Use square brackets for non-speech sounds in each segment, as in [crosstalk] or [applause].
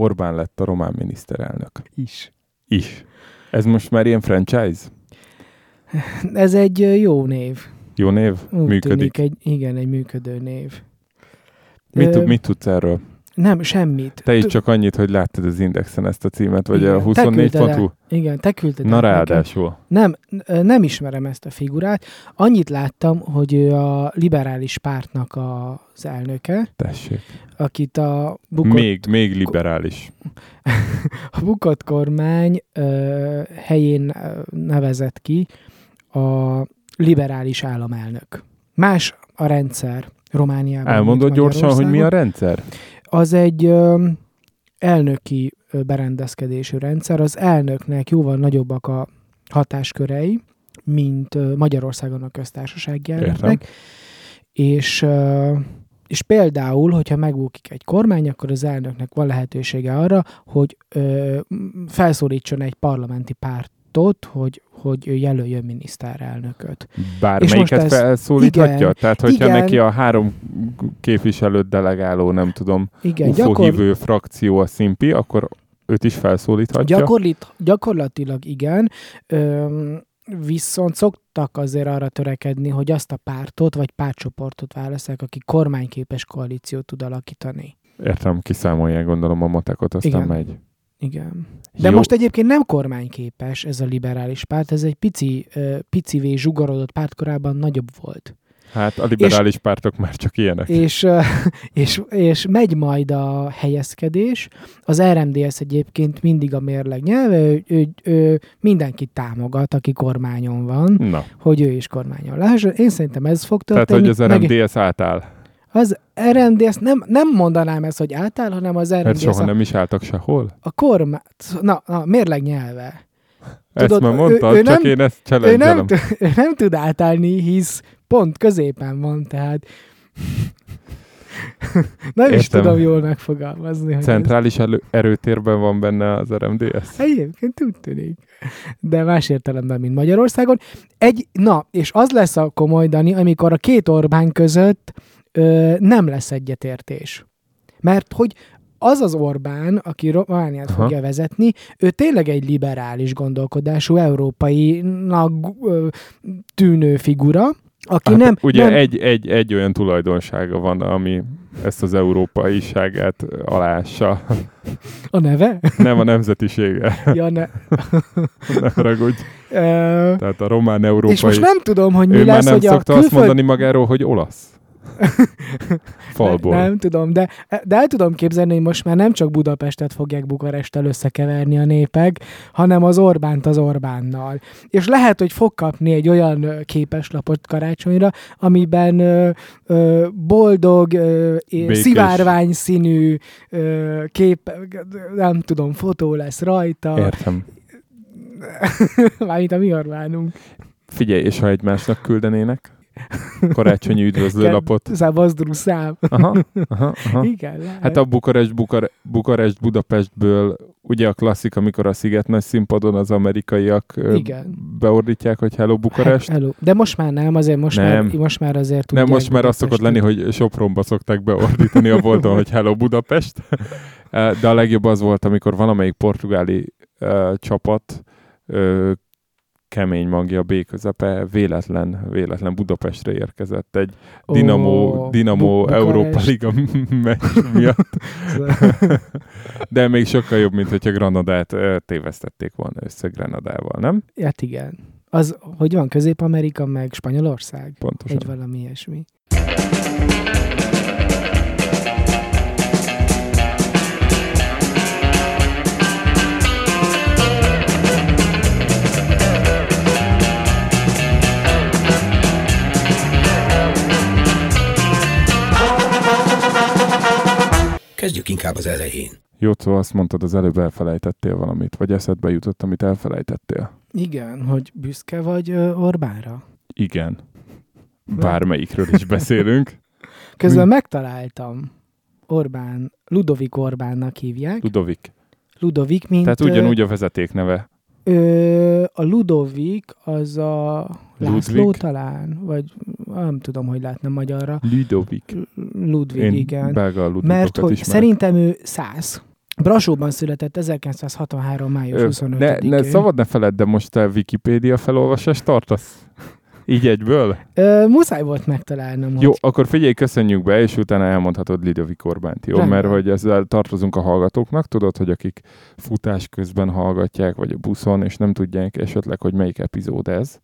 Orbán lett a román miniszterelnök. Is. Is. Ez most már ilyen franchise? Ez egy jó név. Jó név? Úgy Működik. Tűnik egy, igen, egy működő név. Mit, Ö, mit tudsz erről? Nem, semmit. Te is csak annyit, hogy láttad az Indexen ezt a címet, vagy Igen, a te küldted 24.hu? el. Igen, te küldted Na ráadásul. Nem, nem ismerem ezt a figurát. Annyit láttam, hogy ő a liberális pártnak az elnöke, Tessék. akit a bukott, Még, még liberális. [laughs] a bukott kormány ö, helyén nevezett ki a liberális államelnök. Más a rendszer Romániában. Elmondod gyorsan, hogy mi a rendszer? Az egy elnöki berendezkedésű rendszer. Az elnöknek jóval nagyobbak a hatáskörei, mint Magyarországon a köztársasági elnöknek. És, és például, hogyha megbukik egy kormány, akkor az elnöknek van lehetősége arra, hogy ö, felszólítson egy parlamenti pártot, hogy, hogy ő jelöljön miniszterelnököt. Bármelyiket ez- felszólíthatja? igen, Tehát, hogyha igen. neki a három képviselőt delegáló, nem tudom, Igen, UFO gyakor, hívő frakció a szimpi, akkor őt is felszólíthatja? Gyakorlit, gyakorlatilag igen, Öm, viszont szoktak azért arra törekedni, hogy azt a pártot vagy pártcsoportot válaszolják, aki kormányképes koalíciót tud alakítani. Értem, kiszámolják gondolom a matekot, aztán Igen. megy. Igen. De Jó. most egyébként nem kormányképes ez a liberális párt, ez egy pici, picivé zsugorodott párt, korábban nagyobb volt. Hát a liberális pártok már csak ilyenek. És, [laughs] és, és megy majd a helyezkedés. Az RMDS egyébként mindig a mérleg nyelve, ő, ő, ő mindenkit támogat, aki kormányon van. Na, hogy ő is kormányon lehesson. Én szerintem ez fog tehát történni. hogy az Meg- RMDS átáll. Az RMDS nem, nem mondanám ezt, hogy átáll, hanem az Mert RMDS soha a, nem is álltak sehol. a kormány... Na, na, mérleg nyelve. Ezt Tudod, már ő- mondtad, ő csak nem- én ezt Ő nem, [laughs] ő nem tud átállni, hisz pont középen van, tehát [laughs] nem is Értem. tudom jól megfogalmazni. Hogy ez- Centrális elő, erőtérben van benne az RMDS. Egyébként úgy tűnik. De más értelemben, mint Magyarországon. Egy, na, és az lesz a komoly, Dani, amikor a két Orbán között ö, nem lesz egyetértés. Mert hogy az az Orbán, aki Romániát Aha. fogja vezetni, ő tényleg egy liberális gondolkodású, európai ö, tűnő figura, aki Hát, nem... ugye nem, Egy, egy, egy olyan tulajdonsága van, ami ezt az európaiságát alássa. A neve? Nem a nemzetisége. ja, ne. [laughs] ne haragudj. Tehát a román európai... és most nem tudom, hogy mi ő már lesz, nem hogy a szokta azt külföld... mondani magáról, hogy olasz. [laughs] Falból. Nem, nem tudom, de, de el tudom képzelni, hogy most már nem csak Budapestet fogják Bukaresttel összekeverni a népek, hanem az Orbánt az Orbánnal. És lehet, hogy fog kapni egy olyan ö, képeslapot karácsonyra, amiben ö, ö, boldog, ö, Békés. szivárvány színű ö, kép, nem tudom, fotó lesz rajta. Értem. [laughs] Mármint a mi Orbánunk. Figyelj, és ha egymásnak küldenének? [laughs] Karácsonyi üdvözlőlapot. Szavazdru szám. Aha, aha, [laughs] aha. Igen, lehet. Hát a Bukarest, Bukar, Bukarest Budapestből ugye a klasszik, amikor a Sziget nagy színpadon az amerikaiak Igen. beordítják, hogy Hello Bukarest. Hát, hello. De most már nem, azért most, Nem. Már, most már azért Nem, most már az szokott lenni, hogy Sopronba szokták beordítani a bolton, hogy Hello Budapest. [laughs] De a legjobb az volt, amikor valamelyik portugáli uh, csapat uh, kemény magja B közepe véletlen, véletlen Budapestre érkezett egy Ó, Dinamo, Dinamo Bu- Európa. Liga meccs miatt. [laughs] De még sokkal jobb, mint hogyha Granadát tévesztették volna össze Granadával, nem? Hát igen. Az, hogy van Közép-Amerika, meg Spanyolország? Pontosan. Egy valami ilyesmi. Kezdjük inkább az elején. Jó, szóval azt mondtad, az előbb elfelejtettél valamit, vagy eszedbe jutott, amit elfelejtettél. Igen, hogy büszke vagy Orbánra. Igen. Bármelyikről is beszélünk. [laughs] Közben Mi? megtaláltam. Orbán, Ludovik Orbánnak hívják. Ludovik. Ludovik, mint... Tehát ugyanúgy a vezeték neve. Ö, a Ludovik az a László Ludwig? talán, vagy nem tudom, hogy lehetne magyarra. Ludovik. Ludwig, Én igen. belga Mert hogy ismerek. szerintem ő száz. Brassóban született 1963. május Ö, 25 Ne, ne, szabad ne feledd, de most te Wikipédia felolvasást tartasz? Így egyből? Ö, muszáj volt megtalálnom, Jó, hogy akkor figyelj, köszönjük be, és utána elmondhatod Lidovik Orbánt, jó? Rendben. Mert hogy ezzel tartozunk a hallgatóknak, tudod, hogy akik futás közben hallgatják, vagy a buszon, és nem tudják esetleg, hogy melyik epizód ez,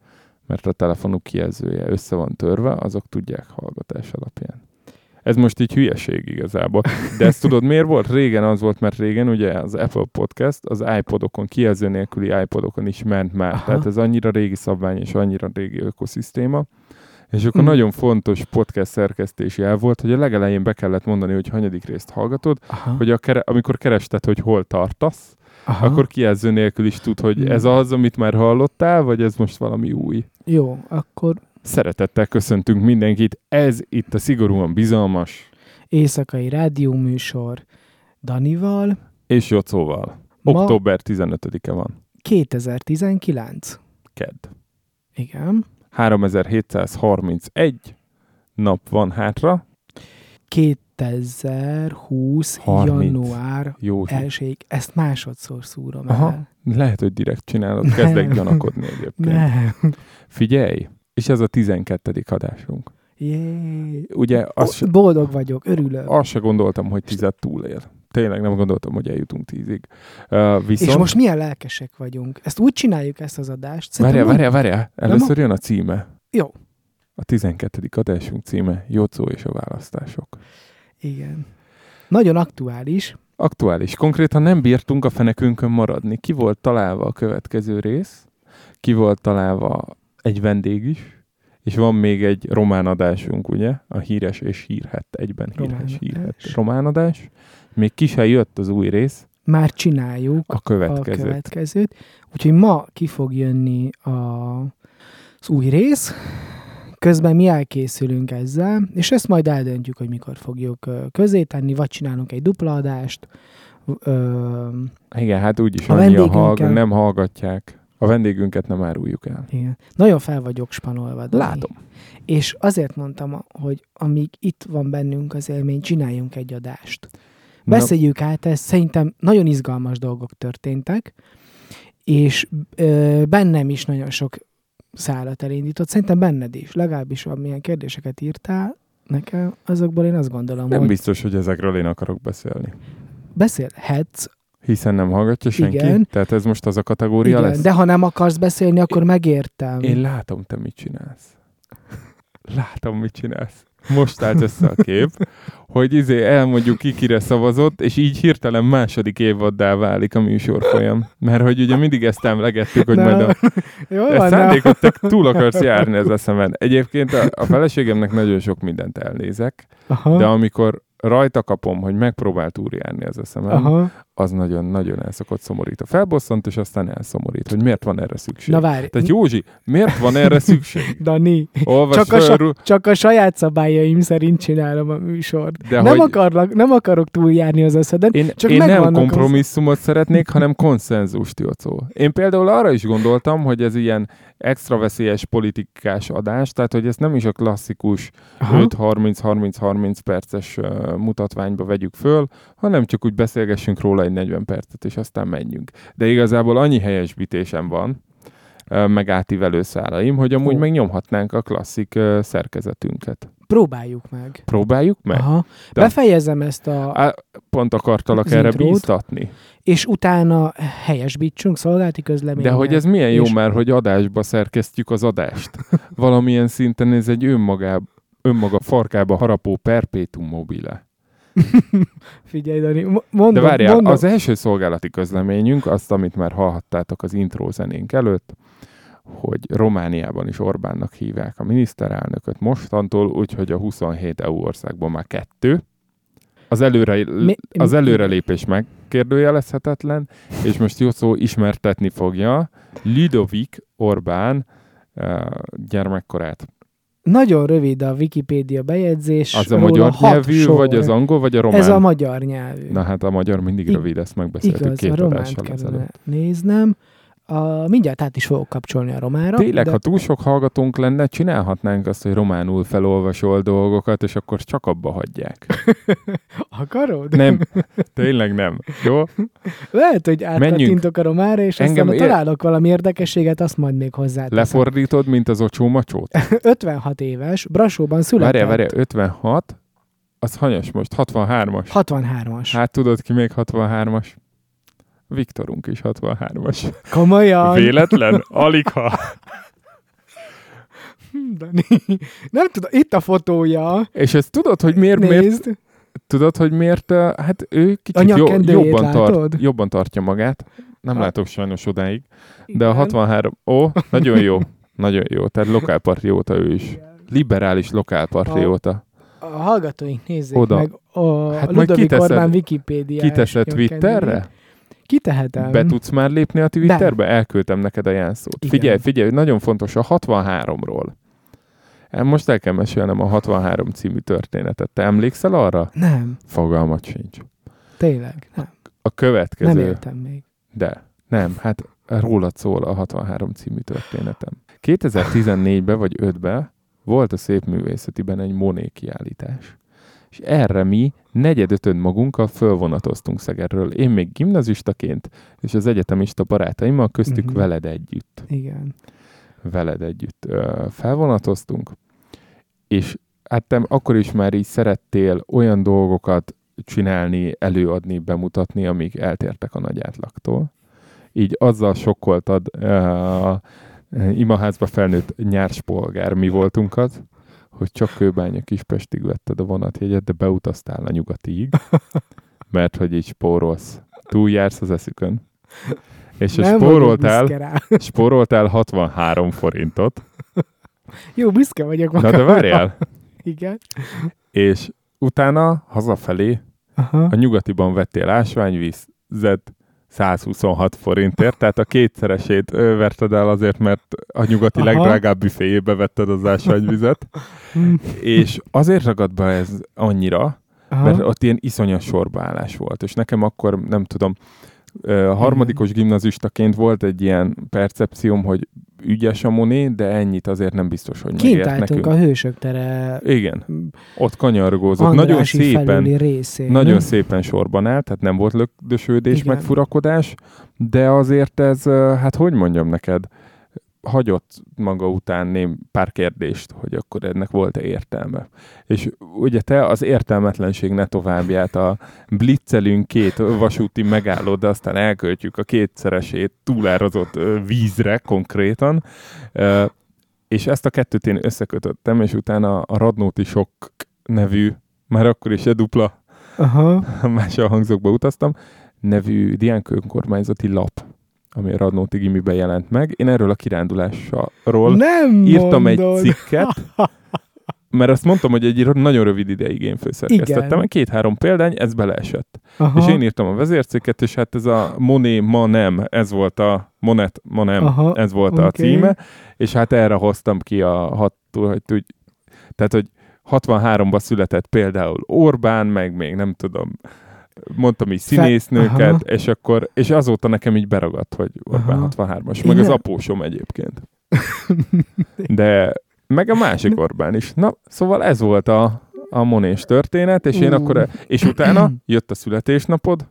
mert a telefonuk kijelzője össze van törve, azok tudják hallgatás alapján. Ez most így hülyeség igazából. De ezt tudod, miért volt? Régen az volt, mert régen ugye az Apple Podcast az iPodokon, kijelző nélküli iPodokon is ment már. Aha. Tehát ez annyira régi szabvány és annyira régi ökoszisztéma. És akkor Mhm. nagyon fontos podcast szerkesztési el volt, hogy a legelején be kellett mondani, hogy hanyadik részt hallgatod, Aha, hogy a kere- amikor kerested, hogy hol tartasz, aha. akkor kijelző nélkül is tud, hogy Mhm. ez az, amit már hallottál, vagy ez most valami új. Jó, akkor Szeretettel köszöntünk mindenkit, ez itt a szigorúan bizalmas éjszakai rádióműsor Danival. és Jocóval. Ma Október 15-e van, 2019. kedd. Igen. 3731 nap van hátra. 2020. 30. január Jó, elség. Ezt másodszor szúrom Aha. el. lehet, hogy direkt csinálod, kezdek Nem. gyanakodni egyébként. Nem. Figyelj, és ez a 12. adásunk. Jé. Ugye azt, se, Boldog vagyok, örülök. azt se gondoltam, hogy tizet túlél. Tényleg nem gondoltam, hogy eljutunk tízig. Uh, viszont... És most milyen lelkesek vagyunk. Ezt úgy csináljuk ezt az adást. Várjál, várjál, várjál. Először jön a címe. Jó. A 12. adásunk címe Jocó és a választások. Igen. Nagyon aktuális. Aktuális. Konkrétan nem bírtunk a fenekünkön maradni. Ki volt találva a következő rész, ki volt találva egy vendég is, és van még egy román adásunk, ugye? A híres és hírhet egyben. Híres, hírhet. Román adás. Még ki se jött az új rész, Már csináljuk a a következő. következőt. Úgyhogy ma ki fog jönni a, az új rész. Közben mi elkészülünk ezzel, és ezt majd eldöntjük, hogy mikor fogjuk közé tenni, vagy csinálunk egy dupla adást. Ö, Igen, hát úgyis A annyian hallg- nem hallgatják. A vendégünket nem áruljuk el. igen. Nagyon fel vagyok spanolva. Dani. Látom. És azért mondtam, hogy amíg itt van bennünk az élmény, csináljunk egy adást. Beszéljük át ezt, szerintem nagyon izgalmas dolgok történtek, és ö, bennem is nagyon sok szállat elindított, szerintem benned is, legalábbis amilyen kérdéseket írtál nekem, azokból én azt gondolom, Nem hogy biztos, hogy ezekről én akarok beszélni. beszélhetsz, Hiszen nem hallgatja senki. Igen. Tehát ez most az a kategória igen, lesz. de ha nem akarsz beszélni, akkor megértem. Én látom, te mit csinálsz. Látom, mit csinálsz. Most állt össze a kép, hogy izé elmondjuk ki, kire szavazott, és így hirtelen második évaddá válik a műsorfolyam. Mert hogy ugye mindig ezt emlegettük, hogy Na, majd a Jó Ez van, szándékot te túl akarsz járni ez eszemen. Egyébként a, a feleségemnek nagyon sok mindent elnézek, Aha, de amikor rajta kapom, hogy megpróbál túljárni az eszemen, aha. az nagyon-nagyon el szokott szomorít. A felbosszant, és aztán elszomorít, hogy miért van erre szükség. Na várj, Tehát Józsi, miért van erre szükség? [laughs] Dani, Olvas csak a, sa- csak a saját szabályaim szerint csinálom a műsort. de nem, hogy akarlak, nem akarok túljárni az eszeden. én, csak én nem megvannak az- kompromisszumot szeretnék, hanem konszenzust, Jocó. Én például arra is gondoltam, hogy ez ilyen extra veszélyes politikás adás, tehát hogy ezt nem is a klasszikus Aha. 5-30-30-30 perces mutatványba vegyük föl, hanem csak úgy beszélgessünk róla egy 40 percet, és aztán menjünk. De igazából annyi helyesbítésem van, meg átívelő szálaim, hogy amúgy megnyomhatnánk a klasszik szerkezetünket. Próbáljuk meg. Próbáljuk meg? Aha. De- Befejezem ezt a... Á, pont akartalak erre intrót. bíztatni. És utána helyesbítsünk szolgálati közleménynek. De hogy ez milyen jó és- már, hogy adásba szerkesztjük az adást. [laughs] Valamilyen szinten ez egy önmagá, önmaga farkába harapó perpétum mobile. [laughs] Figyelj, Dani, mo- mondom, De várjál, mondom. az első szolgálati közleményünk, azt, amit már hallhattátok az intro zenénk előtt, hogy Romániában is Orbánnak hívják a miniszterelnököt mostantól, úgyhogy a 27 EU országból már kettő. Az, előre, Mi- az előrelépés megkérdőjelezhetetlen, és most Jocó ismertetni fogja Ludovic Orbán uh, gyermekkorát. Nagyon rövid a Wikipédia bejegyzés. Az a magyar nyelvű, sor. vagy az angol, vagy a román? Ez a magyar nyelvű. Na hát a magyar mindig I- rövid, ezt megbeszéltük Igaz, két a románt kellene ezelőtt. néznem. A, mindjárt át is fogok kapcsolni a romára. Tényleg, de... ha túl sok hallgatónk lenne, csinálhatnánk azt, hogy románul felolvasol dolgokat, és akkor csak abba hagyják. [laughs] Akarod? Nem, tényleg nem. Jó? Lehet, hogy átkattintok a romára, és Engem aztán ér- találok valami érdekességet, azt majd még hozzá. Lefordítod, mint az ocsó macsót? [laughs] 56 éves, Brassóban született. Várjál, várjál, 56, az hanyas most? 63-as. 63-as. Hát tudod ki még 63-as? Viktorunk is 63-as. Komolyan. Véletlen? Alig ha. Dani. Nem tudom, itt a fotója. És ezt tudod, hogy miért, miért, Nézd. tudod, hogy miért, hát ő A kicsit jó, jobban, tart, látod? jobban tartja magát. Nem Ha. látok sajnos odáig. De a Igen. 63, ó, nagyon jó. Nagyon jó. Tehát lokálpatrióta ő is. Liberális lokálpatrióta. A hallgatóink nézzék Oda. meg a Hát majd Ludovic Orbán Wikipédia. Kiteszed Twitterre? Kitehetem. Be tudsz már lépni a Twitterbe? Elküldtem neked a jelszót. Igen. Figyelj, figyelj, nagyon fontos a 63-ról. El- Most el kell mesélnem a 63 című történetet. Te emlékszel arra? Nem, Fogalmat sincs. tényleg. Nem, A következő. nem értem még. De, nem, hát rólad szól a 63 című történetem. 2014-ben vagy 5-ben volt a Szép Művészetiben egy Monet kiállítás. És erre mi negyedötöd magunkkal fölvonatoztunk Szegedről. Én még gimnazistaként, és az egyetemista barátaimmal, köztük Mhm. veled együtt. Igen. Veled együtt ö, felvonatoztunk, és hát te akkor is már így szerettél olyan dolgokat csinálni, előadni, bemutatni, amik eltértek a nagy átlagtól. Így azzal sokkoltad a imaházba felnőtt nyárspolgár mi voltunkat, hogy csak Kőbánya Kispestig vetted a vonatjegyet, de beutaztál a nyugatiig, [laughs] mert hogy így spórolsz. Túljársz az eszükön. És Nem spóroltál, [laughs] spóroltál 63 forintot. Jó, büszke vagyok Na magamra. de várjál! [laughs] Igen. És utána hazafelé Aha. a nyugatiban vettél ásványvizet 126 forintért, tehát a kétszeresét verted el azért, mert a nyugati Aha. legdrágább büféjébe vetted az ásványvizet, [laughs] Hm. és azért ragad be ez annyira, Aha. mert ott ilyen iszonyos sorbaállás volt, és nekem akkor, nem tudom, harmadikos gimnazistaként volt egy ilyen percepcióm, hogy ügyes a Moné, de ennyit azért nem biztos, hogy Kint megért nekünk. a hősök tere Igen, ott kanyargózott. Nagyon szépen, részén. nagyon szépen sorban állt, tehát nem volt lökdösődés, Igen. meg furakodás, de azért ez, hát hogy mondjam neked, hagyott maga után ném pár kérdést, hogy akkor ennek volt-e értelme. És ugye te az értelmetlenség ne továbbját a blitzelünk két vasúti megállót, de aztán elköltjük a kétszeresét túlárazott vízre konkrétan, és ezt a kettőt én összekötöttem, és utána a Radnóti Sok nevű, már akkor is egy dupla Aha. [laughs] más hangzókba utaztam, nevű diánk önkormányzati lap, ami a Radnóti Gimiben jelent meg. Én erről a kirándulásról Nem írtam mondod. egy cikket, mert azt mondtam, hogy egy nagyon rövid ideig én főszerkesztettem. Két-három példány, ez beleesett. Aha. És én írtam a vezércikket, és hát ez a Moné ma nem, ez volt a Monet ma nem, Aha, ez volt a oké. címe, és hát erre hoztam ki a hat, hogy tudj, tehát, hogy 63-ban született például Orbán, meg még nem tudom, mondtam így színésznőket, aha. és akkor, és azóta nekem így beragadt, hogy Orbán Aha. 63-as, Én meg az apósom egyébként. [laughs] De meg a másik Orbán is. Na, szóval ez volt a, a monés történet, és én akkor, és utána [clears throat] jött a születésnapod,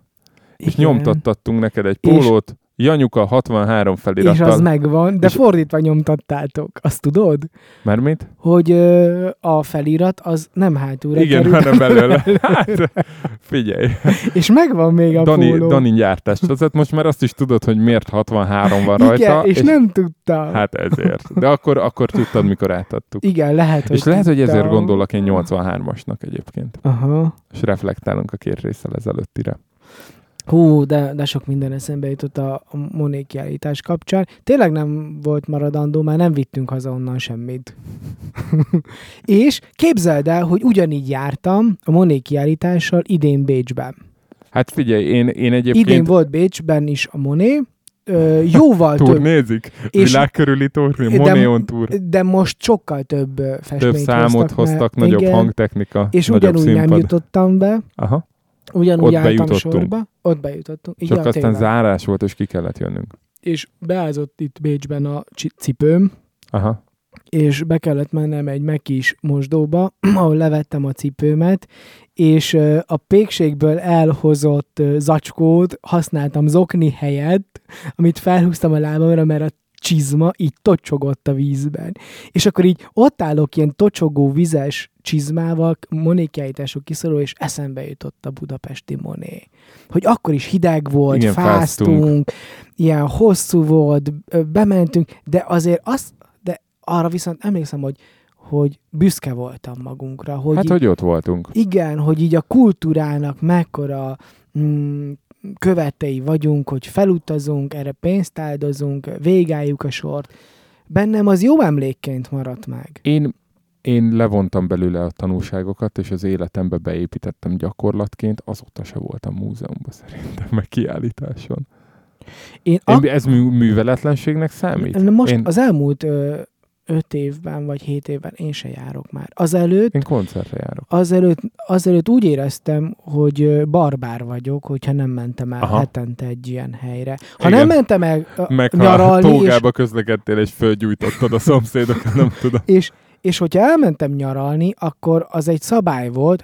és Igen. nyomtattattunk neked egy pólót, Janyuka 63 És felirattal. az megvan, de És- fordítva nyomtattátok. Azt tudod? Mert mit? Hogy ö, a felirat az nem hátulra Igen, került, hanem belőle. [laughs] Hát, figyelj, És megvan még a Dani, póló. Dani gyártás. Tehát most már azt is tudod, hogy miért 63 van rajta. Igen, és, nem tudtam. Hát ezért. De akkor, akkor tudtad, mikor átadtuk. Igen, lehet, hogy és lehet, hogy ezért gondolok én 83-asnak egyébként. Aha. És reflektálunk a két részsel ezelőttire. Hú, de, de sok minden eszembe jutott a, a Monék kiállítás kapcsán. Tényleg nem volt maradandó, már nem vittünk haza onnan semmit. [laughs] és képzeld el, hogy ugyanígy jártam a Monék kiállítással idén Bécsben. Hát figyelj, én, én egyébként Idén volt Bécsben is a Moné, ö, jóval [laughs] több, turnézik. És- Világ körüli turné, Monéon túr. de most sokkal több festményt Több számot hoztak, hoztak, mert- nagyobb igen, hangtechnika, És nagyobb ugyanúgy színpad. nem jutottam be, Aha. Ugyanúgy Ott álltam bejutottunk. sorba. Ott bejutottunk. Csak Igen, aztán tényleg. zárás volt, és ki kellett jönnünk. és beázott itt Bécsben a cipőm, Aha. és be kellett mennem egy mekis mosdóba, [clears throat] ahol levettem a cipőmet, és a pékségből elhozott zacskót használtam zokni helyett, amit felhúztam a lábamra, mert a csizma így tocsogott a vízben. És akkor így ott állok ilyen tocsogó vizes csizmával, monékjájtások kiszorul, és eszembe jutott a budapesti moné. Hogy akkor is hideg volt, Igen, fáztunk, fáztunk. ilyen hosszú volt, bementünk, de azért azt, de arra viszont emlékszem, hogy, hogy büszke voltam magunkra, hogy, Hát, így, hogy ott voltunk. igen, hogy így a kultúrának mekkora mm, követei vagyunk, hogy felutazunk, erre pénzt áldozunk, végálljuk a sort. Bennem az jó emlékként maradt meg. Én, én levontam belőle a tanulságokat, és az életembe beépítettem gyakorlatként, azóta se voltam múzeumban szerintem, meg kiállításon. Én Én, ak- ez mű, műveletlenségnek számít? most én, az elmúlt ö, öt évben, vagy hét évben én se járok már. Azelőtt én koncertre járok. azelőtt, azelőtt úgy éreztem, hogy barbár vagyok, hogyha nem mentem el Aha. Hetente egy ilyen helyre. Ha Igen. nem mentem el Meg nyaralni, és, tógába közlekedtél, és fölgyújtottad a szomszédokat, [laughs] nem tudom. és, és hogyha elmentem nyaralni, akkor az egy szabály volt,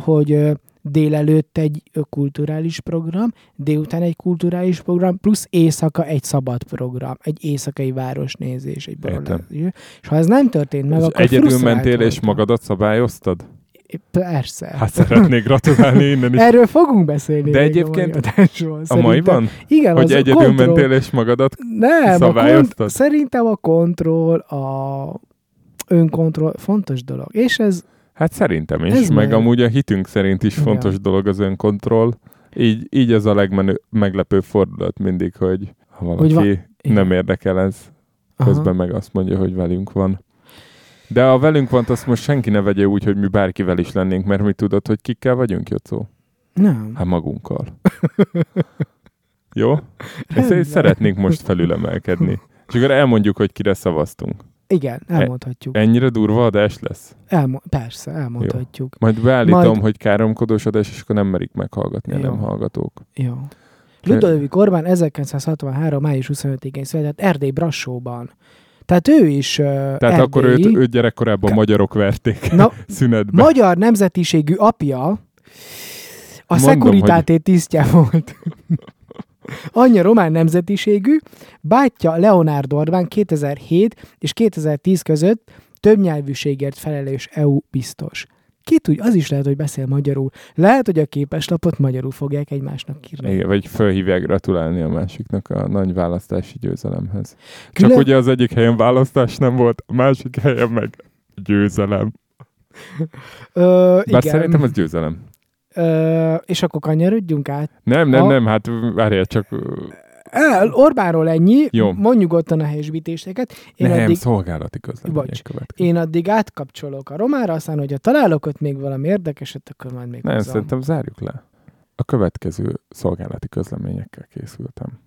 hogy délelőtt egy kulturális program, délután egy kulturális program, plusz éjszaka egy szabad program, egy éjszakai városnézés, egy barlangzás. És ha ez nem történt meg, És akkor egyedül mentél, és voltam. magadat szabályoztad? Persze. Hát szeretnék gratulálni innen is. Erről fogunk beszélni. De egyébként a, mai A szerintem. maiban? Igen, Hogy az egyedül kontroll... mentél, és magadat Nem, a szabályoztad? kont... szerintem a kontroll, a önkontroll fontos dolog. És ez Hát szerintem is, Ez meg meg. amúgy a hitünk szerint is fontos dolog az önkontroll. Így, így ez a legmenő, meglepő fordulat mindig, hogy ha valaki Hogy va- nem érdekel ez, Aha. közben meg azt mondja, hogy velünk van. De a velünk van, azt most senki ne vegye úgy, hogy mi bárkivel is lennénk, mert mi tudod, hogy kikkel vagyunk, Jocó? Nem. Hát magunkkal. Jó? Ezt szeretnénk most felülemelkedni. És akkor elmondjuk, hogy kire szavaztunk. Igen, elmondhatjuk. Ennyire durva adás lesz? Elmo- persze, elmondhatjuk. Majd beállítom, Majd- hogy káromkodós adás, és akkor nem merik meghallgatni a Jó. nem hallgatók. Jó. Ludovik Orbán 1963. május 25-én született Erdély Brassóban. Tehát ő is uh, Tehát erdélyi, akkor őt, őt gyerekkorában magyarok verték Na, [laughs] szünetbe. magyar nemzetiségű apja a Mondom, szekuritáté tisztje volt. [laughs] Anyja román nemzetiségű, bátyja Leonard Orbán 2007 és 2010 között többnyelvűségért felelős EU biztos. Ki tudja, az is lehet, hogy beszél magyarul. Lehet, hogy a képeslapot magyarul fogják egymásnak írni. Igen, vagy fölhívják gratulálni a másiknak a nagy választási győzelemhez. Csak Külön- ugye az egyik helyen választás nem volt, a másik helyen meg győzelem. Ö, Bár igen. szerintem ez győzelem. Ö, és akkor kanyarodjunk át. Nem, nem, Ha- nem, hát várjál csak. El, Orbánról ennyi, Jó. mondj nyugodtan a helyesbítéseket. Én nem, addig, szolgálati közlemények én addig átkapcsolok a románra, aztán, hogyha találok ott még valami érdekeset, akkor majd még Nem, hozom. szerintem zárjuk le. A következő szolgálati közleményekkel készültem.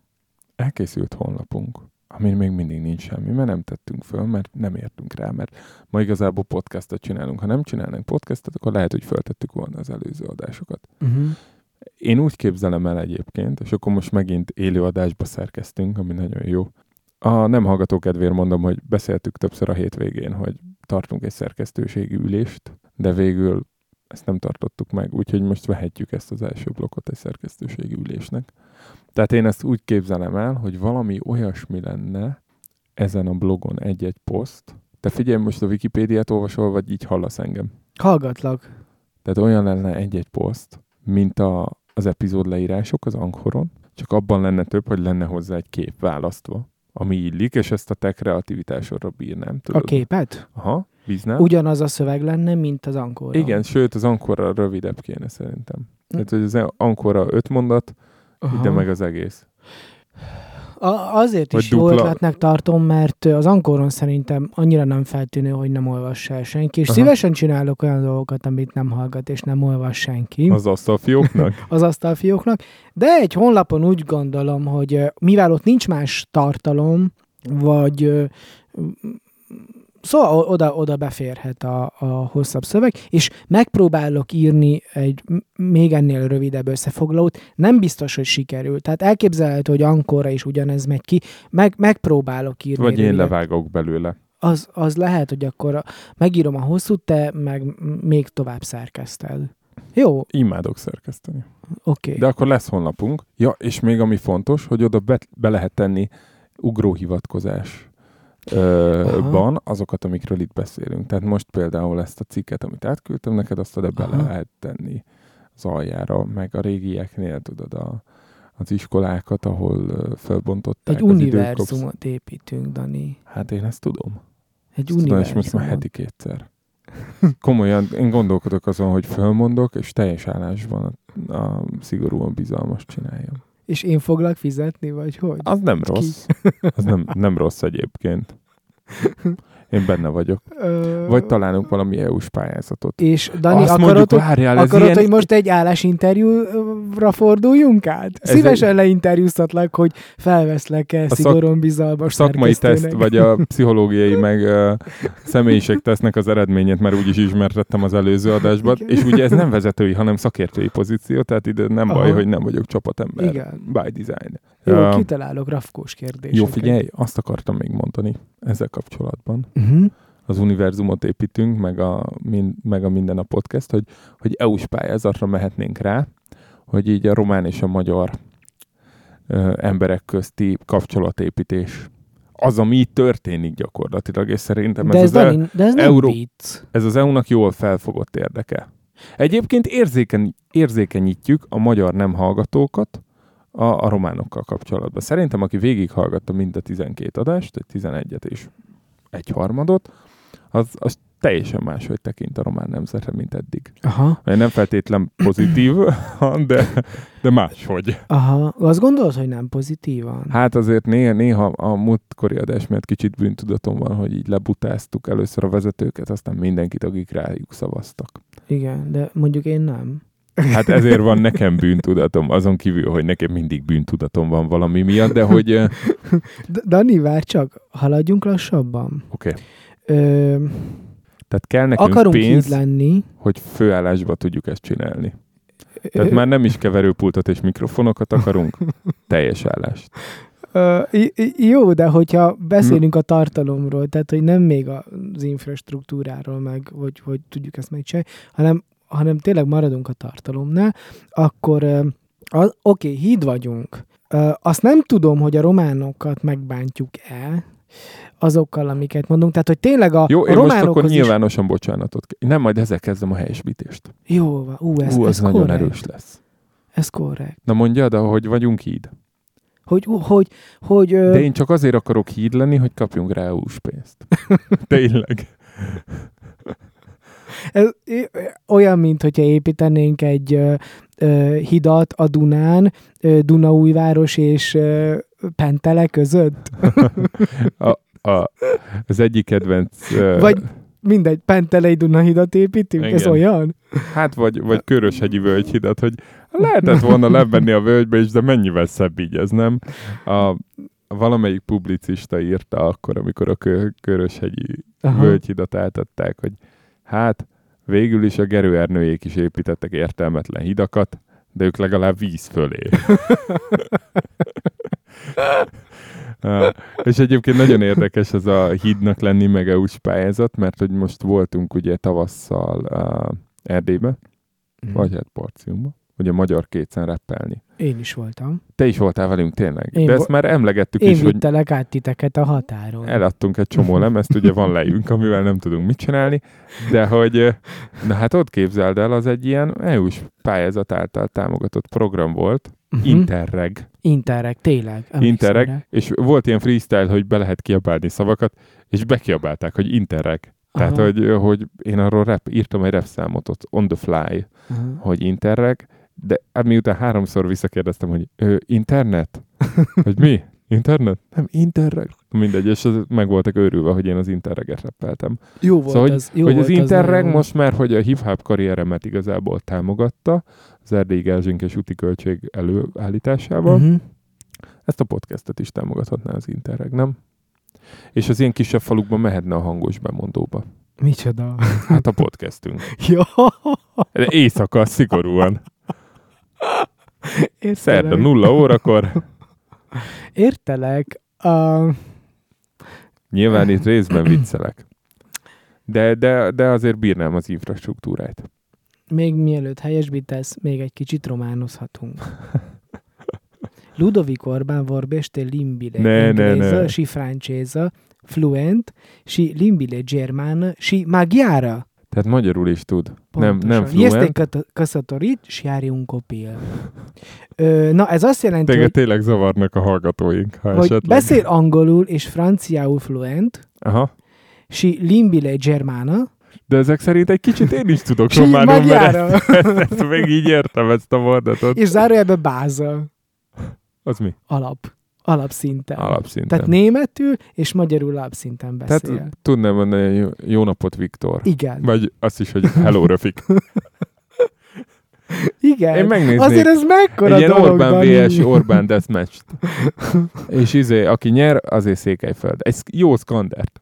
Elkészült honlapunk, amin még mindig nincs semmi, mert nem tettünk föl, mert nem értünk rá, mert ma igazából podcastot csinálunk. Ha nem csinálnánk podcastot, akkor lehet, hogy föltettük volna az előző adásokat. Uh-huh. Én úgy képzelem el egyébként, és akkor most megint élő adásba szerkeztünk, ami nagyon jó. A nem hallgató kedvéért mondom, hogy beszéltük többször a hétvégén, hogy tartunk egy szerkesztőségi ülést, de végül ezt nem tartottuk meg, úgyhogy most vehetjük ezt az első blokkot egy szerkesztőségi ülésnek. Tehát én ezt úgy képzelem el, hogy valami olyasmi lenne ezen a blogon egy-egy poszt. Te figyelj, most a Wikipédiát olvasol, vagy így hallasz engem? Hallgatlak. Tehát olyan lenne egy-egy poszt, mint a, az epizód leírások az Anchoron, csak abban lenne több, hogy lenne hozzá egy kép választva, ami illik, és ezt a te kreativitásodra bírnám. A Tudod? képet? Aha, bíznám. Ugyanaz a szöveg lenne, mint az ankor. Igen, sőt, az Ankorra rövidebb kéne szerintem. Tehát, hogy az Ankorra öt mondat, ide meg az egész. A, azért Vagy is jó dupla- ötletnek tartom, mert az ankoron szerintem annyira nem feltűnő, hogy nem olvassa el senki, és Aha. szívesen csinálok olyan dolgokat, amit nem hallgat és nem olvas senki Az asztalfióknak. [laughs] az asztalfióknak, de egy honlapon úgy gondolom, hogy mivel ott nincs más tartalom, vagy Szóval oda, oda beférhet a, a hosszabb szöveg, és megpróbálok írni egy még ennél rövidebb összefoglalót, nem biztos, hogy sikerül. Tehát elképzelhető, hogy ankorra is ugyanez megy ki, meg, megpróbálok írni. Vagy én rövidebb. levágok belőle. Az, az lehet, hogy akkor megírom a hosszút, te meg még tovább szerkeszted. Jó, Imádok szerkeszteni. oké. De akkor lesz honlapunk. Ja, és még ami fontos, hogy oda be, be lehet tenni ugróhivatkozás Aha. ban azokat, amikről itt beszélünk. Tehát most például ezt a cikket, amit átküldtem neked, azt oda bele Aha. lehet tenni az aljára, meg a régieknél, tudod, a, az iskolákat, ahol felbontották Egy az univerzumot építünk, Dani. Hát én ezt tudom. Egy Ezt tudom, és univerzumot. most már heti kétszer. [laughs] Komolyan, én gondolkodok azon, hogy fölmondok, és teljes állásban a, a szigorúan bizalmas csináljam. És én foglak fizetni, vagy hogy? Az nem Ki? rossz. Az nem, nem rossz egyébként. [laughs] Én benne vagyok. Ö, Vagy találunk valami EU-s pályázatot. És Dani, Azt akarod, mondjuk, várjál, akarod ilyen... hogy most egy állásinterjúra forduljunk át? Ez Szívesen leinterjúztatlak, hogy felveszlek-e szak- szigorúan bizalmas szakmai teszt, vagy a [laughs] pszichológiai, meg uh, személyiségtesznek az eredményét, mert úgyis ismertettem az előző adásban, Igen. és ugye ez nem vezetői, hanem szakértői pozíció, tehát ide nem Aha. baj, hogy nem vagyok csapatember. Igen. By design. Jó, Ö, kitalálok rafkós kérdéseket. Jó, figyelj, azt akartam még mondani ezzel kapcsolatban. Uh-huh. Az univerzumot építünk, meg a, min, meg a minden a podcast, hogy, hogy EU-s pályázatra mehetnénk rá, hogy így a román és a magyar ö, emberek közti kapcsolatépítés az, ami így történik gyakorlatilag, és szerintem De ez, ez, az, el, Dani, de ez nem Euró- vicc. ez az EU-nak jól felfogott érdeke. Egyébként érzéken, érzékenyítjük a magyar nem hallgatókat a, a románokkal kapcsolatban. Szerintem, aki végighallgatta mind a 12 adást, egy 11-et és egy harmadot, az, az teljesen máshogy tekint a román nemzetre, mint eddig. Aha, Mert nem feltétlen pozitív, [clears throat] de, de máshogy. aha. Azt gondolod, hogy nem pozitívan? Hát azért néha, néha a múltkori adás miatt kicsit bűntudatom van, hogy így lebutáztuk először a vezetőket, aztán mindenkit, akik rájuk szavaztak. Igen, de mondjuk én nem. Hát ezért van nekem bűntudatom, azon kívül, hogy nekem mindig bűntudatom van valami miatt, de hogy Dani, vár csak, haladjunk lassabban. oké. Ö, Tehát kell nekünk akarunk pénz, lenni. hogy főállásba tudjuk ezt csinálni. Tehát már nem is keverőpultot és mikrofonokat akarunk, teljes állást. Ö, jó, de hogyha beszélünk a tartalomról, tehát hogy nem még az infrastruktúráról, meg hogy, hogy tudjuk ezt megcsinálni, hanem, hanem tényleg maradunk a tartalomnál, akkor oké, okay, híd vagyunk. Azt nem tudom, hogy a románokat megbántjuk-e azokkal, amiket mondunk. Tehát, hogy tényleg a, Jó, a én most akkor románokhoz is... nyilvánosan bocsánatot. k- Nem, majd ezzel kezdem a helyesbítést. Jó, van. ú, ez, Ú, ez az nagyon korrekt. erős lesz. Ez korrekt. Na mondjad, hogy vagyunk híd. Hogy, hogy, hogy De én csak azért akarok híd lenni, hogy kapjunk rá EU-s pénzt. [laughs] Tényleg. Ez olyan, mint hogyha építenénk egy hidat a Dunán, Dunaújváros és Pentele között. [laughs] A, az egyik kedvenc... Vagy mindegy, Pentelei Dunahidat építünk, ez Igen. olyan? Hát vagy, vagy Köröshegyi völgyhidat, hogy lehetett volna levenni a völgybe is, de mennyivel szebb így ez, nem? A, valamelyik publicista írta akkor, amikor a kö, Köröshegyi Aha. völgyhidat átadták, hogy hát végül is a Gerőernőjék is építettek értelmetlen hidakat, de ők legalább víz fölé. [laughs] És egyébként nagyon érdekes ez a hídnak lenni meg EU-s pályázat, mert hogy most voltunk ugye tavasszal uh, Erdélybe, Mhm. vagy hát Porciumba, ugye magyar kétszer reppelni. Én is voltam. Te is voltál velünk tényleg. Én De ezt már emlegettük Én is, hogy vittelek át titeket a határon. eladtunk egy csomó lemezt, ugye van lejünk, amivel nem tudunk mit csinálni, de hogy, na hát ott képzeld el, az egy ilyen EU-s pályázat által támogatott program volt, Mhm. Interreg. Interreg, tényleg. Interreg, rá. és volt ilyen freestyle, hogy be lehet kiabálni szavakat, és bekiabálták, hogy Interreg. Tehát, Aha. hogy, hogy én arról rap, írtam egy rap számot ott on the fly, Aha. hogy Interreg, de hát miután háromszor visszakérdeztem, hogy ö, internet? [laughs] hogy mi? Internet? Nem, Interreg. Mindegy, és az meg voltak őrülve, hogy én az Interreget rappeltem. Jó volt Szóval, az. Jó hogy volt az Interreg nagyon. most már, hogy a hip-hop karrieremet igazából támogatta, az erdélyi gázsink úti költség előállításával, Mhm. ezt a podcastet is támogathatná az Interreg, nem? És az ilyen kisebb falukban mehetne a hangos bemondóba. Micsoda? Hát a podcastünk. [laughs] Jó. De éjszaka szigorúan. [laughs] Értelek. Szerda nulla órakor. [laughs] Értelek. Uh, Nyilván itt részben viccelek. De, de, de azért bírnám az infrastruktúrát. még mielőtt helyesbítesz, még egy kicsit románozhatunk. Ludovic Orbán vorbeste limbile Ne, ne, ingleză ne. și franceză fluent și limbile germană și maghiară. Tehát magyarul is tud. Nem, nem Pontosan. Este fluent. are un copil. Ö, na, ez azt jelenti, Téged hogy, tényleg zavarnak a hallgatóink, ha hogy esetleg. beszél angolul és franciául fluent, Aha. și limbile germană, De ezek szerint egy kicsit én is tudok [laughs] románul, mert maghiară. ezt, [laughs] ezt még így értem, ezt a mondatot. és zárójelbe báză. Az mi? Alap. Alapszinten. Alapszinten. Tehát németül és magyarul alapszinten beszél. Tehát tudnám mondani, hogy jó- napot, Viktor. Igen. Vagy azt is, hogy hello, Röfik. [laughs] Igen. Én megnéznék Azért ez mekkora Egy dolog, Orbán vs. Orbán deathmatch És izé, aki nyer, azért Székelyföld. Egy jó szkandert.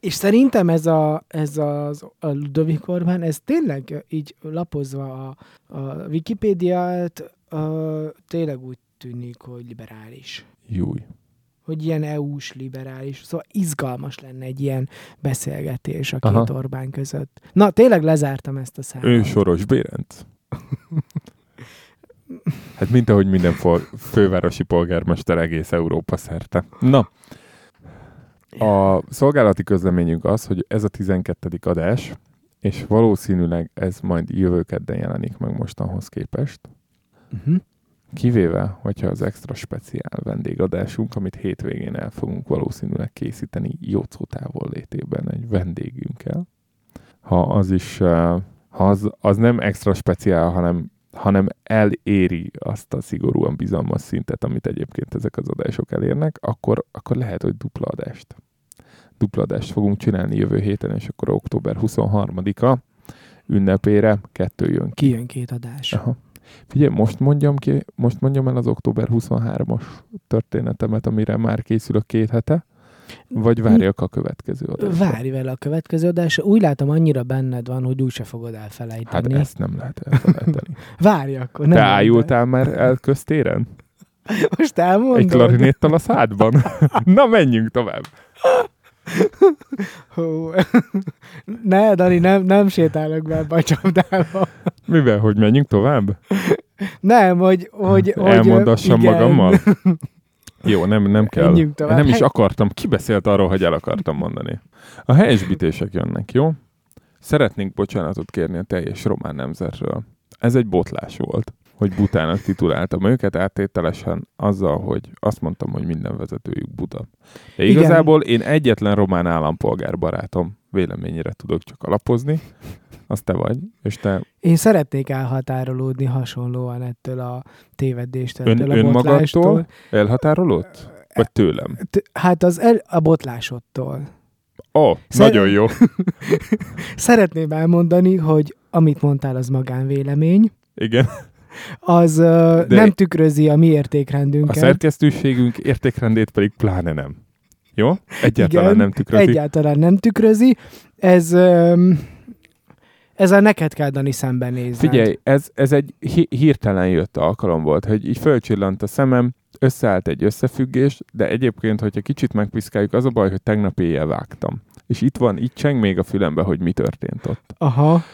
És szerintem ez a, ez az, a Ludovic Orbán, ez tényleg így lapozva a, a Wikipédiát, ö, tényleg úgy tűnik, hogy liberális. Júj. Hogy ilyen EU-s liberális. Szóval izgalmas lenne egy ilyen beszélgetés a két Aha. Orbán között. Na, tényleg lezártam ezt a számot. Ő Soros Bérenc. Hát mint ahogy minden fol- fővárosi polgármester egész Európa szerte. Na, a szolgálati közleményünk az, hogy ez a 12. adás, és valószínűleg ez majd jövő kedden jelenik meg mostanhoz képest. Uh-huh. Kivéve, hogyha az extra speciál vendégadásunk, amit hétvégén el fogunk valószínűleg készíteni Jócó távol létében egy vendégünkkel. Ha az is, eh, ha az, az nem extra speciál, hanem, hanem eléri azt a szigorúan bizalmas szintet, amit egyébként ezek az adások elérnek, akkor, akkor lehet, hogy dupla adást. Dupla adást fogunk csinálni jövő héten, és akkor október 23-a ünnepére kettő jön ki. Kijön két adás. Aha. Figyelj, most mondjam ki, most mondjam el az október 23-as történetemet, amire már készülök két hete, vagy várjak a következő adásra? Várj vele a következő adásra. Úgy látom, annyira benned van, hogy úgyse fogod Hát elfelejteni. ezt nem lehet elfelejteni. [laughs] Várj akkor. Te Nem ájultál már el köztéren? [laughs] Most elmondod? Egy klarinéttal a szádban? [laughs] Na, menjünk tovább. Hú. Ne, Dani, nem, nem sétálok be ebbe a csapdába. Mivel, hogy menjünk tovább? Nem, hogy... hogy, hogy Elmondassam magammal? Jó, nem, nem kell. Nem is akartam. Ki beszélt arról, hogy el akartam mondani? A helyesbítések jönnek, jó? Szeretnénk bocsánatot kérni a teljes román nemzetről. Ez egy botlás volt, hogy butának tituláltam őket áttételesen azzal, hogy azt mondtam, hogy minden vezetőjük buta. De Igen. igazából én egyetlen román állampolgár barátom véleményére tudok csak alapozni, az te vagy, és te Én szeretnék elhatárolódni hasonlóan ettől a tévedéstől, ön, ettől a önmagadtól elhatárolódsz? Vagy tőlem? Hát az el, a botlásodtól. Ó, oh, Szer- nagyon jó. [laughs] Szeretném elmondani, hogy amit mondtál, az magánvélemény. Igen. Az De- nem tükrözi a mi A értékrendünket. szerkesztőségünk értékrendét pedig pláne nem. Jó? Egyáltalán Igen, nem tükrözi. Egyáltalán nem tükrözi. Ez, ez a neked kell, Dani, szembenézned. Figyelj, ez, ez egy hi- hirtelen jött alkalom volt, hogy így fölcsillant a szemem, összeállt egy összefüggés, de egyébként, hogyha kicsit megpiszkáljuk, az a baj, hogy tegnap éjjel vágtam. És itt van, itt cseng még a fülembe, hogy mi történt ott. Aha,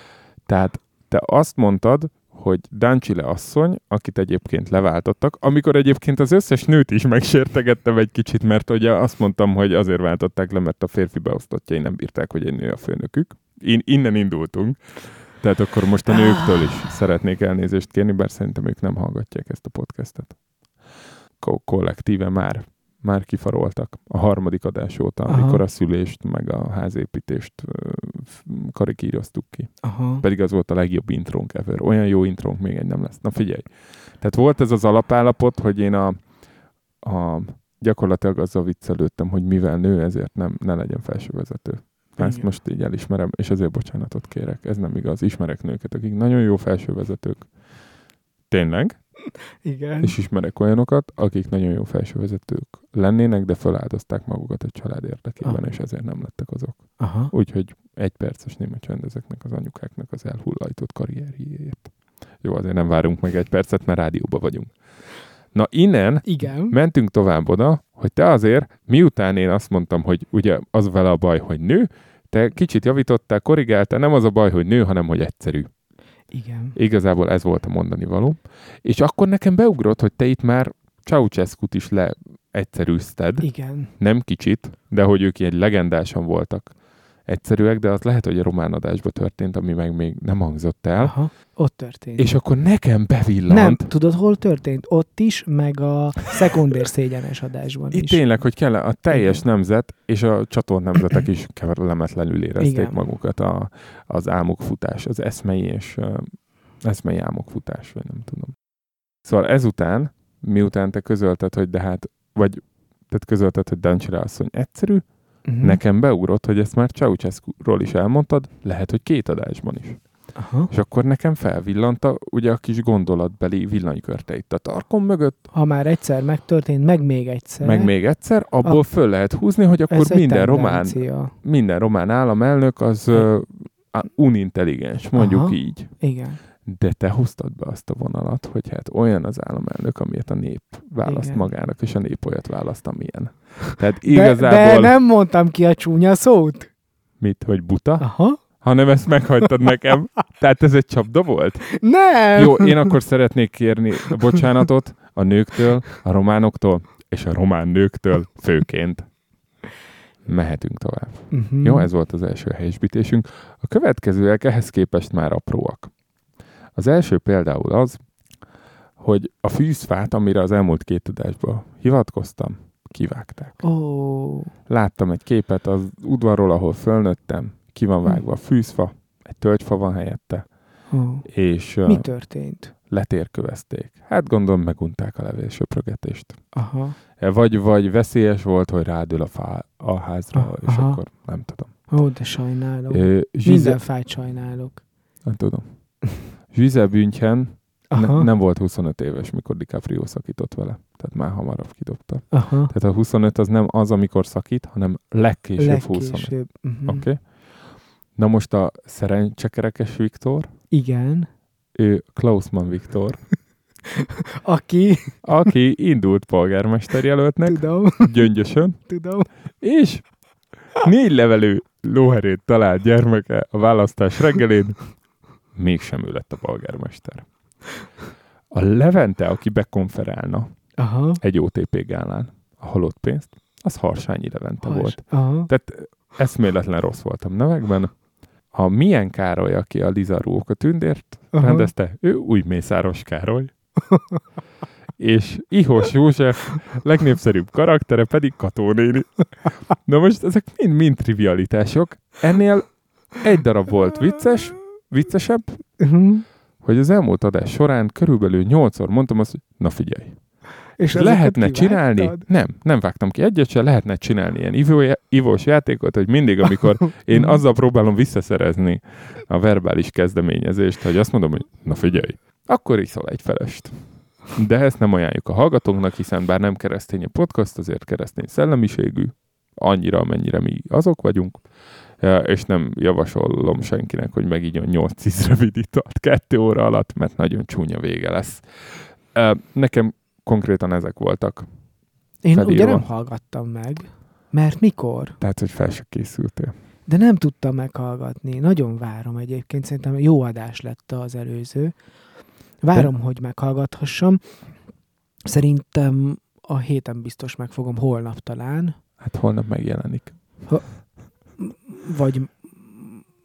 Tehát te azt mondtad, hogy Dancsile asszony, akit egyébként leváltottak, amikor egyébként az összes nőt is megsértegettem egy kicsit, mert ugye azt mondtam, hogy azért váltották le, mert a férfi beosztottjai nem bírták, hogy egy nő a főnökük. In, innen indultunk. Tehát akkor most a nőktől is szeretnék elnézést kérni, bár szerintem ők nem hallgatják ezt a podcastet. Ko- kollektíve már, már kifaroltak a harmadik adás óta, Aha. amikor a szülést meg a házépítést karikíroztuk ki. aha. Pedig az volt a legjobb intrónk ever. Olyan jó intrónk még egy nem lesz. Na figyelj. Tehát volt ez az alapállapot, hogy én a, a gyakorlatilag azzal viccelődtem, hogy mivel nő, ezért nem, ne legyen felsővezető. Ezt Igen. most így elismerem, és ezért bocsánatot kérek. Ez nem igaz. Ismerek nőket, akik nagyon jó felsővezetők. Tényleg? Igen. És ismerek olyanokat, akik nagyon jó felsővezetők lennének, de feláldozták magukat a család érdekében, Ah. és ezért nem lettek azok. Aha. Úgyhogy egy perces néma csend ezeknek az anyukáknak az elhullajtott karrierjéért. Jó, azért nem várunk meg egy percet, mert rádióba vagyunk. Na innen Igen. mentünk tovább oda, hogy te azért, miután én azt mondtam, hogy ugye az vele a baj, hogy nő, te kicsit javítottál, korrigáltál, nem az a baj, hogy nő, hanem hogy egyszerű. Igen. Igazából ez volt a mondani való. És akkor nekem beugrott, hogy te itt már Ceausescu-t is leegyszerűzted. Igen. Nem kicsit, de hogy ők egy legendásan voltak egyszerűek, de az lehet, hogy a román adásban történt, ami meg még nem hangzott el. Aha. Ott történt. És akkor nekem bevillant. Nem, tudod, hol történt? Ott is, meg a szekundér szégyenes adásban Itt is. tényleg, hogy kell a teljes Igen. nemzet és a csatolt nemzetek is [clears throat] keverlemetlenül érezték Igen. magukat a, az álmokfutás, az eszmei és eszmei álmokfutás, vagy nem tudom. Szóval ezután, miután te közölted, hogy de hát, vagy tehát közölted, hogy Dancsira asszony egyszerű, Uh-huh. nekem beugrott, hogy ezt már Ceausescu-ról is elmondtad, lehet, hogy két adásban is. Aha. És akkor nekem felvillant a, ugye a kis gondolatbeli villanykörte itt a tarkom mögött, Ha már egyszer megtörtént, meg még egyszer. meg még egyszer, abból A- föl lehet húzni, hogy akkor ez minden román, minden román államelnök az uh, unintelligens, mondjuk Aha. így. Igen. De te hoztad be azt a vonalat, hogy hát olyan az államelnök, amilyet a nép választ Igen. magának, és a nép olyat választ, amilyen. [laughs] Tehát De, igazából de nem mondtam ki a csúnya szót. mit, hogy buta, Aha. hanem ezt meghagytad nekem. [laughs] Tehát ez egy csapda volt? Nem! Jó, én akkor szeretnék kérni bocsánatot a nőktől, a románoktól, és a román nőktől főként. Mehetünk tovább. Uh-huh. Jó, ez volt az első helyesbítésünk. A következőek ehhez képest már apróak. Az első például az, hogy a fűzfát, amire az elmúlt két adásban hivatkoztam, kivágták. Ó, Láttam egy képet az udvarról, ahol fölnőttem, ki van vágva a fűzfa, egy tölgyfa van helyette, ó. és Mi történt? letérkövezték. Hát gondolom megunták a levélsöprögetést. Aha. E, Vagy, vagy veszélyes volt, hogy rádül a, fá, a házra, Ah, és aha. akkor nem tudom. Ó, de sajnálok. Ö, Zsize, Minden fájt sajnálok. nem tudom. Zsize Bündchen Aha. ne, nem volt 25 éves, mikor DiCaprio szakított vele. Tehát már hamarabb kidobta. Aha. Tehát a 25 az nem az, amikor szakít, hanem legkésőbb, 25. Legkésőbb. Uh-huh. Oké? Okay? Na most a szerencsekerekes Viktor, Igen. ő Klausmann Viktor, [laughs] Aki, aki indult polgármester jelöltnek, tudom, gyöngyösön, tudom. és négy levelő lóherét talált gyermeke a választás reggelén, mégsem ő lett a polgármester. A Levente, aki bekonferálna Aha. egy OTP gálán a halott pénzt, az Harsányi Levente Has. volt. Aha. Tehát eszméletlen rossz voltam nevekben. A Milyen Károly, aki a Liza Róka tündért Aha. rendezte, ő új Mészáros Károly. [laughs] és Ihos József legnépszerűbb karaktere pedig Kató néni. Na most ezek mind-mind trivialitások. Ennél egy darab volt vicces, viccesebb, Uh-huh. hogy az elmúlt adás során körülbelül nyolcszor mondtam azt, hogy na figyelj, És lehetne csinálni, nem, nem vágtam ki egyet se, lehetne csinálni ilyen ivó, ivós játékot, hogy mindig, amikor [laughs] én azzal próbálom visszaszerezni a verbális kezdeményezést, hogy azt mondom, hogy na figyelj, akkor iszol egy felest. De ezt nem ajánljuk a hallgatóknak, hiszen bár nem keresztény a podcast, azért keresztény szellemiségű, annyira, amennyire mi azok vagyunk, és nem javasolom senkinek, hogy megígyon 8-10 rövid italt kettő óra alatt, mert nagyon csúnya vége lesz. Nekem konkrétan ezek voltak. Én felírva. ugye nem hallgattam meg. Mert mikor? Tehát, hogy fel se készültél. De nem tudtam meghallgatni. Nagyon várom egyébként. Szerintem jó adás lett az előző. Várom, hogy meghallgathassam. Szerintem a héten biztos megfogom, holnap talán. Hát holnap megjelenik. Vagy...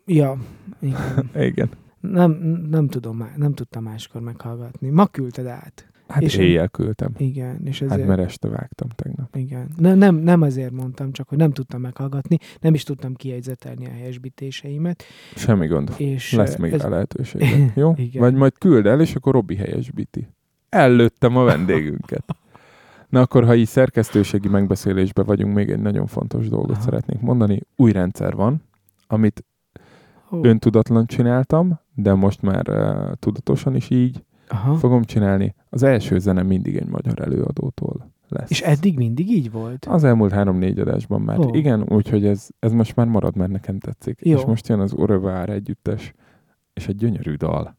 Ja, igen. [laughs] Igen. Nem, nem tudom nem tudtam máskor meghallgatni. Ma küldted át. Hát És éjjel küldtem. Igen, és Hát ezért... mert este vágtam tegnap. Igen. Ne, nem, nem azért mondtam, csak hogy nem tudtam meghallgatni, nem is tudtam kijegyzetelni a helyesbítéseimet. Semmi gond. És Lesz még ez, rá lehetőség. [laughs] Jó? Igen. Vagy majd küld el, és akkor Robi helyesbíti. Ellőttem a vendégünket. Na akkor, ha így szerkesztőségi megbeszélésben vagyunk, még egy nagyon fontos dolgot Aha. szeretnék mondani. Új rendszer van, amit Ó, öntudatlan csináltam, de most már uh, tudatosan is így Aha. fogom csinálni. Az első zene mindig egy magyar előadótól lesz. És eddig mindig így volt? Az elmúlt három-négy adásban már. Ó. Igen, úgyhogy ez, ez most már marad, mert nekem tetszik. Jó. És most jön az Orevár együttes, és egy gyönyörű dal.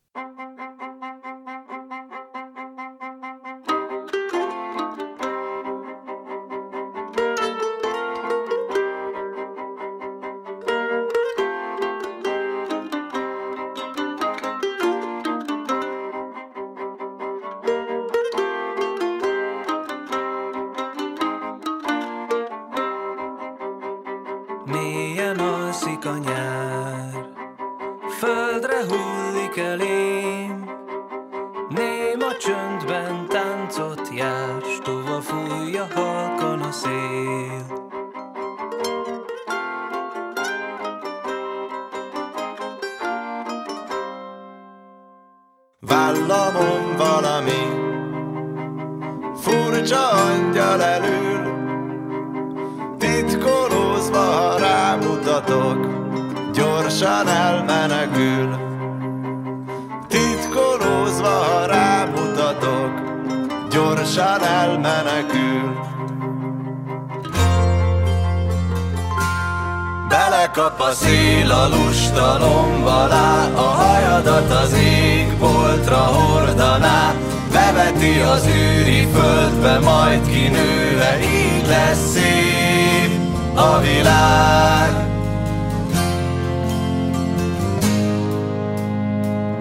A szél a lustalomba alá, a hajadat az égboltra hordaná, beveti az űri földbe, majd kinőve, így lesz szép a világ.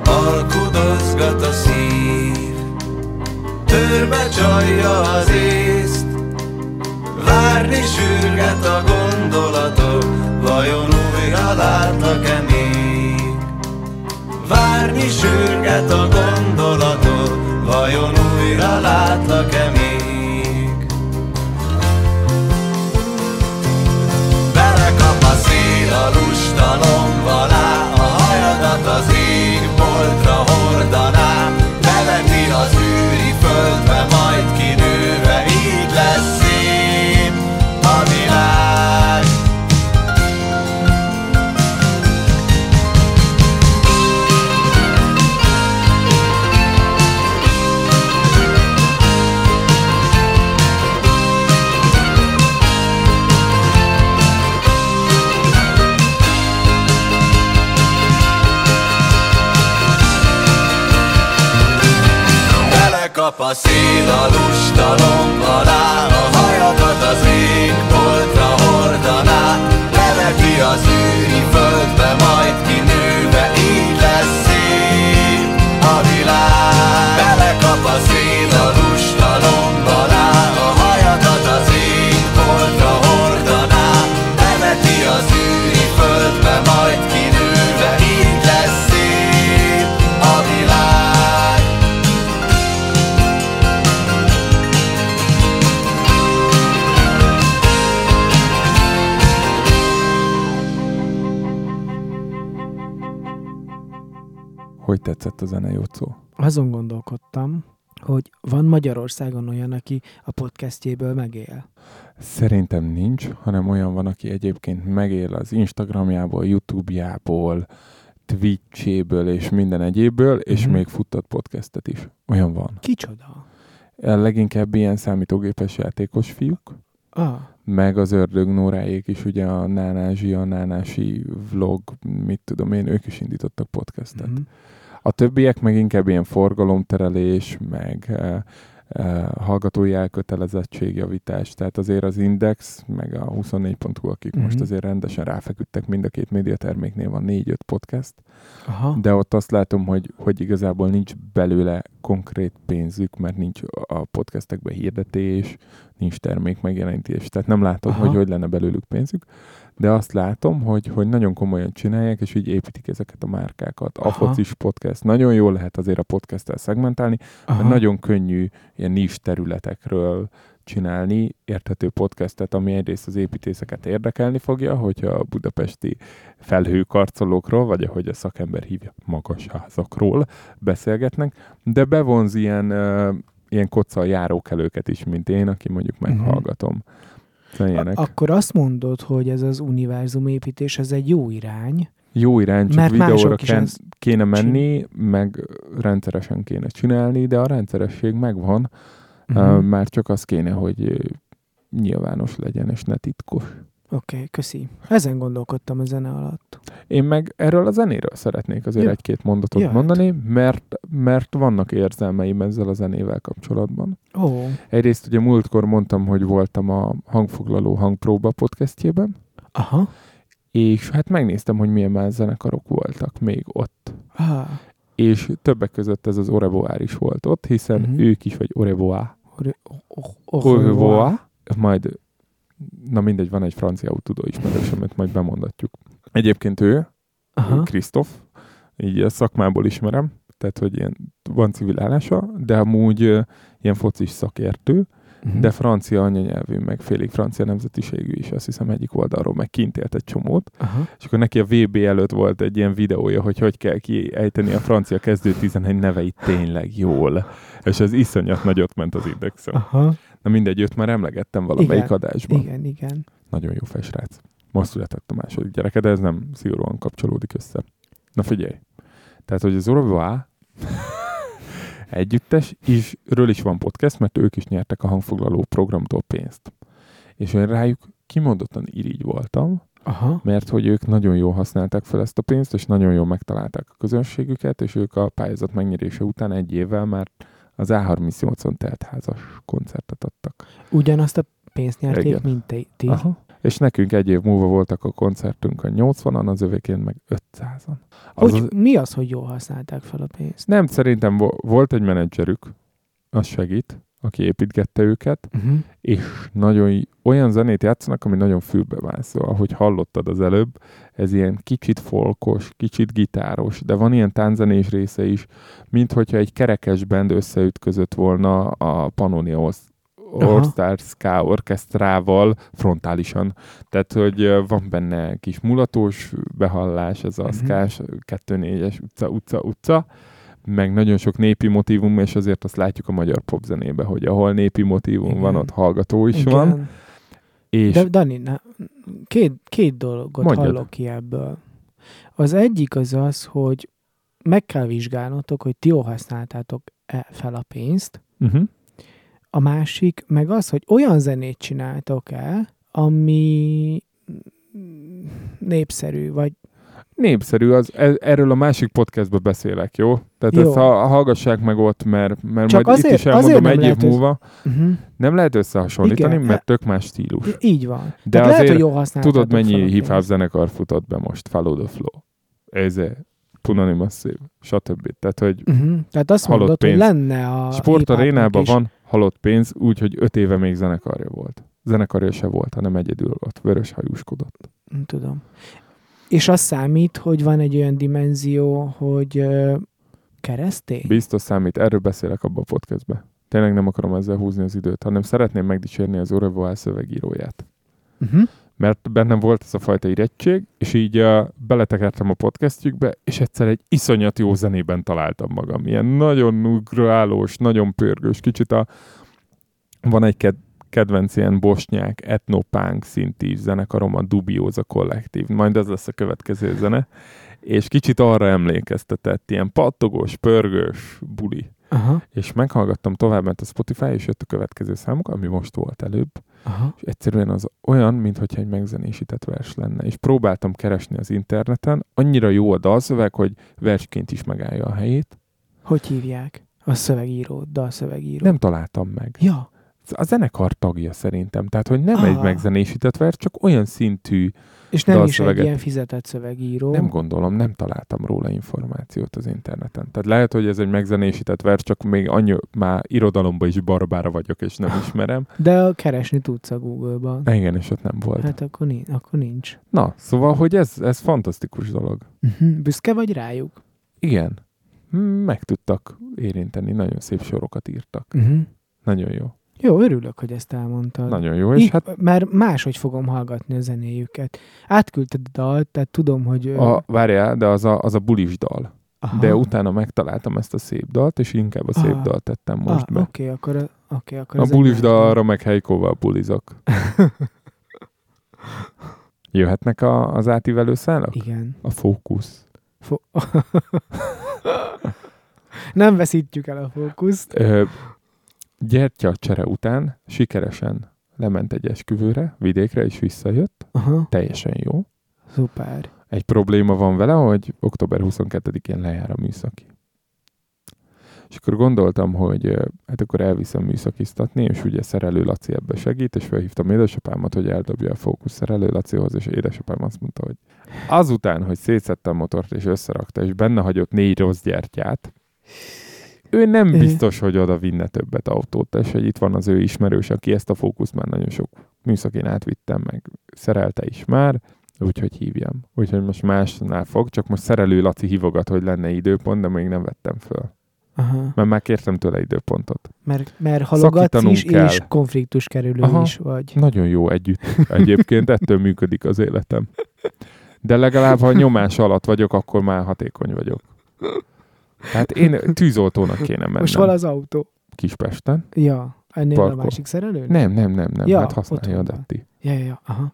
Alkudozgat a szív, törbe csalja az észt, Várni sürget a gondolatok, vajon újra látlak-e még? Várni sürget a gondolatok, vajon újra látlak-e még? Belekap a szél a lustalomba alá, a hajadat az égboltra hordaná, beveti az űri földbe, majd a lustalom alá, a hajadat az égboltra hordaná, leveti az űri földbe, majd kinőve, így lesz szép a világ. Tetszett a zene, Jocó? Azon gondolkodtam, hogy van Magyarországon olyan, aki a podcastjéből megél. Szerintem nincs, hanem olyan van, aki egyébként megél az Instagramjából, YouTube-jából, Twitch-éből és minden egyébből, és Mhm. még futtat podcastet is. Olyan van. Kicsoda? Leginkább ilyen számítógépes játékos fiúk, Ah, meg az ördög Nóráék is, ugye a Nánázsi, a Nánási vlog, mit tudom én, ők is indítottak podcastet. mhm. A többiek meg inkább ilyen forgalomterelés, meg uh, uh, hallgatói elkötelezettségjavítás. Tehát azért az Index, meg a 24.hu, akik Mhm. most azért rendesen ráfeküdtek, mind a két médiaterméknél van négy-öt podcast, Aha. de ott azt látom, hogy, hogy igazából nincs belőle konkrét pénzük, mert nincs a podcastekben hirdetés, nincs termék megjelenítés, tehát nem látom, Aha. hogy hogy lenne belőlük pénzük, de azt látom, hogy, hogy nagyon komolyan csinálják, és így építik ezeket a márkákat. A Aha. focis podcast, nagyon jól lehet azért a podcasttel szegmentálni, mert Aha. nagyon könnyű ilyen nis területekről csinálni érthető podcastet, ami egyrészt az építészeket érdekelni fogja, hogyha a budapesti felhőkarcolókról, vagy ahogy a szakember hívja, magas házakról beszélgetnek, de bevonz ilyen, uh, ilyen koccal járókelőket is, mint én, aki mondjuk Mhm. meghallgatom. ilyenek. Akkor azt mondod, hogy ez az univerzum építés, ez egy jó irány, Jó irány, csak mert videóra ezt kéne menni, meg rendszeresen kéne csinálni, de a rendszeresség megvan, Mhm. uh, már csak az kéne, hogy nyilvános legyen, és ne titkos. Oké, okay, köszi. Ezen gondolkodtam a zene alatt. Én meg erről a zenéről szeretnék azért Ja. egy-két mondatot Jöhet. mondani, mert, mert vannak érzelmeim ezzel a zenével kapcsolatban. Ó, Egyrészt ugye múltkor mondtam, hogy voltam a hangfoglaló hangpróba podcastjében, aha. és hát megnéztem, hogy milyen más zenekarok voltak még ott. Ah, És többek között ez az Orevoár is volt ott, hiszen Mhm. ők is, vagy Orevoár. Or- Orevoár. Majd, na mindegy, van egy franciául tudó ismerősöm, amit majd bemondatjuk. Egyébként ő. Krisztof, így a szakmából ismerem, tehát hogy ilyen, van civil állása, de amúgy ilyen focis szakértő, Mhm. de francia anyanyelvű, meg félig francia nemzetiségű is, azt hiszem egyik oldalról, meg kint élt egy csomót, Aha. és akkor neki a VB előtt volt egy ilyen videója, hogy hogy kell kiejteni a francia kezdő 11 neveit tényleg jól. És ez iszonyat nagyot ment az indexen. Aha. Na mindegy, őt már emlegettem valamelyik Igen, adásban. Igen, igen. Nagyon jó fesrác. Most született a második gyereke, de ez nem szigorúan kapcsolódik össze. Na figyelj. Tehát, hogy az Au együttes, és ről is van podcast, mert ők is nyertek a hangfoglaló programtól pénzt. És én rájuk kimondottan irigy voltam, Aha. mert hogy ők nagyon jól használták fel ezt a pénzt, és nagyon jól megtalálták a közönségüket, és ők a pályázat megnyerése után egy évvel már az A38-on teltházas koncertet adtak. Ugyanazt a pénzt nyerték, Igen. mint ti. Aha. És nekünk egy év múlva voltak a koncertünkön 80-an, az övékén meg 500-an. Az Hogy, az, mi az, hogy jól használták fel a pénzt? nem, szerintem vo- volt egy menedzserük, az segít, aki építgette őket, Uh-huh. és nagyon olyan zenét játszanak, ami nagyon fülbevászó. Ahogy hallottad az előbb, ez ilyen kicsit folkos, kicsit gitáros, de van ilyen tánzenés része is, mint hogyha egy kerekes band összeütközött volna a Pannonia All- Aha. All Star Ska orkesztrával frontálisan. Tehát, hogy van benne kis mulatós behallás, ez a szkás 2-4-es utca, utca, utca, meg nagyon sok népi motívum, és azért azt látjuk a magyar popzenébe, hogy ahol népi motívum Igen. van, ott hallgató is Igen. van. És De Dani, na, két, két dolgot Mondjad. hallok ki ebből. Az egyik az az, hogy meg kell vizsgálnotok, hogy ti jól használtátok-e fel a pénzt. uh-huh. A másik meg az, hogy olyan zenét csináltok-e, ami népszerű, vagy népszerű, az, e- erről a másik podcastban beszélek, jó? Tehát Jó. ezt ha, hallgassák meg ott, mert, mert Csak majd itt azért- is elmondom egy év lehet múlva. uh-huh. Nem lehet összehasonlítani, Igen, mert tök más stílus. így van. De lehet, azért hogy jól használtátok Tudod, mennyi hip-hop zenekar futott be most? Follow the Flow. Ez Punani Massive, stb. Tehát, hogy Uh-huh. Tehát azt mondod, hogy pénz. lenne a sportarénában hip-hopnak van halott pénz, úgyhogy öt éve még zenekarja volt. Zenekarja se volt, hanem egyedül ott vörös hajúskodott. tudom. És az számít, hogy van egy olyan dimenzió, hogy ö, keresztény? Biztos számít, erről beszélek abban a podcastben. Tényleg nem akarom ezzel húzni az időt, hanem szeretném megdicsérni az Orevoal szövegíróját. Uh-huh. Mert bennem volt ez a fajta irettség, és így uh, beletekertem a podcastjükbe, és egyszer egy iszonyat jó zenében találtam magam. Ilyen nagyon ugrálós, nagyon pörgős, kicsit a... Van egy ked- kedvenc ilyen bosnyák, etnopánk szintű zenekarom, a Dubioza kollektív. Majd ez lesz a következő zene. És kicsit arra emlékeztetett, ilyen pattogós, pörgős buli. Aha. És meghallgattam tovább, mert a Spotify, és jött a következő számuk, ami most volt előbb Aha. és egyszerűen az olyan, mintha egy megzenésített vers lenne. És próbáltam keresni az interneten, annyira jó a dalszöveg, hogy versként is megállja a helyét. Hogy hívják? A szövegíró, dalszövegíró. Nem találtam meg. Ja. A zenekar tagja szerintem, tehát hogy nem Ah. egy megzenésített vers, csak olyan szintű, És nem is egy ilyen fizetett szövegíró. nem gondolom, nem találtam róla információt az interneten. Tehát lehet, hogy ez egy megzenésített vers, csak még annyi, már irodalomban is barbára vagyok, és nem ismerem. [laughs] De keresni tudsz a Google-ban. Na igen, és ott nem volt. Hát akkor, nincs, akkor nincs. Na, szóval, hogy ez, ez fantasztikus dolog. Uh-huh. Büszke vagy rájuk? Igen. Meg tudtak érinteni, nagyon szép sorokat írtak. Uh-huh. Nagyon jó. Jó, örülök, hogy ezt elmondtad. Nagyon jó, és Így, hát Mert máshogy fogom hallgatni a zenéjüket. Átküldted a dalt, tehát tudom, hogy... a, várjál, de az a, az a bulis dal. aha. De utána megtaláltam ezt a szép dalt, és inkább a szép Ah. dalt tettem most ah, be. Oké, akkor, a- oké, akkor A bulis dalra meg helykóval bulizok. [laughs] Jöhetnek a, az átívelő szálak? Igen. A fókusz. Fo- [laughs] Nem veszítjük el a fókuszt. Ö, gyertya csere után sikeresen lement egy esküvőre, vidékre, és visszajött. Aha, Teljesen jó. szuper. Egy probléma van vele, hogy október 22-én lejár a műszaki. És akkor gondoltam, hogy hát akkor elviszem műszakiztatni, és ugye szerelő Laci ebbe segít, és felhívtam édesapámat, hogy eldobja a fókusz szerelő Lacihoz, és édesapám azt mondta, hogy azután, hogy szétszette a motort, és összerakta, és benne hagyott négy rossz gyertyát, ő nem biztos, hogy oda vinne többet autót, és hogy itt van az ő ismerős, aki ezt a fókuszt már nagyon sok műszakén átvittem, meg szerelte is már, úgyhogy hívjam. Úgyhogy most másnál fog, csak most szerelő Laci hívogat, hogy lenne időpont, de még nem vettem föl. Aha. Mert már kértem tőle időpontot. Mert, mert halogatsz is, kell. és konfliktus kerülő Aha. is vagy. Nagyon jó együtt. Egyébként ettől működik az életem. De legalább, ha nyomás alatt vagyok, akkor már hatékony vagyok. Tehát én tűzoltónak kéne mennem. Most hol az autó? Kispesten. Ja, ennél Parkol. a másik szerelő? Nem, nem, nem, nem. Ja, hát használja a van. Detti. Ja, ja, ja, aha.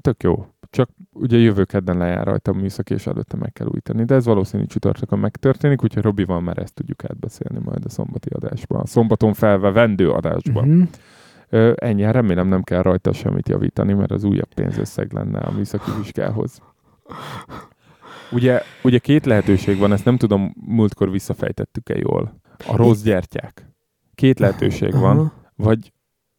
Tök jó. Csak ugye jövő kedden lejár rajta a műszak, és előtte meg kell újítani. De ez valószínű csütörtökön megtörténik, úgyhogy Robival már ezt tudjuk átbeszélni majd a szombati adásban. A szombaton felve vendő adásban. Uh-huh. Ö, ennyi, hát remélem nem kell rajta semmit javítani, mert az újabb pénzösszeg lenne a műszaki vizsgához. Ugye, ugye két lehetőség van, ezt nem tudom, múltkor visszafejtettük-e jól. A rossz gyertyák. Két lehetőség van, vagy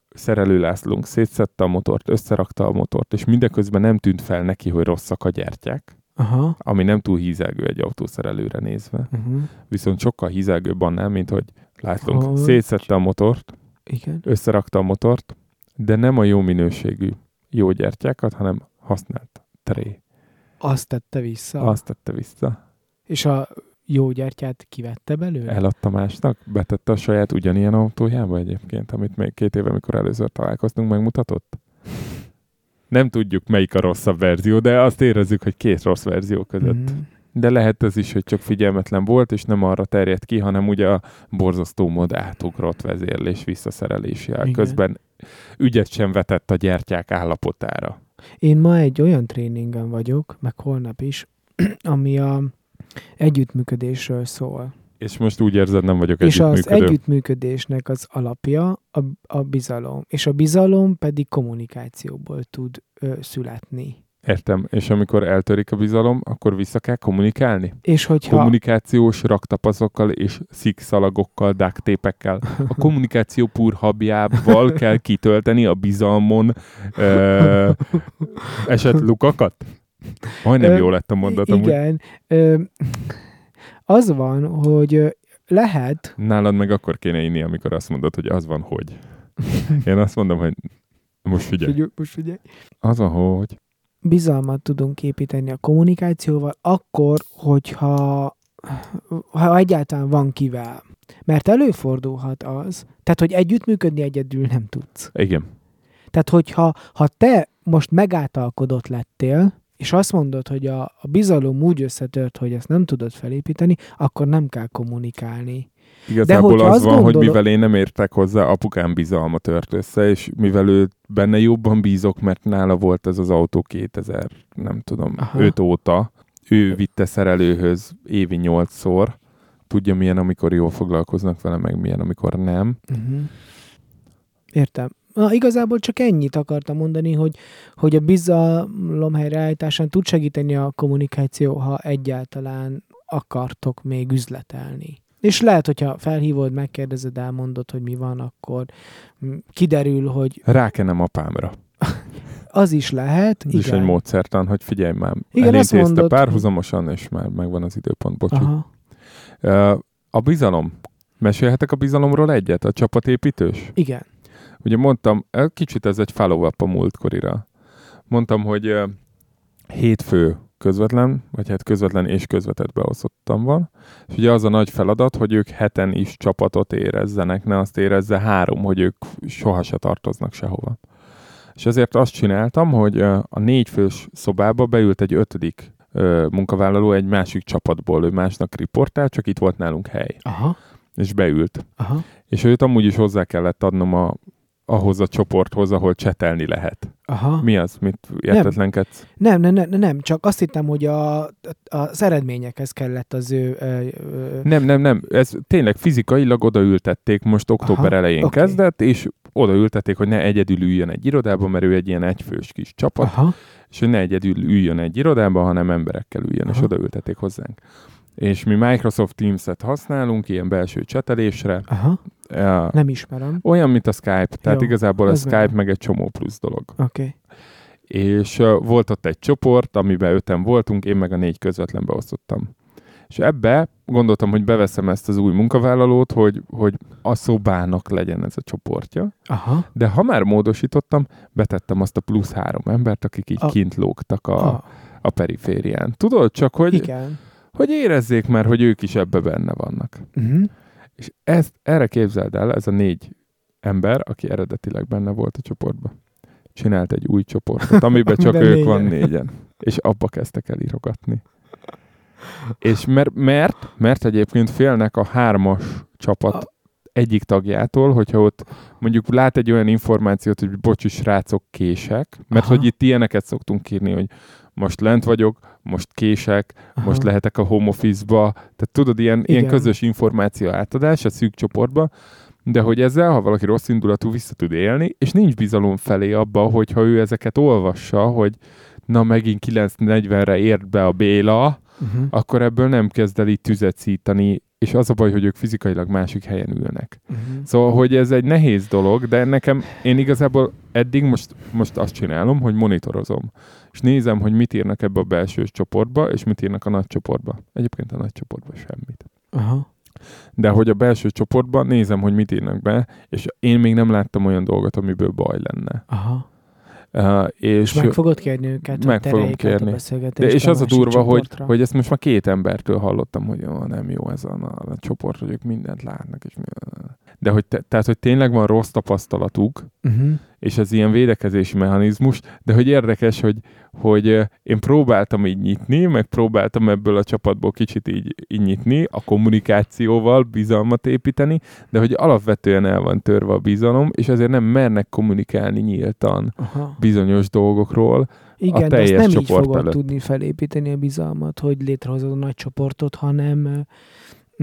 szerelő Lászlónk szétszette a motort, összerakta a motort, és mindeközben nem tűnt fel neki, hogy rosszak a gyertyák, Aha. ami nem túl hízelgő egy autószerelőre nézve. Uh-huh. Viszont sokkal hízelgőbb annál, mint hogy Lászlónk Hogy? szétszette a motort, Igen. összerakta a motort, de nem a jó minőségű jó gyertyákat, hanem használt tré. Azt tette vissza. Azt tette vissza. És a jó gyertyát kivette belőle? Eladta másnak, betette a saját ugyanilyen autójába egyébként, amit még két éve, amikor először találkoztunk, megmutatott. Nem tudjuk, melyik a rosszabb verzió, de azt érezzük, hogy két rossz verzió között. Mhm. De lehet ez is, hogy csak figyelmetlen volt, és nem arra terjedt ki, hanem ugye a borzasztó mód átugrott vezérlés visszaszerelési közben ügyet sem vetett a gyertyák állapotára. Én ma egy olyan tréningen vagyok, meg holnap is, [clears throat] ami a együttműködésről szól. És most úgy érzed, nem vagyok És az együttműködő. együttműködésnek az alapja a, a bizalom. És a bizalom pedig kommunikációból tud ö, születni. Értem. És amikor eltörik a bizalom, akkor vissza kell kommunikálni? És hogyha... Kommunikációs raktapazokkal és szikszalagokkal, duct A kommunikáció purhabjával kell kitölteni a bizalmon ö, esett lukakat? Majdnem Ö, jó lett a mondat. Igen. Ö, az van, hogy lehet, Nálad meg akkor kéne inni, amikor azt mondod, hogy az van, hogy. Én azt mondom, hogy most figyelj. figyelj, most figyelj, Az van, hogy. Bizalmat tudunk építeni a kommunikációval, akkor, hogyha ha egyáltalán van kivel. Mert előfordulhat az, tehát, hogy együttműködni egyedül nem tudsz. Igen. Tehát, hogyha ha te most megáltalkodott lettél, és azt mondod, hogy a, a bizalom úgy összetört, hogy ezt nem tudod felépíteni, akkor nem kell kommunikálni. Igazából hogyha az van, hogy gondolod- mivel én nem értek hozzá, apukám bizalma tört össze, és mivel ő benne jobban bízok, mert nála volt ez az autó 2000, nem tudom, Aha. 5 óta, ő vitte szerelőhöz évi nyolcszor, tudja milyen, amikor jól foglalkoznak vele, meg milyen, amikor nem. Uh-huh. Értem. Na, igazából csak ennyit akartam mondani, hogy, hogy a bizalom helyreállításán tud segíteni a kommunikáció, ha egyáltalán akartok még üzletelni. És lehet, hogyha felhívod, megkérdezed, elmondod, hogy mi van, akkor mm, kiderül, hogy Rákenem apámra. [laughs] az is lehet. Ez igen. is egy módszertan, hogy figyelj már, Igen, elintézte párhuzamosan, és már megvan az időpont, bocsánat. Aha. A bizalom. Mesélhetek a bizalomról egyet? A csapatépítős? Igen. Ugye mondtam, kicsit ez egy follow-up a múltkorira. Mondtam, hogy hétfő közvetlen, vagy hát közvetlen és közvetett beosztottam van. És ugye az a nagy feladat, hogy ők heten is csapatot érezzenek, ne azt érezze három, hogy ők soha se tartoznak sehova. És ezért azt csináltam, hogy a négyfős szobába beült egy ötödik munkavállaló egy másik csapatból, ő másnak riportál, csak itt volt nálunk hely. Aha. És beült. Aha. És őt amúgy is hozzá kellett adnom a, ahhoz a csoporthoz, ahol csetelni lehet. Aha. Mi az, mit értetlenkedsz? Nem, nem, nem, nem, csak azt hittem, hogy a, a, az eredményekhez kellett az ő... Ö, ö, Nem, nem, nem. Ez tényleg fizikailag odaültették, most október Aha, elején oké. kezdett, és odaültették, hogy ne egyedül üljön egy irodába, mert ő egy ilyen egyfős kis csapat, aha, és hogy ne egyedül üljön egy irodába, hanem emberekkel üljön, és Aha. odaültették hozzánk. És mi Microsoft Teams-et használunk, ilyen belső csetelésre. aha, Eh, nem ismerem. Olyan, mint a Skype. Tehát Jó, igazából a Skype meg- meg egy csomó plusz dolog. Oké. Okay. És uh, volt ott egy csoport, amiben öten voltunk, én meg a négy közvetlen beosztottam. És ebbe gondoltam, hogy beveszem ezt az új munkavállalót, hogy, hogy a szobának legyen ez a csoportja. Aha. De ha már módosítottam, betettem azt a plusz három embert, akik így A- kint lógtak a, Ah, a periférián. Tudod, csak hogy, igen. Hogy érezzék már, hogy ők is ebbe benne vannak. Uh-huh. És ezt, erre képzeld el, ez a négy ember, aki eredetileg benne volt a csoportban. Csinált egy új csoportot, amiben [laughs] csak ők van négyen. négyen. És abba kezdtek el írogatni. És mert, mert, mert egyébként félnek a hármas csapat A- egyik tagjától, hogyha ott mondjuk lát egy olyan információt, hogy bocsi srácok, kések, mert Aha. hogy itt ilyeneket szoktunk írni, hogy most lent vagyok, most kések, Aha. most lehetek a home office-ba, tehát tudod, ilyen, ilyen közös információ átadás a szűk csoportba, de hogy ezzel, ha valaki rossz indulatú vissza tud élni, és nincs bizalom felé abba, hogyha ő ezeket olvassa, hogy na megint 9.40-re ért be a Béla, Uh-huh. akkor ebből nem kezd el így tüzet szítani, és az a baj, hogy ők fizikailag másik helyen ülnek. Uh-huh. Szóval, hogy ez egy nehéz dolog, de nekem, én igazából eddig most, most azt csinálom, hogy monitorozom. És nézem, hogy mit írnak ebbe a belső csoportba, és mit írnak a nagy csoportba. Egyébként a nagy csoportba semmit. Aha. De hogy a belső csoportban nézem, hogy mit írnak be, és én még nem láttam olyan dolgot, amiből baj lenne. Aha. Uh, és, meg fogod kérni őket, meg hogy fogom kérni. a de, és az a durva, hogy, hogy ezt most már két embertől hallottam, hogy jó, nem jó ez a, a, a csoport, hogy ők mindent látnak. És mi, de hogy, te, tehát, hogy tényleg van rossz tapasztalatuk, Uh-huh. És ez ilyen védekezési mechanizmus, de hogy érdekes, hogy, hogy én próbáltam így nyitni, meg próbáltam ebből a csapatból kicsit így, így nyitni, a kommunikációval bizalmat építeni, de hogy alapvetően el van törve a bizalom, és ezért nem mernek kommunikálni nyíltan Aha. bizonyos dolgokról. Igen, de azt teljes nem így fogod előtt. tudni felépíteni a bizalmat, hogy létrehozod a nagy csoportot, hanem,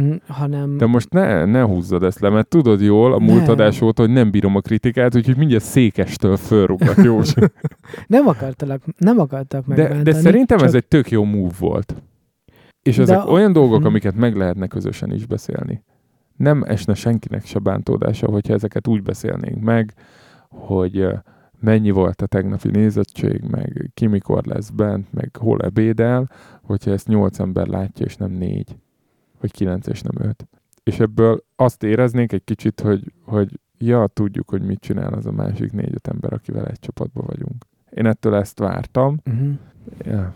mm, hanem De most ne, ne húzzad ezt le, mert tudod jól a múlt Nem. adás óta, hogy nem bírom a kritikát, úgyhogy mindjárt székestől fölrúgnak, Józsi. [laughs] nem akartalak, nem akartak De, megbántani. de szerintem csak ez egy tök jó move volt. És De ezek a- olyan dolgok, Mhm. amiket meg lehetne közösen is beszélni. Nem esne senkinek se bántódása, hogyha ezeket úgy beszélnénk meg, hogy mennyi volt a tegnapi nézettség, meg ki mikor lesz bent, meg hol ebédel, hogyha ezt nyolc ember látja, és nem négy, vagy kilenc, és nem öt. És ebből azt éreznénk egy kicsit, hogy, hogy ja, tudjuk, hogy mit csinál az a másik négy-öt ember, akivel egy csapatban vagyunk. Én ettől ezt vártam, Uh-huh. Ja.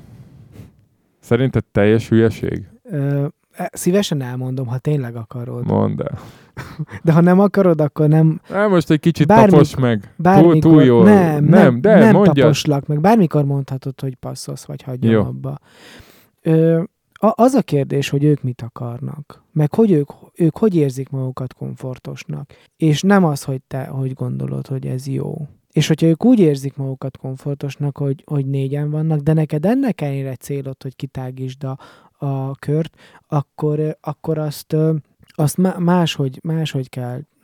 Szerinted teljes hülyeség? Ö, e, szívesen elmondom, ha tényleg akarod. Mondd el. [laughs] De ha nem akarod, akkor nem, Á, most egy kicsit Bármik- tapos meg. bármikor, túl, túl jól. nem, nem, nem, de nem taposlak meg. Bármikor mondhatod, hogy passzolsz, vagy hagyjam Jó. abba. Ö, a, az a kérdés, hogy ők mit akarnak, meg hogy ők, ők hogy érzik magukat komfortosnak, és nem az, hogy te hogy gondolod, hogy ez jó. És hogyha ők úgy érzik magukat komfortosnak, hogy, hogy négyen vannak, de neked ennek ellenére célod, hogy kitágítsd a, a kört, akkor, akkor azt, azt má- máshogy, máshogy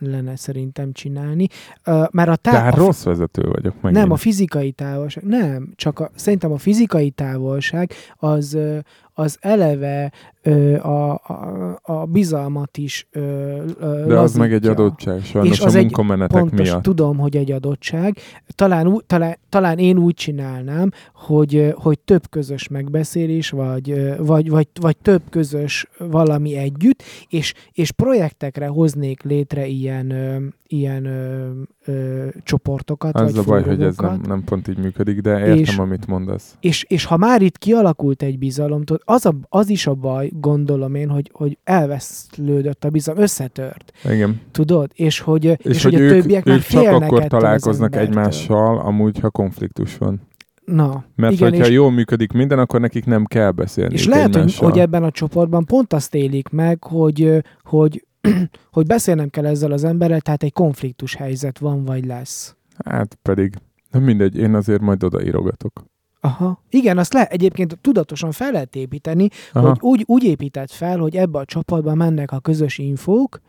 kellene szerintem csinálni. Ö, Mert a, tá- Tehát rossz vezető vagyok megint. nem, a fizikai távolság, nem, csak a, szerintem a fizikai távolság az, az eleve a, a, a bizalmat is ö, ö, De az meg egy adottság, sajnos És az a egy munkamenetek Pontos, miatt. tudom, hogy egy adottság. Talán, talán, talán én úgy csinálnám, hogy, hogy több közös megbeszélés, vagy, vagy, vagy, vagy több közös valami együtt, és, és projektekre hoznék létre ilyen, ö, ilyen ö, ö, csoportokat, Az vagy a baj, hogy ez nem, nem pont így működik, de értem, És- amit mondasz. És, és ha már itt kialakult egy bizalom, az, a, az is a baj, gondolom én, hogy, hogy elveszlődött a bizalom, összetört, Igen. tudod? És hogy, és, És, hogy, hogy a ők, többiek már ők csak félnek akkor találkoznak egymással, amúgy, ha konfliktus van. Na, Mert igen, hogyha jól működik minden, akkor nekik nem kell beszélni és lehet, hogy, hogy ebben a csoportban pont azt élik meg, hogy, hogy, [clears throat] hogy beszélnem kell ezzel az emberrel, tehát egy konfliktus helyzet van, vagy lesz. Hát pedig Nem mindegy, én azért majd odaírogatok. Aha. Igen, azt le, egyébként tudatosan fel lehet építeni, Aha. hogy úgy, úgy épített fel, hogy ebbe a csapatba mennek a közös infók,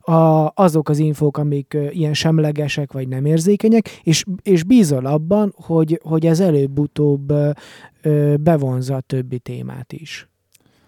a, azok az infók, amik ö, ilyen semlegesek vagy nem érzékenyek, és, és bízol abban, hogy, hogy ez előbb-utóbb ö, bevonza a többi témát is.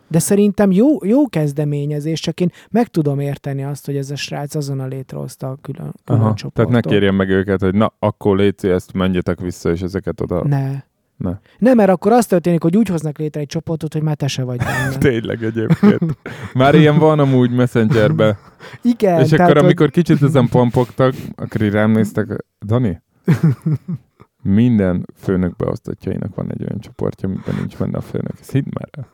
De szerintem jó, jó kezdeményezés, csak én meg tudom érteni azt, hogy ez a srác azon a létrehozta a külön, külön Aha. csoportot. Tehát ne kérjem meg őket, hogy na, akkor létszi ezt, menjetek vissza, és ezeket oda. Ne. Ne. Nem, mert akkor az történik, hogy úgy hoznak létre egy csoportot, hogy már te se vagy benne. [laughs] Tényleg egyébként. Már ilyen van amúgy Messengerben. [laughs] Igen, És akkor, hogy- amikor kicsit ezen pampogtak, akkor így rám néztek, Dani, [laughs] minden főnök beosztottjainak van egy olyan csoportja, amiben nincs benne a főnök. Ezt hidd már el.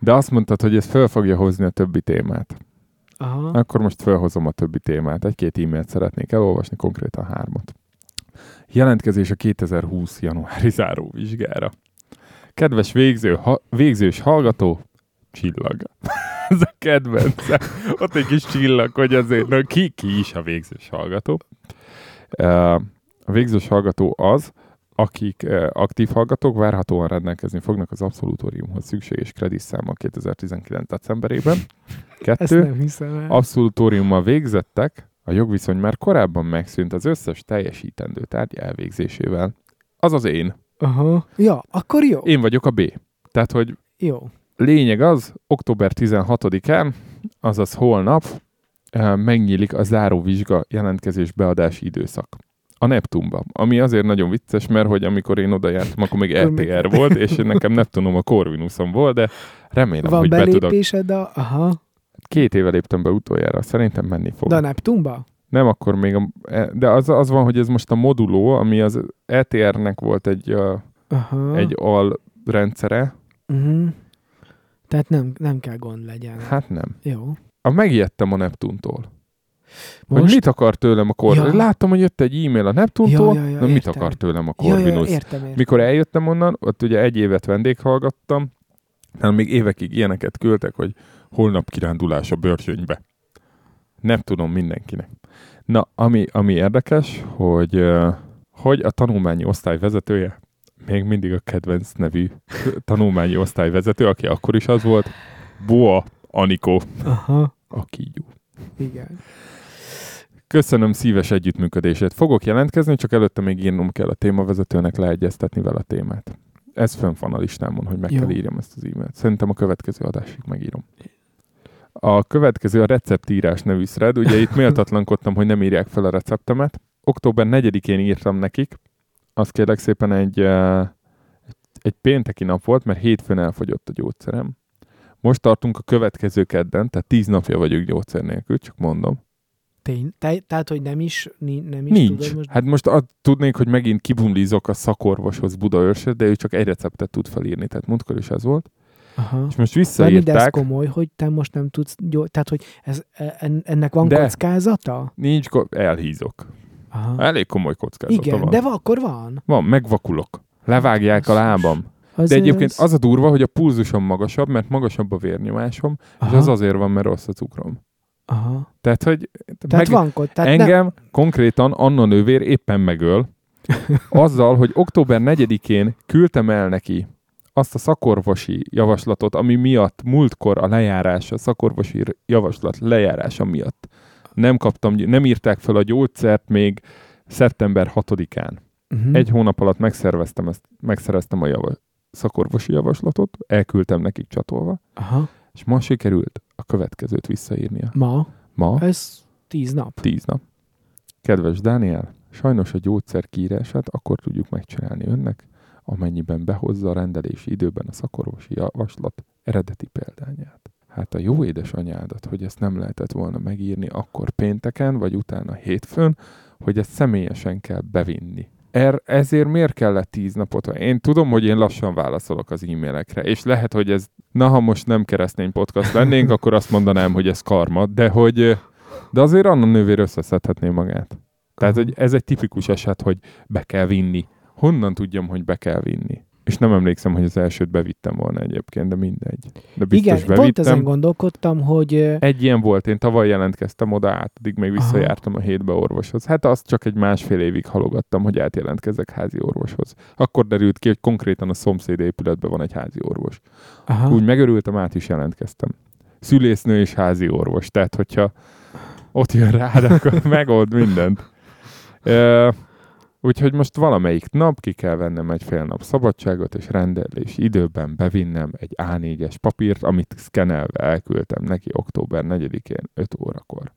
De azt mondtad, hogy ez fel fogja hozni a többi témát. Aha. Akkor most felhozom a többi témát. Egy-két e-mailt szeretnék elolvasni, konkrétan hármat. Jelentkezés a 2020 januári záróvizsgára. Kedves végző, ha, végzős hallgató, csillag. [laughs] Ez a kedvencem. Ott egy kis csillag, hogy azért, na, ki, ki is a végzős hallgató. Uh, A végzős hallgató az, akik aktív hallgatók várhatóan rendelkezni fognak az abszolutóriumhoz szükséges kreditszámmal 2019. decemberében. Kettő, abszolutóriummal végzettek, a jogviszony már korábban megszűnt az összes teljesítendő tárgy elvégzésével. Az az én. Aha. Ja, akkor jó. Én vagyok a B. Tehát, hogy Jó. lényeg az, október 16-án, azaz holnap megnyílik a záróvizsga jelentkezés beadási időszak. A Neptunba. Ami azért nagyon vicces, mert hogy amikor én oda jártam, akkor még LTR volt, és nekem Neptunom a Corvinusom volt, de remélem, Van hogy be tudok. a... Aha. Két éve léptem be utoljára, szerintem menni fog. De a Neptunba? Nem, akkor még a, e, de az, az van, hogy ez most a moduló, ami az ETR-nek volt egy, Aha. egy al rendszere. Uh-huh. Tehát nem, nem kell gond legyen. Hát nem. Jó. A megijedtem a Neptuntól. Hogy Most? mit akar tőlem a Corvinus? Ja. Láttam, hogy jött egy e-mail a Neptuntól, Ja, ja, ja, na mit értem. akar tőlem a Ja, ja, Corvinus? ja, értem, értem. Mikor eljöttem onnan, ott ugye egy évet vendéghallgattam, hanem még évekig ilyeneket küldtek, hogy holnap kirándulás a bőrsönybe. Nem tudom mindenkinek. Na, ami, ami érdekes, hogy, hogy a tanulmányi osztály vezetője, még mindig a kedvenc nevű tanulmányi osztály vezető, aki akkor is az volt, Boa Anikó, Aha. a kígyó. Igen. Köszönöm szíves együttműködését. Fogok jelentkezni, csak előtte még írnom kell a témavezetőnek leegyeztetni vele a témát. Ez fönn van a listámon, hogy meg Jó. kell írjam ezt az e-mailt. Szerintem a következő adásig megírom. A következő a receptírás nevű thread. Ugye itt [laughs] méltatlankodtam, hogy nem írják fel a receptemet. Október 4-én írtam nekik. Azt kérlek szépen egy, eh, egy pénteki nap volt, mert hétfőn elfogyott a gyógyszerem. Most tartunk a következő kedden, tehát tíz napja vagyok gyógyszer nélkül, csak mondom. Tény. Te, tehát, hogy nem is, nem is Nincs. tudod most... Hát most ad, tudnék, hogy megint kibumlízok a szakorvoshoz Budaörsöt, de ő csak egy receptet tud felírni, tehát múltkor is ez volt. Aha. És most De, de ez visszaírták, komoly, hogy te most nem tudsz... Gyó... Tehát, hogy ez, en- ennek van De. kockázata? nincs, elhízok. Aha. Elég komoly kockázata Igen, van. de va, akkor van. Van, megvakulok. Levágják a lábam. Az, De egyébként az, az a durva, hogy a pulzusom magasabb, mert magasabb a vérnyomásom, és Aha. az azért van, mert rossz a cukrom. Aha. Tehát, hogy Tehát van kod. Tehát nem, engem konkrétan Anna nővér éppen megöl, [laughs] azzal, hogy október 4-én küldtem el neki azt a szakorvosi javaslatot, ami miatt múltkor a lejárás, a szakorvosi javaslat lejárása miatt nem kaptam, nem írták fel a gyógyszert még szeptember 6-án. uh-huh. Egy hónap alatt megszerveztem ezt, megszereztem a java, szakorvosi javaslatot, elküldtem nekik csatolva, Aha. és ma sikerült a következőt visszaírnia. Ma? Ma Ez tíz nap. Tíz nap. Kedves Dániel, sajnos a gyógyszer kiírását akkor tudjuk megcsinálni önnek, amennyiben behozza a rendelési időben a szakorvosi javaslat eredeti példányát. Hát a jó édesanyádat, hogy ezt nem lehetett volna megírni akkor pénteken, vagy utána hétfőn, hogy ezt személyesen kell bevinni. Er, ezért miért kellett tíz napot? Én tudom, hogy én lassan válaszolok az e-mailekre, és lehet, hogy ez, na ha most nem keresztény podcast lennénk, [laughs] akkor azt mondanám, hogy ez karma, de hogy de azért Anna nővér összeszedhetné magát. Tehát, hogy ez egy tipikus eset, hogy be kell vinni. Honnan tudjam, hogy be kell vinni? És nem emlékszem, hogy az elsőt bevittem volna egyébként, de mindegy. De biztos Igen, bevittem. pont ezen gondolkodtam, hogy Egy ilyen volt, én tavaly jelentkeztem oda át, addig még visszajártam a hétbe orvoshoz. Hát azt csak egy másfél évig halogattam, hogy átjelentkezek házi orvoshoz. Akkor derült ki, hogy konkrétan a szomszéd épületben van egy házi orvos. aha, Úgy megörültem, át is jelentkeztem. Szülésznő és házi orvos. Tehát, hogyha ott jön rád, [laughs] akkor megold mindent. Úgyhogy most valamelyik nap ki kell vennem egy fél nap szabadságot, és rendelés időben bevinnem egy A4-es papírt, amit szkenelve elküldtem neki október 4-én 5 órakor.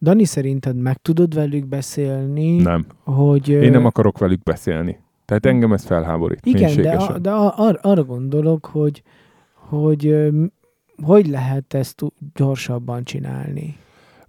Dani, szerinted meg tudod velük beszélni, Nem. hogy... Én nem akarok velük beszélni. Tehát engem ez felháborít. Igen, de, a, de ar, arra gondolok, hogy, hogy hogy lehet ezt gyorsabban csinálni.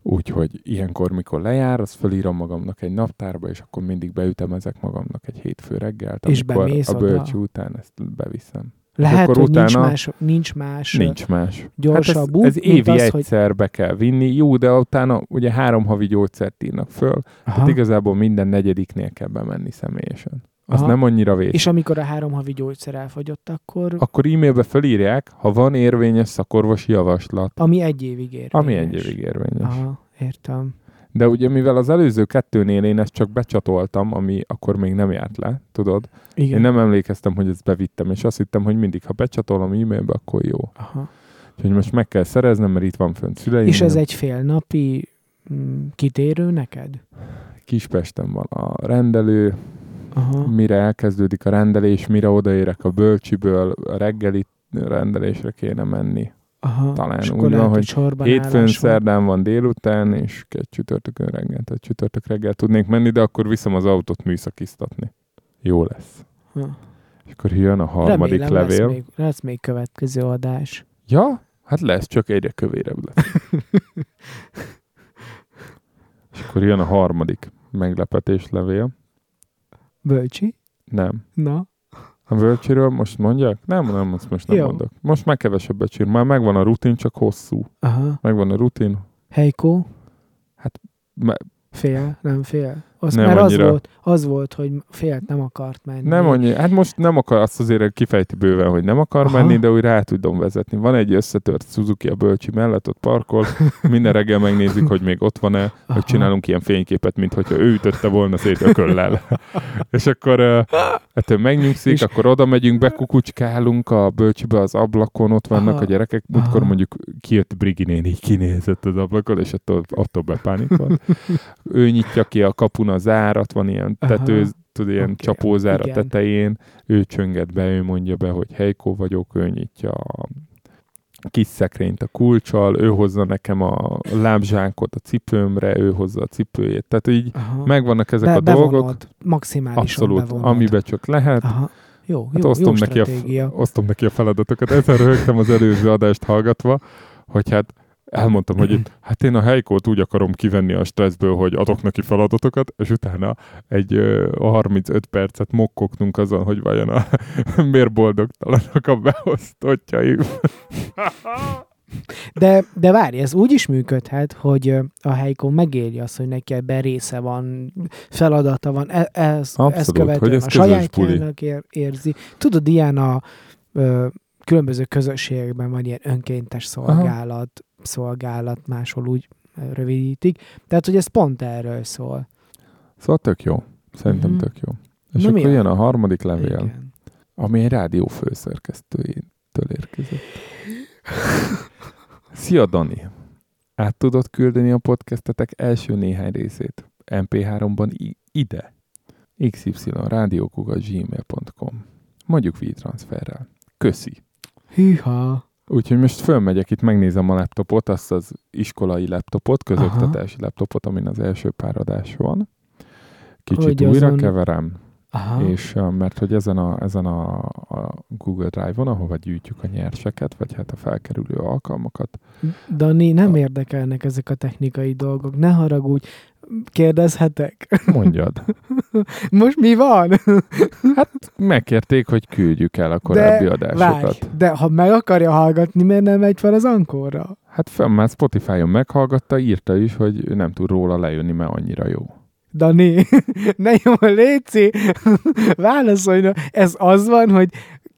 Úgyhogy ilyenkor, mikor lejár, azt fölírom magamnak egy naptárba, és akkor mindig beütemezek magamnak egy hétfő reggelt, És amikor a oda? bölcső után ezt beviszem. Lehet, akkor hogy nincs utána- más, nincs más Nincs más. gyorsabb hát ez, ez évi az, hogy- egyszer be kell vinni. Jó, de utána ugye három havi gyógyszert írnak föl, Aha. tehát igazából minden negyediknél kell bemenni személyesen. Az Aha. nem annyira vés. És amikor a három havi gyógyszer elfogyott, akkor Akkor e-mailbe felírják, ha van érvényes szakorvosi javaslat, ami egy évig érvényes. ami egy évig érvényes. Aha, értem. De ugye mivel az előző kettőnél én ezt csak becsatoltam, ami akkor még nem járt le, tudod? Igen. Én nem emlékeztem, hogy ezt bevittem, és azt hittem, hogy mindig, ha becsatolom e-mailbe, akkor jó. Aha. Úgyhogy most meg kell szereznem, mert itt van fönt szüleim. És ez egy fél napi mm, kitérő neked? Kispesten van a rendelő, Aha. mire elkezdődik a rendelés, mire odaérek a bölcsiből, a reggeli rendelésre kéne menni. Aha. talán És úgy van, hogy Hétfőn, van. szerdán van délután, és egy csütörtökön reggel, tehát csütörtök reggel tudnék menni, de akkor viszem az autót műszakiztatni. Jó lesz. Ha. És akkor jön a harmadik Remélem, levél. Lesz még, lesz még következő adás. Ja, hát lesz, csak egyre kövérebb lesz. [laughs] és akkor jön a harmadik meglepetés levél. Bölcsi? Nem. Na? A bölcsiről most mondják? Nem, nem, azt most nem Jó. mondok. Most már kevesebbet csinál. Már megvan a rutin, csak hosszú. Aha. Megvan a rutin. Heiko? Me- Fél? Nem fél? Az, Nem az annyira. volt, az volt, hogy félt, nem akart menni. Nem annyi, hát most nem akar, azt azért kifejti bőven, hogy nem akar Aha. menni, de úgy rá tudom vezetni. Van egy összetört Suzuki a Bölcsi mellett, ott parkol, minden reggel megnézik, hogy még ott van-e, hogy csinálunk ilyen fényképet, mint hogyha ő ütötte volna szét ököllel. [laughs] és akkor uh, ettől megnyugszik, És- akkor oda megyünk, bekukucskálunk a Bölcsibe az ablakon, ott vannak Aha. a gyerekek, múltkor mondjuk kijött Brigi néni, kinézett az ablakon, és attól, attól bepánikolt. [laughs] ő nyitja ki a kapun a zárat, van ilyen tető, tudod, ilyen okay, csapózár a igen. tetején, ő csönget be, ő mondja be, hogy Heiko vagyok, ő nyitja a kis szekrényt a kulcsal, ő hozza nekem a lábzsákot a cipőmre, ő hozza a cipőjét. Tehát így Aha. megvannak ezek Be- a dolgok, bevonod, Maximálisan abszolút, bevonod. amibe csak lehet. Aha. Jó, Hát jó, osztom, jó neki a, osztom neki a feladatokat. Ezen röhögtem az előző adást hallgatva, hogy hát elmondtam, hogy itt, hát én a helykót úgy akarom kivenni a stresszből, hogy adok neki feladatokat, és utána egy ö, 35 percet mokkoknunk azon, hogy vajon a [laughs] miért boldogtalanok a beosztottjaim. De, de várj, ez úgy is működhet, hogy a Heiko megéri azt, hogy neki ebben része van, feladata van, e- ez, ezt Abszolút, követően hogy ez a sajátjának ér, érzi. Tudod, ilyen a ö, különböző közösségekben van ilyen önkéntes szolgálat, szolgálat, máshol úgy rövidítik. Tehát, hogy ez pont erről szól. Szóval tök jó. Szerintem Mhm. tök jó. És Na, akkor milyen? jön a harmadik levél, Igen. ami egy rádió főszerkesztőjétől érkezett. [laughs] Szia Dani! Át tudod küldeni a podcastetek első néhány részét MP3-ban i- ide? xyrádiókukat.gmail.com Mondjuk V-transferrel. Köszi! Hűha! Úgyhogy most fölmegyek, itt megnézem a laptopot, azt az iskolai laptopot, közoktatási laptopot, amin az első pár adás van. Kicsit Hogy újra azon- keverem, Aha. és mert hogy ezen a, ezen a, a Google Drive-on, ahova gyűjtjük a nyerseket, vagy hát a felkerülő alkalmakat, Dani, nem érdekelnek ezek a technikai dolgok. Ne haragudj. Kérdezhetek? mondjad. [laughs] Most mi van? Megkérték, hogy küldjük el a korábbi de, adásokat. várj, de ha meg akarja hallgatni, miért nem megy fel az ankorra? Hát fenn már Spotify-on meghallgatta, írta is, hogy ő nem tud róla lejönni, mert annyira jó. Dani, [laughs] ne jó, Léci, [laughs] válaszolj, ez az van, hogy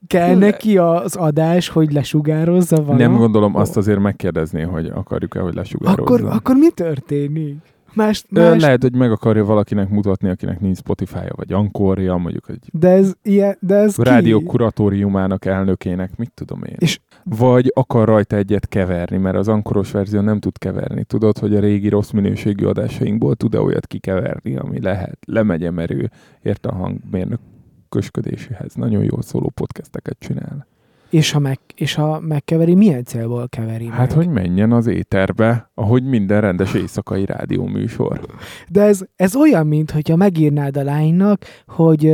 kell neki az adás, hogy lesugározza valamit? Nem gondolom, azt azért megkérdezni, hogy akarjuk-e, hogy lesugározza. Akkor, akkor mi történik? Más, más, Lehet, hogy meg akarja valakinek mutatni, akinek nincs Spotify-ja, vagy Ankorja, mondjuk egy de ez, ilyen, de ez rádió ki? kuratóriumának elnökének, mit tudom én. És- Vagy akar rajta egyet keverni, mert az ankoros verzió nem tud keverni. Tudod, hogy a régi rossz minőségű adásainkból tud-e olyat kikeverni, ami lehet. Lemegye merő, ért a hangmérnök kösködéséhez. Nagyon jól szóló podcasteket csinál. És ha, meg, és ha megkeveri, milyen célból keveri Hát, meg? hogy menjen az éterbe, ahogy minden rendes éjszakai rádióműsor. De ez, ez olyan, mint hogyha megírnád a lánynak, hogy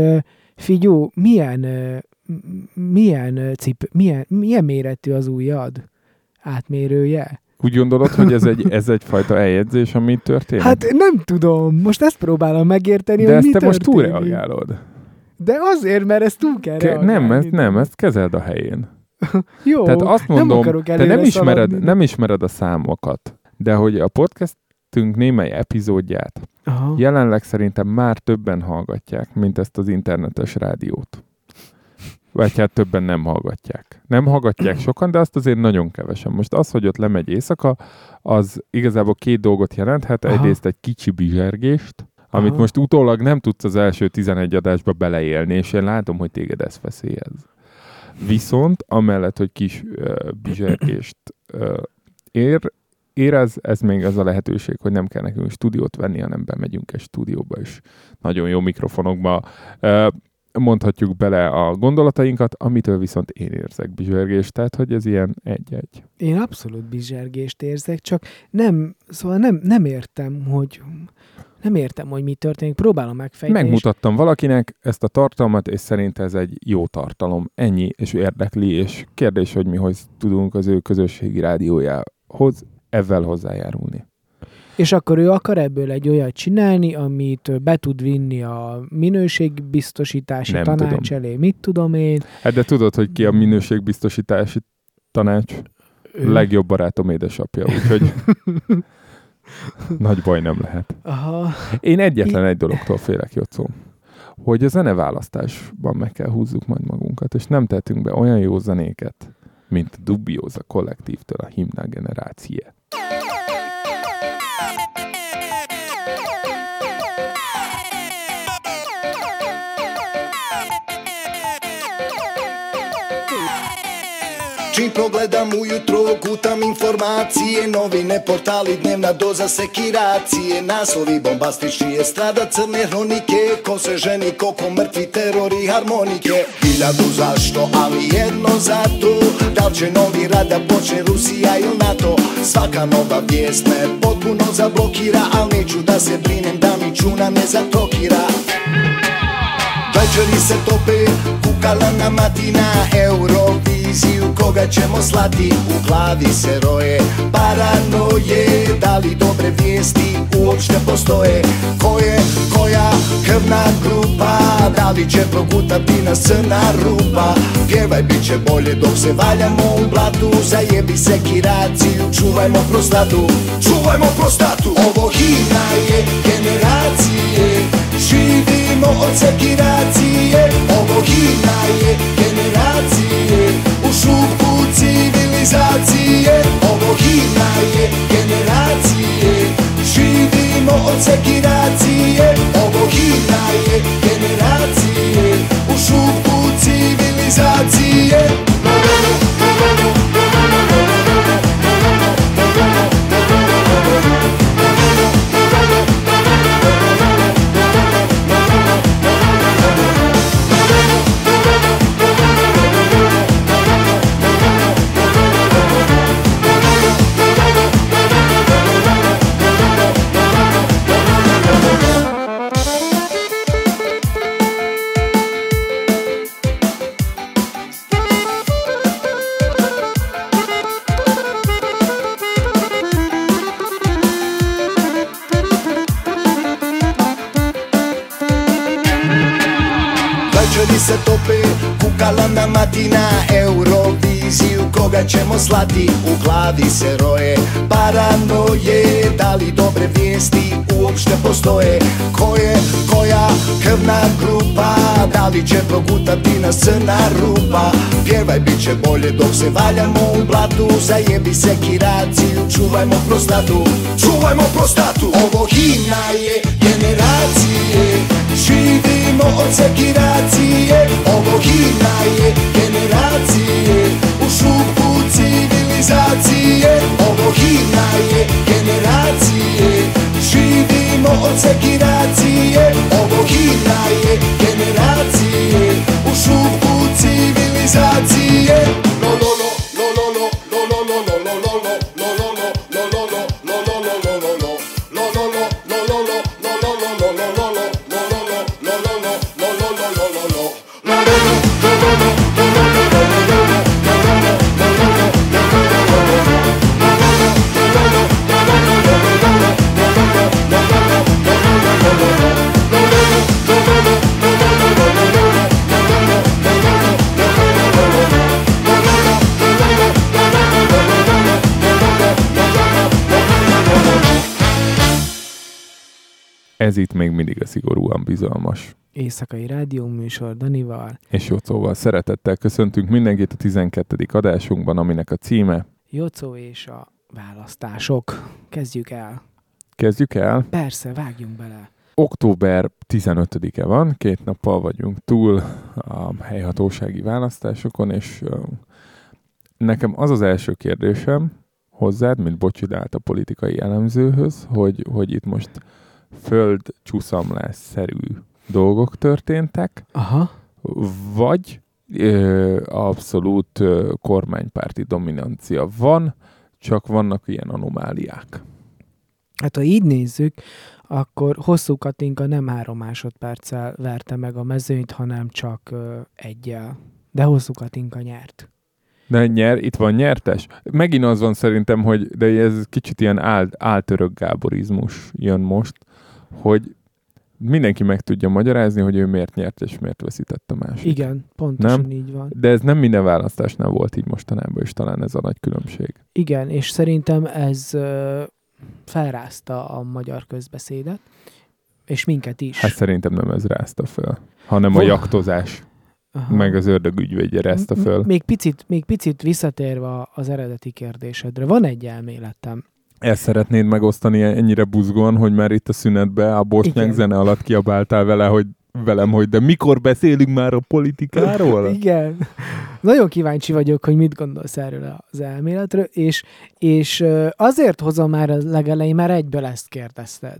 figyú, milyen, milyen, cip, milyen, milyen méretű az ujjad? Átmérője? Úgy gondolod, hogy ez, egy, ez egyfajta eljegyzés, ami történik? Hát nem tudom, most ezt próbálom megérteni, De hogy ezt mi te most történik. túlreagálod. De azért, mert ezt túl kell Ke- nem, ezt, nem, ezt kezeld a helyén. [laughs] Jó, Tehát azt nem mondom, akarok te nem ismered, szaladni. nem ismered a számokat, de hogy a podcastünk némely epizódját Aha. jelenleg szerintem már többen hallgatják, mint ezt az internetes rádiót. Vagy hát többen nem hallgatják. Nem hallgatják sokan, de azt azért nagyon kevesen. Most az, hogy ott lemegy éjszaka, az igazából két dolgot jelenthet. Aha. Egyrészt egy kicsi bizsergést, amit Aha. most utólag nem tudsz az első 11 adásba beleélni, és én látom, hogy téged ez feszélyez. Viszont amellett, hogy kis uh, bizsergést uh, ér, érez, ez még az a lehetőség, hogy nem kell nekünk stúdiót venni, hanem bemegyünk egy stúdióba, és nagyon jó mikrofonokba uh, mondhatjuk bele a gondolatainkat, amitől viszont én érzek bizsergést, tehát hogy ez ilyen egy-egy. Én abszolút bizsergést érzek, csak nem, szóval nem, nem értem, hogy nem értem, hogy mi történik, próbálom megfejteni. és- Megmutattam valakinek ezt a tartalmat, és szerint ez egy jó tartalom. Ennyi, és érdekli, és kérdés, hogy mi hogy tudunk az ő közösségi rádiójához ezzel hozzájárulni. És akkor ő akar ebből egy olyat csinálni, amit be tud vinni a minőségbiztosítási Nem tanács tudom. elé. Mit tudom én? Hát de tudod, hogy ki a minőségbiztosítási tanács? Ő- Legjobb barátom édesapja, úgyhogy nagy baj nem lehet. Aha. Én egyetlen egy dologtól félek, Jocó, hogy a zeneválasztásban meg kell húzzuk majd magunkat, és nem tettünk be olyan jó zenéket, mint a Dubioza kollektívtől a Himna generácie. Čim pogledam ujutro, kutam informacije. Novine, portali, dnevna doza sekiracije. Naslovi bombastični je strada crne hronike. Ko se ženi, koliko mrtvi teror i harmonike. Hiljadu zašto, ali jedno zato Da li će novi rad da počne Rusija ili NATO? Svaka nova vijest me potpuno zablokira Al neću da se brinem da mi čuna ne zatrokira Večeri se tope, kukala na matina Euroviziju koga ćemo slati? U glavi se roje. Paranoje Da li dobre vijesti uopšte postoje? Ko je koja krvna grupa? Da li će progutati nas crna rupa? Pjevaj bit će bolje dok se valjamo u blatu. Zajebi se kiraciju, čuvajmo prostatu. Čuvajmo prostatu. Ovo himna je generacije. Živimo od sekiracije. Ovo himna je generacije U šupu civilizacije. Ovo himna je generacije. Živimo od sekiracije. Ovo himna je generacije. U šupu civilizacije kukala na matina Euroviziju koga ćemo slati? U glavi se roje. Paranoje Da li dobre vijesti uopšte postoje? Ko je koja krvna grupa? Da li će progutati nas crna rupa? Pjevaj bit će bolje dok se valjamo u blatu. Zajebi se kiraciju, čuvajmo prostatu. Čuvajmo prostatu! Ovo himna je generacije Živimo od sekiracije Ovo himna je generacije. U šupu civilizacije Ovo himna je generacije. Živimo od sekiracije Ovo himna je generacije. U šupu civilizacije Ez itt még mindig a szigorúan bizalmas. Éjszakai rádió műsor Danival. És Jocóval szeretettel köszöntünk mindenkit a 12. adásunkban, aminek a címe. Jocó és a választások. Kezdjük el. Kezdjük el. Persze, vágjunk bele. Október 15-e van, két nappal vagyunk túl a helyhatósági választásokon, és nekem az az első kérdésem hozzád, mint bocsidált a politikai elemzőhöz, hogy, hogy itt most föld csúszamlás-szerű dolgok történtek, Aha. vagy ö, abszolút ö, kormánypárti dominancia van, csak vannak ilyen anomáliák. Hát ha így nézzük, akkor hosszú Katinka nem három másodperccel verte meg a mezőnyt, hanem csak ö, egyel. De hosszú Katinka nyert. De nyer, itt van nyertes. Megint az van szerintem, hogy de ez kicsit ilyen áll, áltörök gáborizmus jön most, hogy mindenki meg tudja magyarázni, hogy ő miért nyert és miért veszített a másik. Igen, pontosan Nem? így van. De ez nem minden választásnál volt így mostanában, és talán ez a nagy különbség. Igen, és szerintem ez ö, felrázta a magyar közbeszédet, és minket is. Hát szerintem nem ez rázta föl, hanem a jaktozás, Aha. meg az ördög ügyvédje rázta föl. Még picit, még picit visszatérve az eredeti kérdésedre, van egy elméletem. Ezt szeretnéd megosztani ennyire buzgóan, hogy már itt a szünetben a bosnyák zene alatt kiabáltál vele, hogy velem, hogy de mikor beszélünk már a politikáról? [laughs] Igen. Nagyon kíváncsi vagyok, hogy mit gondolsz erről az elméletről, és, és azért hozom már a legelején, mert egyből ezt kérdezted.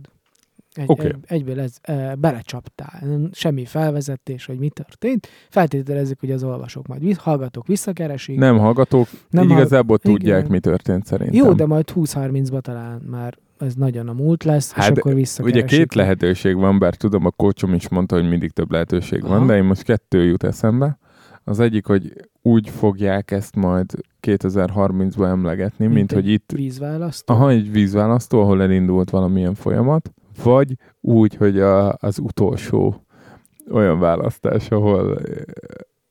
Egy, Oké. egy, egyből ez, e, belecsaptál. Semmi felvezetés, hogy mi történt. Feltételezzük, hogy az olvasók majd visz, hallgatók visszakeresik. Nem hallgatók, Nem igazából tudják, Igen. mi történt szerintem. Jó, de majd 20-30-ba talán már ez nagyon a múlt lesz, és Hát, akkor Ugye visszakeresik. két lehetőség van, bár tudom, a kócsom is mondta, hogy mindig több lehetőség van, Aha. de én most kettő jut eszembe. Az egyik, hogy úgy fogják ezt majd 2030-ban emlegetni, mint, Mint hogy itt Vízválasztó. Aha, egy vízválasztó, ahol elindult valamilyen folyamat, vagy úgy, hogy a, az utolsó olyan választás, ahol,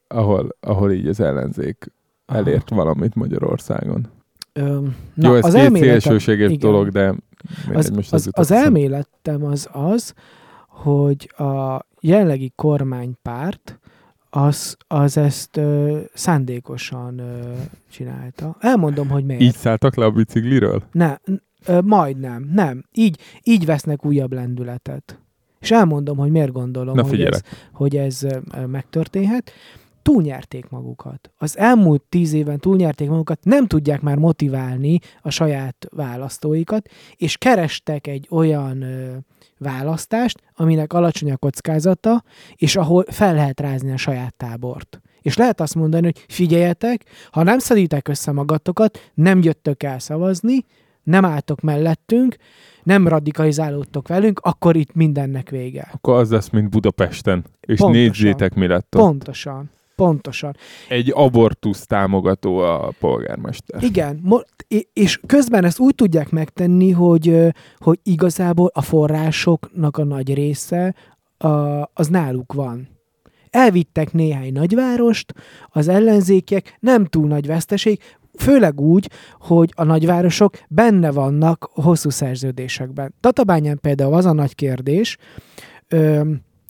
ahol, ahol így az ellenzék Aha. elért valamit Magyarországon. Öm, Na, Jó, ez az két szélsőséges dolog, de Az, most az, az elméletem az az, hogy a jelenlegi kormánypárt az, az ezt ö, szándékosan ö, csinálta. Elmondom, hogy miért. Így szálltak le a bicikliről? Ne, ö, majdnem, nem. Így, így vesznek újabb lendületet. És elmondom, hogy miért gondolom, Na hogy ez, hogy ez megtörténhet. Túlnyerték magukat. Az elmúlt tíz éven túlnyerték magukat, nem tudják már motiválni a saját választóikat, és kerestek egy olyan ö, választást, aminek alacsony a kockázata, és ahol fel lehet rázni a saját tábort. És lehet azt mondani, hogy figyeljetek, ha nem szedítek össze magatokat, nem jöttök el szavazni, nem álltok mellettünk, nem radikalizálódtok velünk, akkor itt mindennek vége. Akkor az lesz, mint Budapesten. És Pontosan. nézzétek, mi lett ott. Pontosan. Pontosan. Egy abortusz támogató a polgármester. Igen, és- közben ezt úgy tudják megtenni, hogy, hogy igazából a forrásoknak a nagy része az náluk van. Elvittek néhány nagyvárost, az ellenzékiek nem túl nagy veszteség, főleg úgy, hogy a nagyvárosok benne vannak hosszú szerződésekben. Tatabányán például az a nagy kérdés, ö,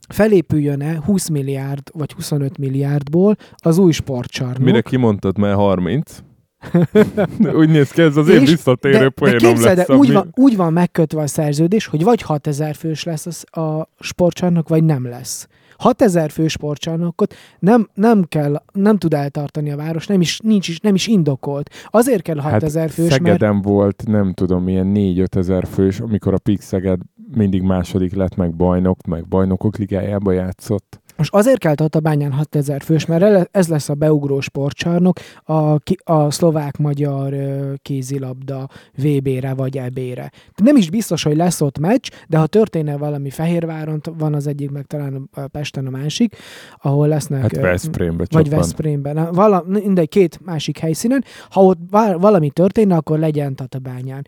felépüljön-e 20 milliárd vagy 25 milliárdból az új sportcsarnok. Mire kimondtad, mert 30. [laughs] úgy néz ki, ez az én visszatérő de, de poénom képzeld, lesz. el, úgy, ami- van, úgy van megkötve a szerződés, hogy vagy 6000 fős lesz az, a sportcsarnok, vagy nem lesz. 6000 fő sportcsarnokot nem, nem kell, nem tud eltartani a város, nem is, nincs is, nem is indokolt. Azért kell 6000 hát fős, mert Szegeden volt, nem tudom, ilyen 4-5 ezer fős, amikor a Pix Szeged mindig második lett, meg bajnok, meg bajnokok ligájába játszott. Most azért kell Tatabányán 6000 fős, mert ez lesz a beugró sportcsarnok a, a szlovák-magyar kézilabda VB-re vagy EB-re. Nem is biztos, hogy lesz ott meccs, de ha történne valami Fehérváron, van az egyik, meg talán a Pesten a másik, ahol lesznek... Hát ö, Veszprémbe vagy. Veszprémben, vala, mindegy, két másik helyszínen. Ha ott valami történne, akkor legyen Tatabányán.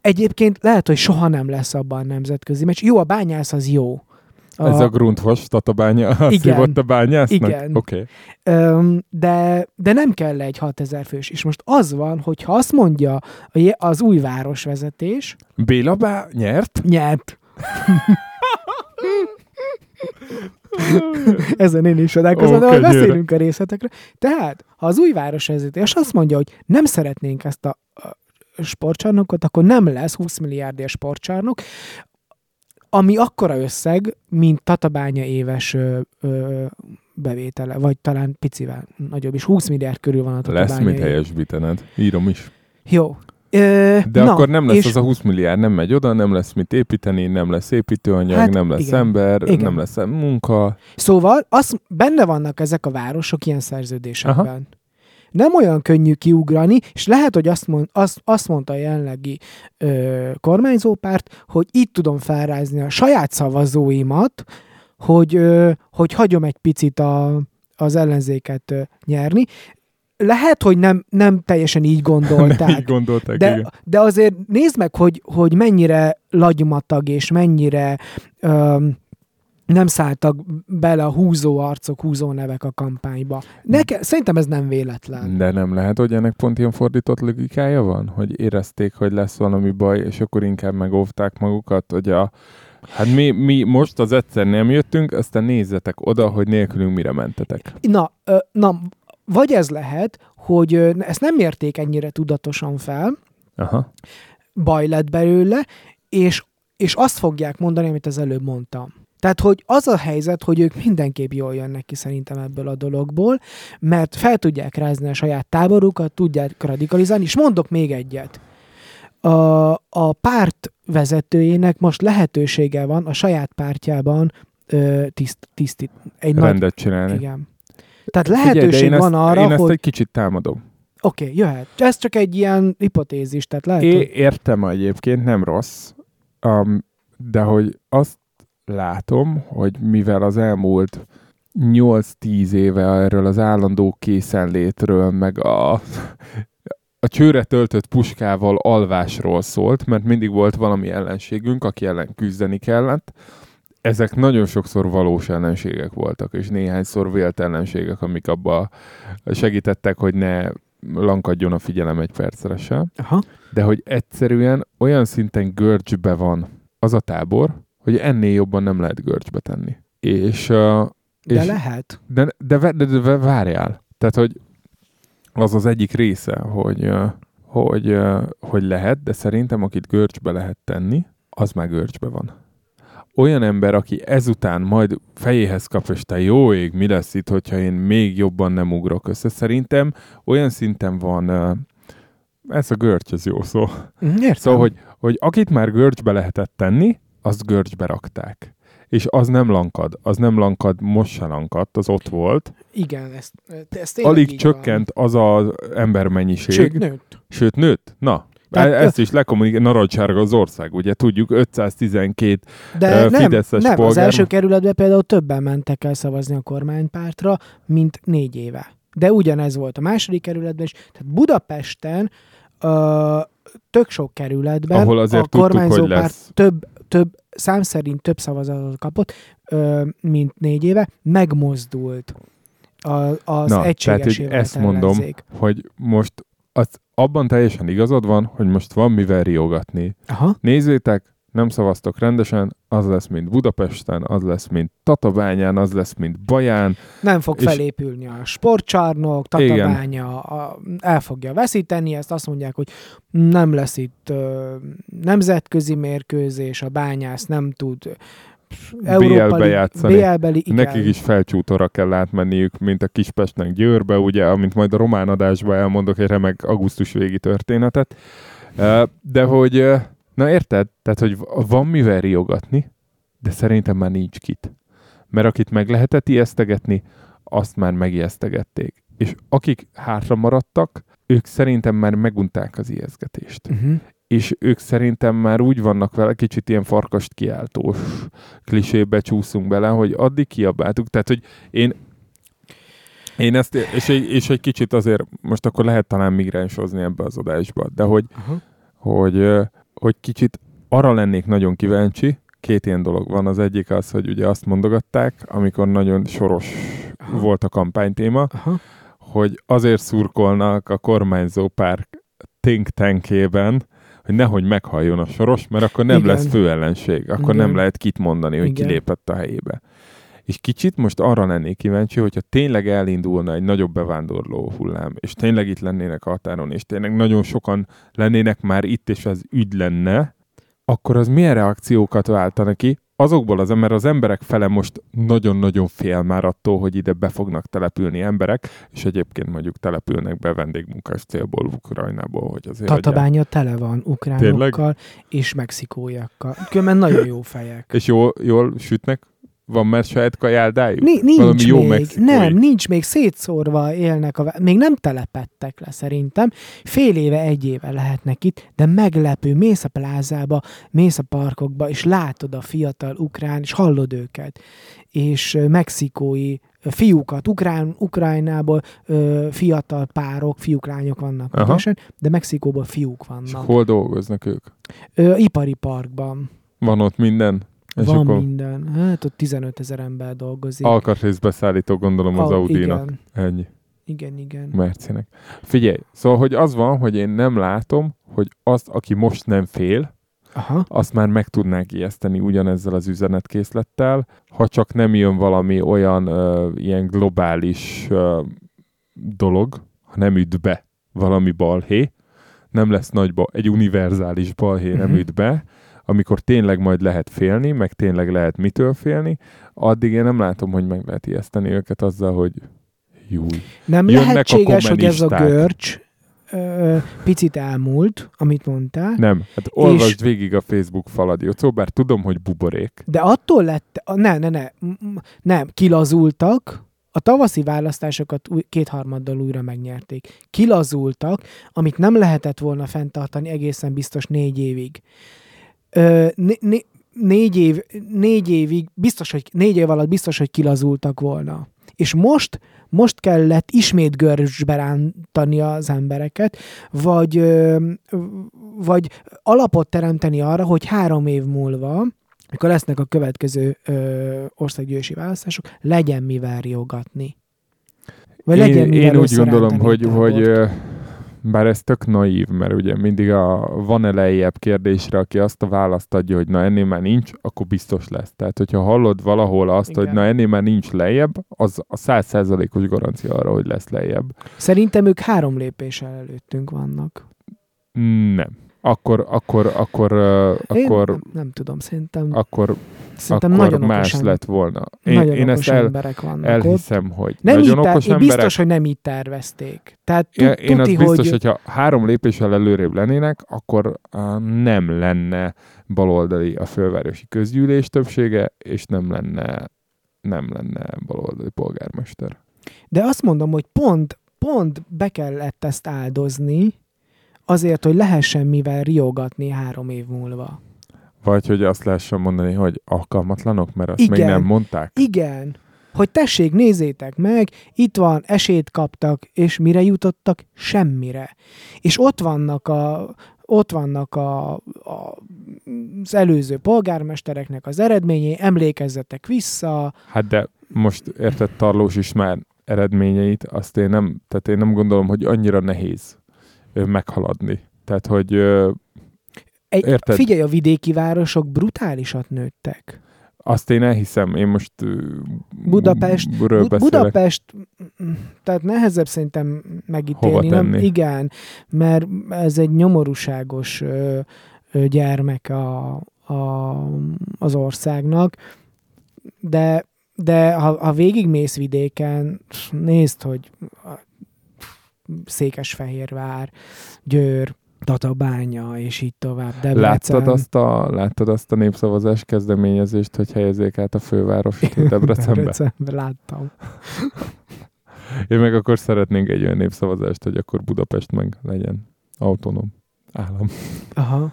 Egyébként lehet, hogy soha nem lesz abban nemzetközi meccs. Jó, a bányász az jó. Ez a Grundfos Tatabánya, azt Igen. a bányásznak? Igen. Oké. Öm, de, de nem kell egy 6000 fős. És most az van, hogy ha azt mondja a az új városvezetés, Béla Bá nyert? nyert. Ezen én is csodálkozom, Ó, de majd beszélünk a részletekről. Tehát, ha az új városvezetés azt mondja, hogy nem szeretnénk ezt a, a sportcsarnokot, akkor nem lesz 20 milliárdért sportcsarnok, ami akkora összeg, mint Tatabánya éves ö, ö, bevétele, vagy talán picivel nagyobb is. 20 milliárd körül van a Tatabánya. Lesz mit helyesbítened. Írom is. Jó. Ö, De na, akkor nem lesz és az a 20 milliárd, nem megy oda, nem lesz mit építeni, nem lesz építőanyag, Hát nem lesz igen. ember, Igen. nem lesz munka. Szóval az, benne vannak ezek a városok ilyen szerződésekben. Aha. Nem olyan könnyű kiugrani, és lehet, hogy azt, mond, azt, azt mondta a jelenlegi ö, kormányzópárt, hogy itt tudom felrázni a saját szavazóimat, hogy, ö, hogy hagyom egy picit a, az ellenzéket ö, nyerni. Lehet, hogy nem, nem teljesen így gondolták. Így gondolták, De, igen. de azért nézd meg, hogy, hogy mennyire lagymatag és mennyire öm, nem szálltak bele a húzó arcok, húzó nevek a kampányba. Neke, szerintem ez nem véletlen. De nem lehet, hogy ennek pont ilyen fordított logikája van? Hogy érezték, hogy lesz valami baj, és akkor inkább megóvták magukat, hogy a Hát mi, mi most az egyszer nem jöttünk, aztán nézzetek oda, hogy nélkülünk mire mentetek. Na, ö, na, vagy ez lehet, hogy ö, ezt nem mérték ennyire tudatosan fel, Aha. baj lett belőle, és, és azt fogják mondani, amit az előbb mondtam. Tehát, hogy az a helyzet, hogy ők mindenképp jól jönnek ki szerintem ebből a dologból, mert fel tudják rázni a saját táborukat, tudják radikalizálni, és mondok még egyet. A, a párt vezetőjének most lehetősége van a saját pártjában ö, tiszt, tisztít, egy nagy... Rendet csinálni. Igen. Tehát Figyelj, lehetőség én van ezt, arra, én ezt hogy... egy kicsit támadom. Oké, okay, jöhet. Ez csak egy ilyen hipotézis, tehát lehet, É, hogy... értem egyébként, nem rossz, um, de hogy azt látom, hogy mivel az elmúlt 8-10 éve erről az állandó készenlétről, meg a, a csőre töltött puskával alvásról szólt, mert mindig volt valami ellenségünk, aki ellen küzdeni kellett. Ezek nagyon sokszor valós ellenségek voltak, és néhányszor vélt ellenségek, amik abba segítettek, hogy ne lankadjon a figyelem egy percre sem Aha. de hogy egyszerűen olyan szinten görcsbe van az a tábor, hogy ennél jobban nem lehet görcsbe tenni. És, uh, De és lehet. de, de, de, de, de várjál. Tehát, hogy az az egyik része, hogy, hogy, hogy lehet, de szerintem akit görcsbe lehet tenni, az már görcsbe van. Olyan ember, aki ezután majd fejéhez kap, és te jó ég, mi lesz itt, hogyha én még jobban nem ugrok össze. Szerintem olyan szinten van, ez a görcs, ez jó szó. Mhm, Értem. Szóval, hogy, hogy akit már görcsbe lehetett tenni, azt görcsbe rakták. És az nem lankad. Az nem lankad, most se lankadt, az ott volt. Igen, ez, ez tényleg Alig csökkent az az embermennyiség. Van. Sőt, nőtt. Sőt, nőtt. Na, Tehát- Tehát, ezt is lekommunikál, narancsárga az ország, ugye tudjuk, 512 De nem, Fideszes nem az polgár- első kerületben például többen mentek el szavazni a kormánypártra, mint négy éve. De ugyanez volt a második kerületben is. Tehát Budapesten ö, tök sok kerületben Ahol azért a tudtuk, kormányzó hogy párt lesz. több, több szám szerint több szavazatot kapott, ö, mint négy éve, megmozdult a, az Na, tehát egységes hogy ezt mondom, hogy most az, abban teljesen igazad van, hogy most van mivel riogatni. Aha. Nézzétek, nem szavaztok rendesen, az lesz, mint Budapesten, az lesz, mint Tatabányán, az lesz, mint Baján. Nem fog És- felépülni a sportcsarnok, tatabánya, a, el fogja veszíteni, ezt azt mondják, hogy nem lesz itt ö, nemzetközi mérkőzés, a bányász nem tud BL-be játszani. BL-beli, igen. Nekik is felcsútóra kell átmenniük, mint a Kispestnek Győrbe, ugye, amint majd a román adásban elmondok egy remek augusztus végi történetet. De hogy, na érted? Tehát, hogy van mivel riogatni, de szerintem már nincs kit. Mert akit meg lehetett ijesztegetni, azt már megijesztegették. És akik hátra maradtak, ők szerintem már megunták az ijeszgetést Uh-huh. és ők szerintem már úgy vannak vele, kicsit ilyen farkast kiáltós klisébe csúszunk bele, hogy addig kiabáltuk. Tehát, hogy én én ezt, és egy, és egy kicsit azért, most akkor lehet talán migránsozni ebbe az adásba, de hogy, Aha. hogy, hogy kicsit arra lennék nagyon kíváncsi, két ilyen dolog van. Az egyik az, hogy ugye azt mondogatták, amikor nagyon soros Aha. volt a kampánytéma, Aha. hogy azért szurkolnak a kormányzó pár think tankében, hogy nehogy meghalljon a soros, mert akkor nem Igen. lesz főellenség, akkor Igen. nem lehet kit mondani, hogy Igen. kilépett a helyébe. És kicsit most arra lennék kíváncsi, hogyha tényleg elindulna egy nagyobb bevándorló hullám, és tényleg itt lennének a határon, és tényleg nagyon sokan lennének már itt, és az ügy lenne, akkor az milyen reakciókat váltana ki? Azokból az, mert az emberek fele most nagyon-nagyon fél már attól, hogy ide be fognak települni emberek, és egyébként mondjuk települnek be vendégmunkás célból Ukrajnából, hogy azért. Tatabánya tele van ukránokkal és mexikóiakkal. Különben nagyon jó fejek. És jól, jól sütnek? Van már saját kajáldájuk? Ni- nincs Valami jó még, nem, nincs még, szétszórva élnek, a, még nem telepettek le szerintem. Fél éve, egy éve lehetnek itt, de meglepő, mész a plázába, mész a parkokba, és látod a fiatal ukrán, és hallod őket. És mexikói fiúkat, ukrán, Ukrajnából ö, fiatal párok, fiúk, lányok vannak Aha. de Mexikóból fiúk És vannak. hol dolgoznak ők? Ö, ipari parkban. Van ott minden? És Van akkor minden. Hát ott 15 ezer ember dolgozik. alkatrész beszállító gondolom az Au- Audi-nak. Igen, Ennyi. igen, igen. Mercinek. Figyelj, szóval, hogy az van, hogy én nem látom, hogy azt, aki most nem fél, Aha. azt már meg tudnák ijeszteni ugyanezzel az üzenetkészlettel, ha csak nem jön valami olyan ö, ilyen globális ö, dolog, ha nem üt be valami balhé, nem lesz nagy ba- egy univerzális balhé nem Mhm. üt be, amikor tényleg majd lehet félni, meg tényleg lehet mitől félni, addig én nem látom, hogy meg lehet ijeszteni őket azzal, hogy júj. Nem Jönnek a lehetséges, hogy ez a görcs ö, picit elmúlt, amit mondtál, Nem, hát olvasd végig a Facebook faladiót, bár tudom, hogy buborék. de attól lett, ne, ne, ne, nem, kilazultak, a tavaszi választásokat új, kétharmaddal újra megnyerték. Kilazultak, amit nem lehetett volna fenntartani egészen biztos négy évig. Ö, né, né, négy, év, négy évig, biztos, hogy négy év alatt biztos, hogy kilazultak volna. És most, most kellett ismét görcsbe rántani az embereket, vagy, ö, vagy alapot teremteni arra, hogy három év múlva, amikor lesznek a következő ö, országgyűlési választások, legyen mivel riogatni. Vagy legyen én, mivel én úgy gondolom, hogy, hogy ö, bár ez tök naív, mert ugye mindig a van-e lejjebb kérdésre, aki azt a választ adja, hogy na ennél már nincs, akkor biztos lesz. Tehát, hogyha hallod valahol azt, Igen. hogy na ennél már nincs lejjebb, az a százszázalékos garancia arra, hogy lesz lejjebb. Szerintem ők három lépéssel előttünk vannak. Nem. Akkor, akkor, akkor, Én akkor, nem, nem tudom, szerintem, akkor, szerintem akkor nagyon más okosan, lett volna. Én, nagyon én okos ezt el, emberek vannak ott. elhiszem, hogy Nem nagyon így ter- okos én emberek, biztos, hogy nem így tervezték. Tehát tu- én tuti, biztos, hogy... hogyha három lépéssel előrébb lennének, akkor uh, nem lenne baloldali a fővárosi közgyűlés többsége, és nem lenne nem lenne baloldali polgármester. De azt mondom, hogy pont, pont be kellett ezt áldozni, azért, hogy lehessen mivel riogatni három év múlva. Vagy hogy azt lehessen mondani, hogy alkalmatlanok, mert azt még Igen. nem mondták. Igen, hogy tessék, nézzétek meg, itt van, esélyt kaptak, és mire jutottak? Semmire. És ott vannak a, ott vannak a, a, az előző polgármestereknek az eredményei, emlékezzetek vissza, Hát de most érted Tarlós is már eredményeit, azt én nem, tehát én nem gondolom, hogy annyira nehéz meghaladni. Tehát, hogy Egy, Érted? figyelj, a vidéki városok brutálisat nőttek. azt én elhiszem, én most Budapest- Bu-. Budapest, tehát nehezebb szerintem megítélni. Hova Nem, tenni? igen, mert ez egy nyomorúságos ö, ö, gyermek a, a, az országnak, de, de ha, ha végigmész vidéken, nézd, hogy Székesfehérvár, Győr, Tatabánya, és így tovább. Debrecen. Láttad azt, a, láttad azt a népszavazás kezdeményezést, hogy helyezzék át a fővárost Debrecenbe? Debrecenbe láttam. [laughs] Én meg akkor szeretnénk egy olyan népszavazást, hogy akkor Budapest meg legyen autonóm állam. Aha.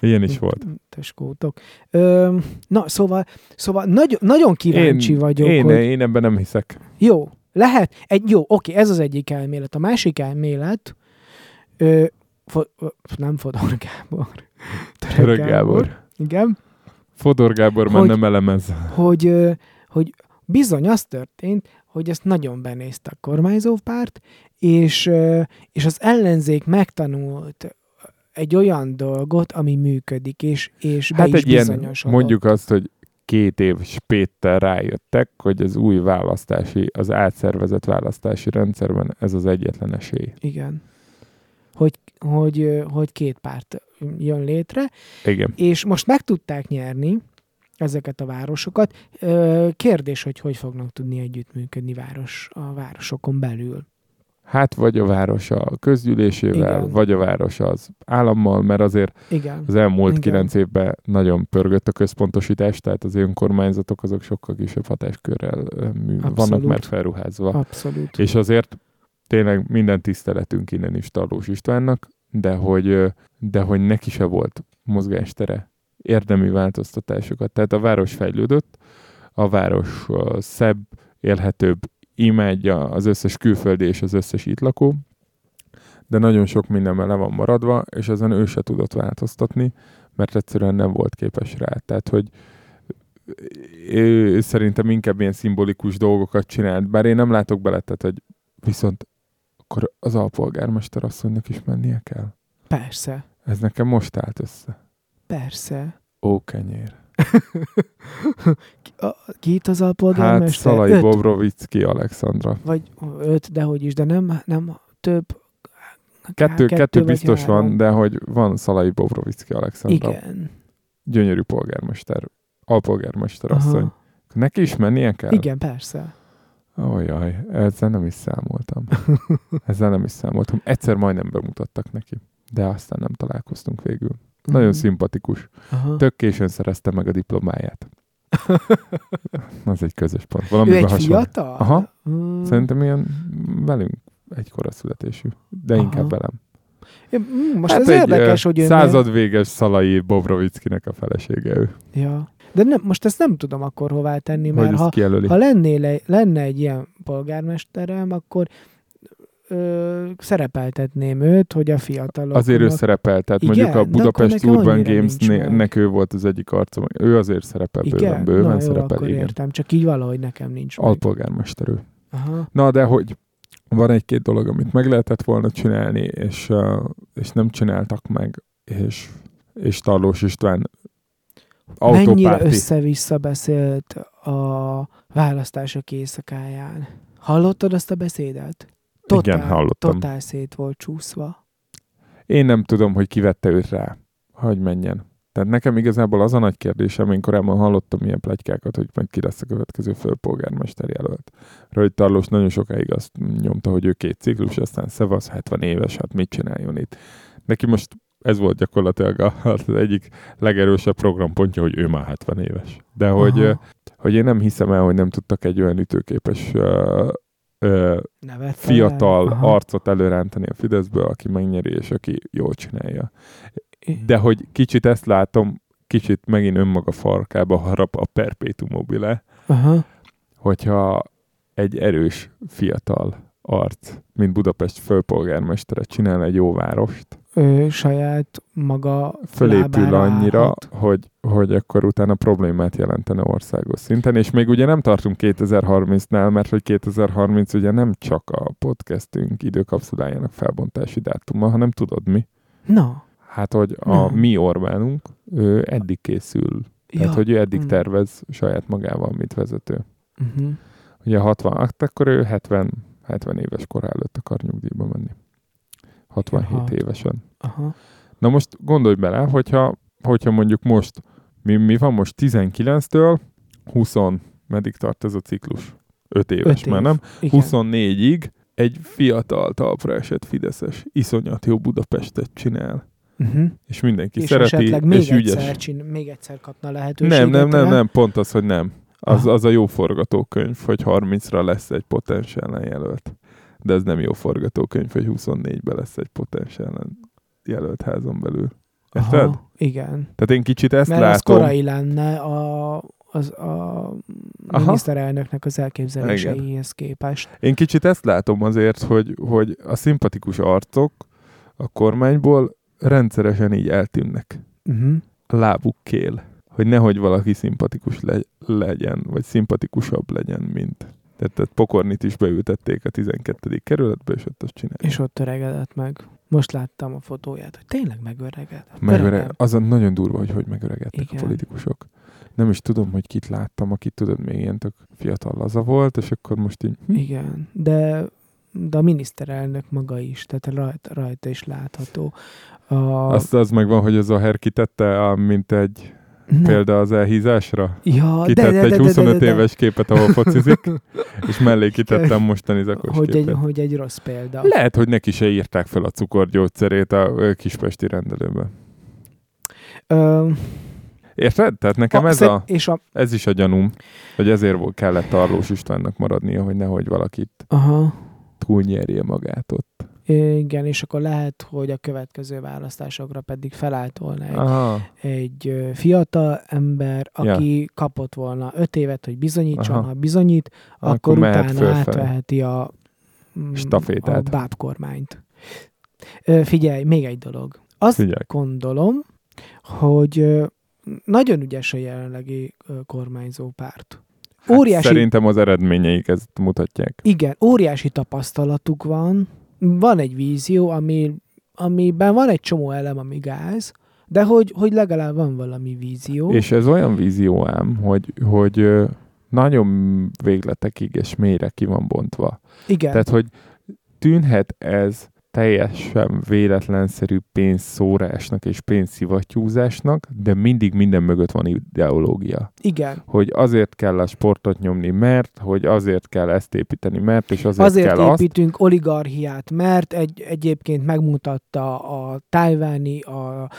Ilyen is volt. Teskótok. Ö, na, szóval, szóval nagyon, nagyon kíváncsi én, vagyok, én, hogy... én ebben nem hiszek. Jó, lehet. Egy, jó, oké, ez az egyik elmélet. A másik elmélet, ö, fo, nem Fodor Gábor. [laughs] Török Gábor. Igen. Fodor Gábor már Hogy- nem elemez. Hogy, ö, hogy bizony az történt, hogy ezt nagyon benézte a kormányzó párt, és, ö, és az ellenzék megtanult egy olyan dolgot, ami működik, és, és be Hát is egy ilyen, mondjuk azt, hogy két év spéttel rájöttek, hogy az új választási, az átszervezett választási rendszerben ez az egyetlen esély. Igen. Hogy, hogy, hogy két párt jön létre, Igen. és most meg tudták nyerni ezeket a városokat. Kérdés, hogy hogy fognak tudni együttműködni város, a városokon belül. Hát vagy a város a közgyűlésével, Igen. vagy a város az állammal, mert azért Igen. az elmúlt kilenc évben nagyon pörgött a központosítás, tehát az önkormányzatok azok sokkal kisebb hatáskörrel mű, vannak Abszolút. már felruházva. Abszolút. És azért tényleg minden tiszteletünk innen is Tarlós Istvánnak, de hogy, de hogy neki se volt mozgástere érdemi változtatásokat. Tehát a város fejlődött, a város szebb, élhetőbb, imádja az összes külföldi és az összes itt lakó, de nagyon sok mindenben le van maradva, és ezen ő se tudott változtatni, mert egyszerűen nem volt képes rá. Tehát, hogy ő szerintem inkább ilyen szimbolikus dolgokat csinált, bár én nem látok bele, tehát, hogy viszont akkor az alpolgármester asszonynak is mennie kell. Persze. Ez nekem most állt össze. Persze. Ó, kenyér. Ki, itt az Hát alpolgármester? Szalai Öt? Bobrovicki Alexandra. Vagy öt, de hogy is, de nem, nem több. Kettő, kettő, kettő biztos három. van, de hogy van Szalai Bobrovicki Alexandra. Igen. Gyönyörű polgármester. Alpolgármester Aha. asszony. Neki is mennie kell? Igen, persze. Ó, jaj, ezzel nem is számoltam. [laughs] Ezzel nem is számoltam. Egyszer majdnem bemutattak neki, de aztán nem találkoztunk végül. Nagyon Mhm. szimpatikus. Aha. Tök későn szerezte meg a diplomáját. [laughs] Az egy közös pont. Ő Valamiben egy hasonló. fiatal? Aha. Mm. Szerintem ilyen velünk egykora születésű, de Aha. inkább velem. Mm, Most hát ez egy, érdekes, hogy ő... Századvéges Szalai Bobrovickinek a felesége ő. Ja. De nem, most ezt nem tudom akkor hová tenni, mert ha, ha lennél, lenne egy ilyen polgármesterem, akkor ö, szerepeltetném őt, hogy a fiatalok. Azért ő tehát Igen? mondjuk a Budapest Urban Games nek ő volt az egyik arca, ő azért szerepel bőven, Igen? bőven Na jó, szerepel, akkor igen. értem, csak így valahogy nekem nincs. Alpolgármester ő. Aha. Na, de hogy van egy-két dolog, amit meg lehetett volna csinálni, és, és nem csináltak meg, és, és Tarlós István Mennyire autópárti. össze-vissza beszélt a választások éjszakáján. Hallottad azt a beszédet? Igen, hallottam. Totál szét volt csúszva. Én nem tudom, hogy kivette őt rá, hogy menjen. Tehát nekem igazából az a nagy kérdésem, én korábban hallottam ilyen pletykákat, hogy majd ki lesz a következő főpolgármester jelölt. Hogy Tarlós nagyon sokáig azt nyomta, hogy ő két ciklus, aztán Szevasz 70 éves, hát mit csináljon itt. Neki most ez volt gyakorlatilag az egyik legerősebb programpontja, hogy ő már 70 éves. De hogy, Aha. hogy én nem hiszem el, hogy nem tudtak egy olyan ütőképes ö, fiatal Aha. arcot előrántani a Fideszből, aki megnyeri, és aki jól csinálja. De hogy kicsit ezt látom, kicsit megint önmaga farkába harap a perpetuum mobile, Aha. hogyha egy erős fiatal arc, mint Budapest főpolgármestere csinál egy jó várost, ö, saját maga fölépül annyira, állhat. hogy, hogy akkor utána problémát jelentene országos szinten, és még ugye nem tartunk 2030-nál, mert hogy 2030 ugye nem csak a podcastünk időkapszulájának felbontási dátuma, hanem tudod mi? Na, Hát, hogy a Nem. mi Orbánunk ő eddig készül. Tehát, ja. hogy ő eddig Mm. tervez saját magával, mint vezető. Uh-huh. Ugye 60, hát akkor ő 70, 70 éves kor előtt akar nyugdíjba menni. 67 Jaha. évesen. Aha. Na most gondolj bele, hogyha, hogyha mondjuk most, mi, mi van most 19-től 20, meddig tart ez a ciklus? 5 éves Öt már, év. nem? Igen. 24-ig egy fiatal talpra esett Fideszes iszonyat jó Budapestet csinál. Uh-huh. És mindenki És szereti, esetleg még és ügyes. egyszer, csin- még egyszer kapna lehetőséget. Nem, nem, nem, nem, pont az, hogy nem. Az, Aha. az a jó forgatókönyv, hogy 30-ra lesz egy potens ellenjelölt. De ez nem jó forgatókönyv, hogy 24-ben lesz egy potens ellen jelölt házon belül. Érted? Aha, igen. Tehát én kicsit ezt Mert látom. korai lenne a, az, a Aha. miniszterelnöknek az elképzeléseihez képest. Én kicsit ezt látom azért, hogy, hogy a szimpatikus arcok a kormányból rendszeresen így eltűnnek. Uh-huh. A lábuk kél. Hogy nehogy valaki szimpatikus le- legyen, vagy szimpatikusabb legyen, mint. Tehát, tehát pokornit is beültették a 12. kerületbe, és ott azt csinálják. És ott öregedett meg. Most láttam a fotóját, hogy tényleg megöregedett. Megöreg, Öregem. azon nagyon durva, hogy hogy megöregedtek Igen. a politikusok. Nem is tudom, hogy kit láttam, akit tudod, még ilyen tök fiatal laza volt, és akkor most így... Hm? Igen, de, de a miniszterelnök maga is, tehát rajta, rajta is látható. A, Azt az megvan, hogy az kitette, a, mint egy nem. példa az elhízásra. Ja, Kitett de, de, egy de, de, 25 de, de, éves képet, ahol focizik, [laughs] és mellé kitettem mostani zakos hogy egy, képet. hogy egy rossz példa. Lehet, hogy neki se írták fel a cukorgyógyszerét a kispesti rendelőbe. Ö, Érted? Tehát nekem a, ez, a, És a, ez is a gyanúm, hogy ezért kellett Tarlós Istvánnak maradnia, hogy nehogy valakit aha, túlnyerje magát ott. Igen, és akkor lehet, hogy a következő választásokra pedig felállt volna egy, Aha. egy fiatal ember, aki kapott volna öt évet, hogy bizonyítson, Aha. ha bizonyít, Akkor akkor, utána fölfelé. átveheti a, mm, Stafétát. a bábkormányt. Figyelj, még egy dolog. Azt Figyelj. gondolom, hogy nagyon ügyes a jelenlegi kormányzó párt. Hát Óriási, Szerintem az eredményeik ezt mutatják. igen, óriási tapasztalatuk van, van egy vízió, ami, amiben van egy csomó elem, ami gáz, de hogy, hogy legalább van valami vízió. És ez olyan vízió ám, hogy, hogy nagyon végletekig és mélyre ki van bontva. igen, Tehát, hogy tűnhet ez teljesen véletlenszerű pénzszórásnak és pénzszivattyúzásnak, de mindig minden mögött van ideológia. igen. Hogy azért kell a sportot nyomni, mert, hogy azért kell ezt építeni, mert, és azért, Azért kell azt. építünk oligarchiát, mert egy, egyébként megmutatta a tájváni, a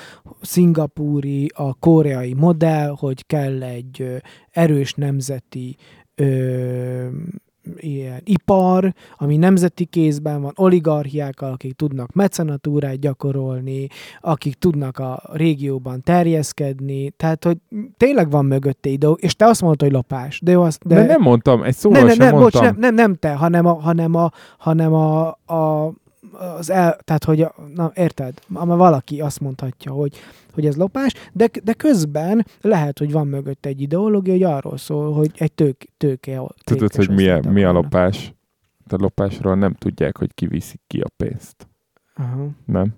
szingapúri, a koreai modell, hogy kell egy erős nemzeti ö, ilyen ipar, ami nemzeti kézben van, oligarchiákkal, akik tudnak mecenatúrát gyakorolni, akik tudnak a régióban terjeszkedni, tehát, hogy tényleg van mögötte idő, és te azt mondtad, hogy lopás, de, jó, azt, De, de nem mondtam, egy szóval nem, nem, sem nem, mondtam. bocs, nem, nem, nem te, hanem a, hanem a, hanem a, a az el, tehát, hogy, na, érted? Ama valaki azt mondhatja, hogy, hogy ez lopás, de, de közben lehet, hogy van mögött egy ideológia, hogy arról szól, hogy egy tők, tőke. Tudod, hogy mi a, mi a lopás? A lopásról nem tudják, hogy kiviszik ki a pénzt. Aha. Nem?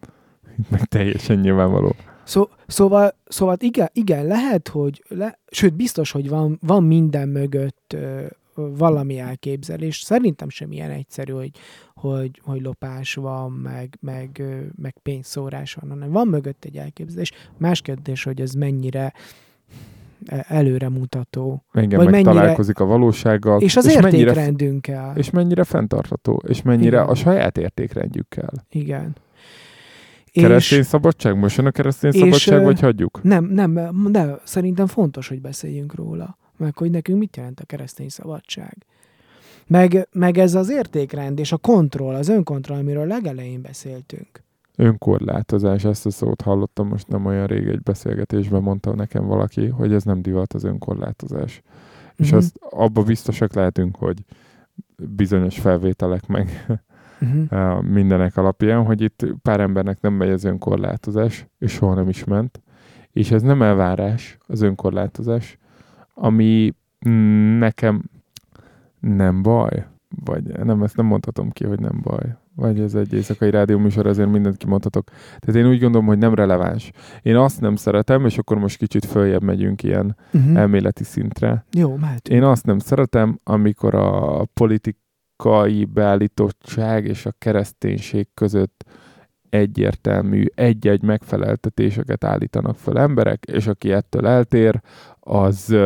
[laughs] Meg teljesen nyilvánvaló. Szó, szóval, szóval igen, igen, lehet, hogy, le, sőt, biztos, hogy van, van minden mögött ö, valami elképzelés. Szerintem sem ilyen egyszerű, hogy, hogy, hogy lopás van, meg, meg, meg pénzszórás van, hanem van mögött egy elképzelés. Más kérdés, hogy ez mennyire e- előremutató. Igen, Vagy meg mennyire- találkozik a valósággal. És az mennyire, értékrendünkkel. és mennyire fenntartható, és mennyire Igen. a saját értékrendjükkel. Igen. Keresztény És szabadság? Most jön a keresztény és, szabadság, vagy hagyjuk? nem, nem, de szerintem fontos, hogy beszéljünk róla. Meg hogy nekünk mit jelent a keresztény szabadság. Meg, meg ez az értékrend és a kontroll, az önkontroll, amiről legelején beszéltünk. Önkorlátozás, ezt a szót hallottam most nem olyan rég egy beszélgetésben mondta nekem valaki, hogy ez nem divat az önkorlátozás. És Mhm. azt abba biztosak lehetünk, hogy bizonyos felvételek meg [laughs] Uh-huh. uh, mindenek alapján, hogy itt pár embernek nem megy az önkorlátozás, és soha nem is ment. És ez nem elvárás, az önkorlátozás, ami nekem nem baj, vagy nem, ezt nem mondhatom ki, hogy nem baj. Vagy ez egy éjszakai rádió műsor, ezért mindent kimondhatok. Tehát én úgy gondolom, hogy nem releváns. Én azt nem szeretem, és akkor most kicsit följebb megyünk ilyen Uh-huh. elméleti szintre. Jó, mehet. Én azt nem szeretem, amikor a politikai beállítottság és a kereszténység között egyértelmű, egy-egy megfeleltetéseket állítanak fel emberek, és aki ettől eltér, az,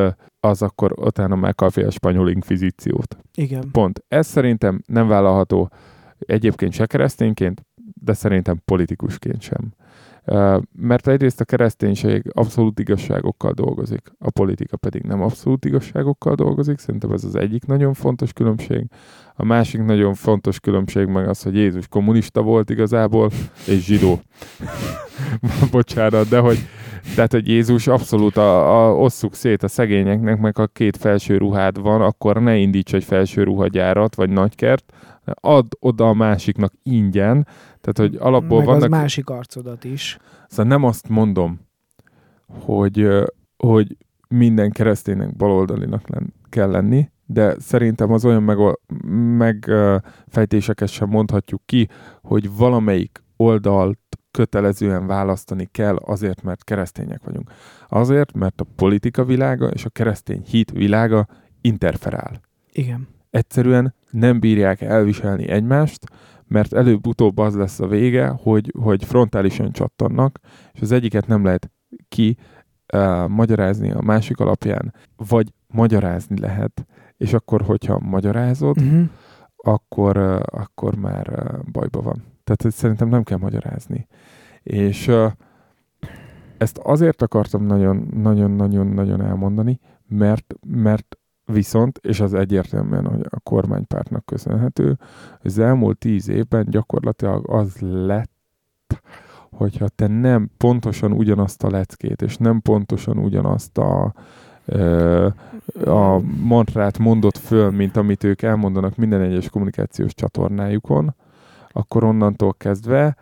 az akkor utána már kapja a spanyol inkvizíciót. Igen. Pont. Ez szerintem nem vállalható egyébként se keresztényként, de szerintem politikusként sem. Mert egyrészt a kereszténység abszolút igazságokkal dolgozik, a politika pedig nem abszolút igazságokkal dolgozik, szerintem ez az egyik nagyon fontos különbség. A másik nagyon fontos különbség meg az, hogy Jézus kommunista volt igazából, és zsidó. [laughs] Bocsánat, de hogy, tehát, hogy Jézus abszolút a, a, osszuk szét a szegényeknek, meg a két felső ruhád van, akkor ne indíts egy felső ruhagyárat, vagy nagykert, add oda a másiknak ingyen, tehát, hogy alapból Meg vannak... az másik arcodat is. Szóval nem azt mondom, hogy, hogy minden kereszténynek baloldalinak len, kell lenni, de szerintem az olyan megfejtéseket sem mondhatjuk ki, hogy valamelyik oldalt kötelezően választani kell azért, mert keresztények vagyunk. Azért, mert a politika világa és a keresztény hit világa interferál. Igen. Egyszerűen nem bírják elviselni egymást, mert előbb-utóbb az lesz a vége, hogy, hogy frontálisan csattannak, és az egyiket nem lehet ki uh, magyarázni a másik alapján, vagy magyarázni lehet, és akkor, hogyha magyarázod, Uh-huh. akkor, akkor már bajba van. Tehát szerintem nem kell magyarázni. És ezt azért akartam nagyon-nagyon-nagyon elmondani, mert, mert viszont, és az egyértelműen hogy a kormánypártnak köszönhető, az elmúlt tíz évben gyakorlatilag az lett, hogyha te nem pontosan ugyanazt a leckét, és nem pontosan ugyanazt a, a mantrát mondott föl, mint amit ők elmondanak minden egyes kommunikációs csatornájukon, akkor onnantól kezdve,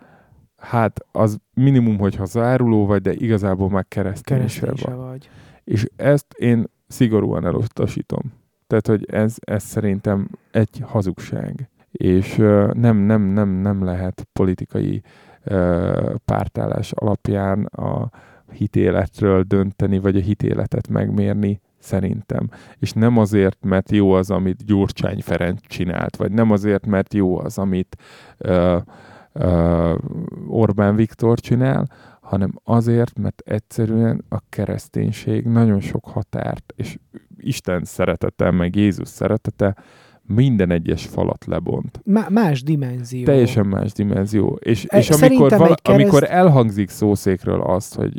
hát az minimum, hogy záruló vagy, de igazából már keresztény vagy. se vagy. És ezt én szigorúan elutasítom. Tehát, hogy ez, ez szerintem egy hazugság. És nem, nem, nem, nem lehet politikai pártállás alapján a hitéletről dönteni, vagy a hitéletet megmérni, szerintem. És nem azért, mert jó az, amit Gyurcsány Ferenc csinált, vagy nem azért, mert jó az, amit ö, ö, Orbán Viktor csinál, hanem azért, mert egyszerűen a kereszténység nagyon sok határt, és Isten szeretete, meg Jézus szeretete minden egyes falat lebont. Má- más dimenzió. Teljesen más dimenzió. És, E, és amikor, vala, kereszt- amikor elhangzik szószékről azt, hogy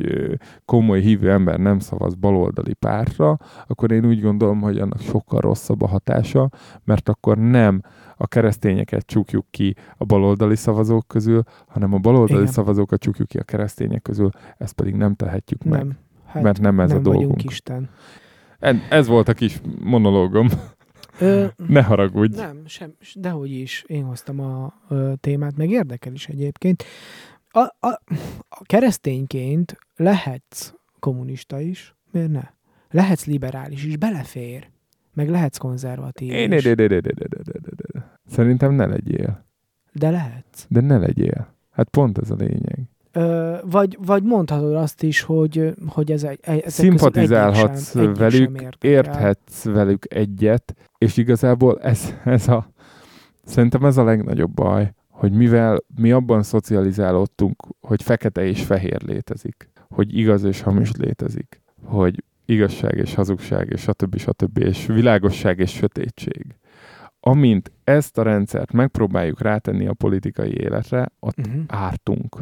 komoly hívő ember nem szavaz baloldali pártra, akkor én úgy gondolom, hogy annak sokkal rosszabb a hatása, mert akkor nem a keresztényeket csukjuk ki a baloldali szavazók közül, hanem a baloldali Igen. szavazókat csukjuk ki a keresztények közül, ezt pedig nem tehetjük meg. Nem. Hát mert nem ez nem a dolgunk. Isten. En- Ez volt a kis monológom. Ö, Ne haragudj. Nem, sem, dehogy is. Én hoztam a ö, témát, meg érdekel is egyébként. A, a, a keresztényként lehetsz kommunista is, miért ne? Lehetsz liberális is, belefér. Meg lehetsz konzervatív Én, is. de, de, de, de, de, de, de, de. Szerintem ne legyél. De lehetsz. De ne legyél. Hát pont ez a lényeg. Ö, vagy, vagy mondhatod azt is, hogy, hogy ez egy, ezek Szimpatizálhatsz sem, velük, érthetsz velük egyet, és igazából ez, ez a, szerintem ez a legnagyobb baj, hogy mivel mi abban szocializálódtunk, hogy fekete és fehér létezik, hogy igaz és hamis létezik, hogy igazság és hazugság, és stb. stb. és világosság és sötétség. Amint ezt a rendszert megpróbáljuk rátenni a politikai életre, ott Uh-huh. ártunk.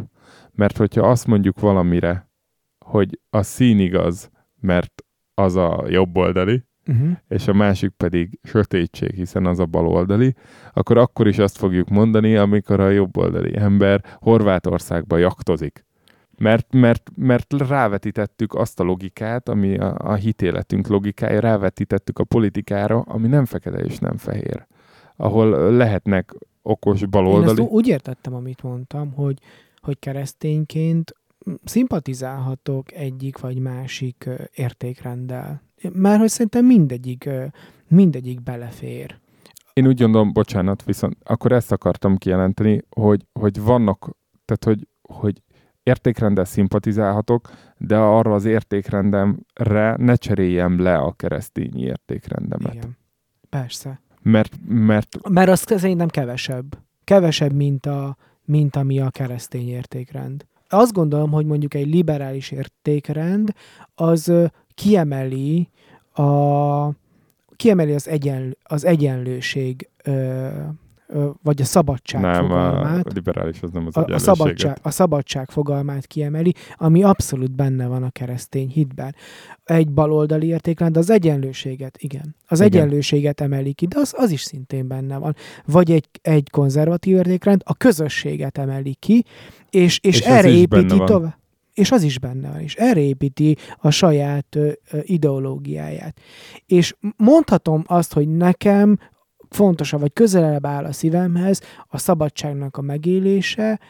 Mert hogyha azt mondjuk valamire, hogy a szín igaz, mert az a jobboldali, Uh-huh. és a másik pedig sötétség, hiszen az a baloldali, akkor akkor is azt fogjuk mondani, amikor a jobboldali ember Horvátországba jaktozik. Mert, mert, mert rávetítettük azt a logikát, ami a, a hitéletünk logikája, rávetítettük a politikára, ami nem fekete és nem fehér, ahol lehetnek okos Én ezt baloldali. úgy értettem, amit mondtam, hogy, hogy keresztényként szimpatizálhatok egyik vagy másik értékrenddel. Már hogy szerintem mindegyik, mindegyik belefér. Én úgy gondolom, bocsánat, viszont akkor ezt akartam kijelenteni, hogy, hogy vannak, tehát hogy, hogy értékrenddel szimpatizálhatok, de arra az értékrendemre ne cseréljem le a keresztény értékrendemet. Igen. Persze. Mert, mert Mert az szerintem kevesebb. Kevesebb, mint, a, mint ami a keresztény értékrend. Azt gondolom, hogy mondjuk egy liberális értékrend az kiemeli a kiemeli az, egyen, az egyenlőség ö, vagy a szabadság nem, fogalmát. a liberális az nem az a, a, szabadság, a szabadság fogalmát kiemeli, ami abszolút benne van a keresztény hitben. Egy baloldali értékrend az egyenlőséget, igen. Az Igen. egyenlőséget emeli ki, de az, az is szintén benne van. Vagy egy, egy konzervatív értékrend a közösséget emeli ki, és, és, És erre építi tovább. És az is benne van, és erre építi a saját ö, ö, ideológiáját. És mondhatom azt, hogy nekem fontosabb, vagy közelebb áll a szívemhez a szabadságnak a megélése,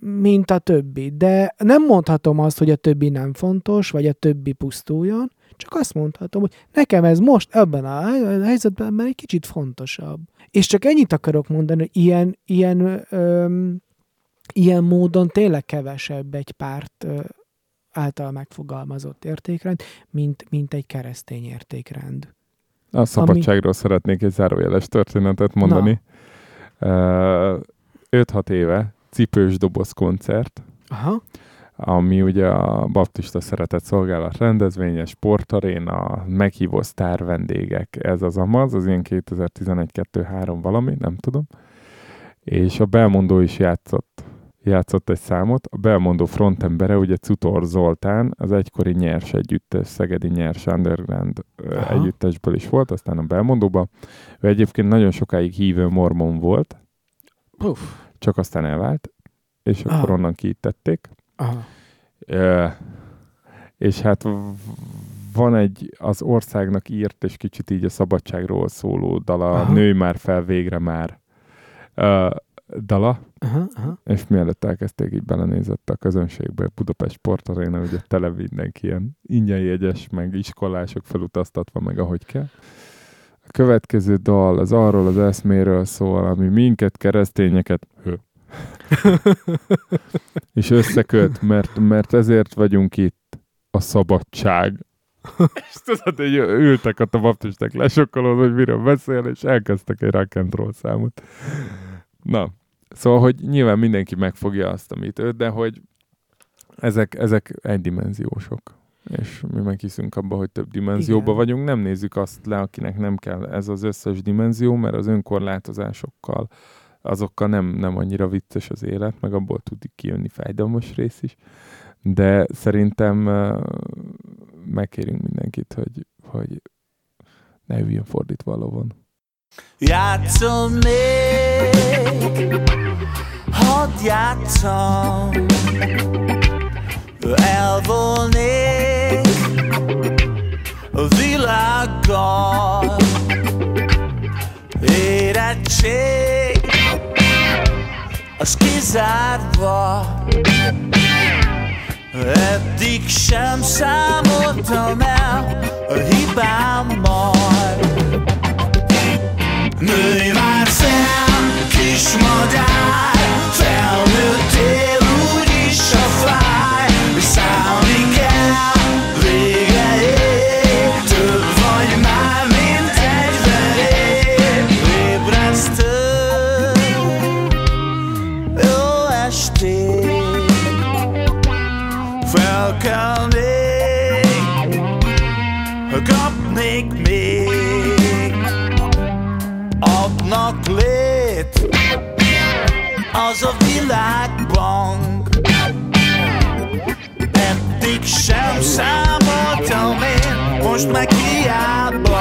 mint a többi. De nem mondhatom azt, hogy a többi nem fontos, vagy a többi pusztuljon, csak azt mondhatom, hogy nekem ez most ebben a helyzetben már egy kicsit fontosabb. És csak ennyit akarok mondani, hogy ilyen, ilyen, öm, ilyen módon tényleg kevesebb egy párt ö, által megfogalmazott értékrend, mint, mint egy keresztény értékrend. A szabadságról szeretnék egy zárójeles történetet mondani. Uh, 5-6 éve cipős doboz koncert, Aha. ami ugye a Baptista Szeretett Szolgálat rendezvénye, sportaréna, meghívó sztár vendégek, ez az amaz, az ilyen 2011-2-3 valami, nem tudom. És a Belmondó is játszott, játszott egy számot. A Belmondó frontembere, ugye Cutor Zoltán, az egykori nyers együttes, Szegedi nyers underground Aha. együttesből is volt, aztán a Belmondóba. Ő egyébként nagyon sokáig hívő mormon volt, Puff. csak aztán elvált, és Ah. akkor onnan kiítették. Aha. Ö, és hát van egy az országnak írt, és kicsit így a szabadságról szóló dala, Aha. Nőj már fel végre már ö, dala, Aha, aha. és mielőtt elkezdték, így belenézett a közönségbe, Budapest Sportaréna, ugye tele mindenki ilyen ingyen jegyes, meg iskolások felutaztatva, meg ahogy kell. A következő dal az arról az eszméről szól, ami minket, keresztényeket, [laughs] és összeköt, mert, mert ezért vagyunk itt a szabadság. és tudod, hogy ültek ott a baptisták lesokkolód, hogy miről beszél, és elkezdtek egy rock and roll számot. Na, szóval, hogy nyilván mindenki megfogja azt, amit ő, de hogy ezek, ezek egydimenziósok. És mi meg hiszünk abba, hogy több dimenzióba Igen. vagyunk. Nem nézzük azt le, akinek nem kell ez az összes dimenzió, mert az önkorlátozásokkal azokkal nem, nem annyira vicces az élet, meg abból tud kijönni fájdalmas rész is. De szerintem megkérünk mindenkit, hogy, hogy ne üljön fordítva a lovon. Játszom még, hadd játszom, elvolnék a világgal. Érettség, az kizárva, eddig sem számoltam el a hibámmal. Nőj már fel, kis madár, felnőttél adnak lét. Az a világbank. Eddig sem számoltam én, most meg hiába.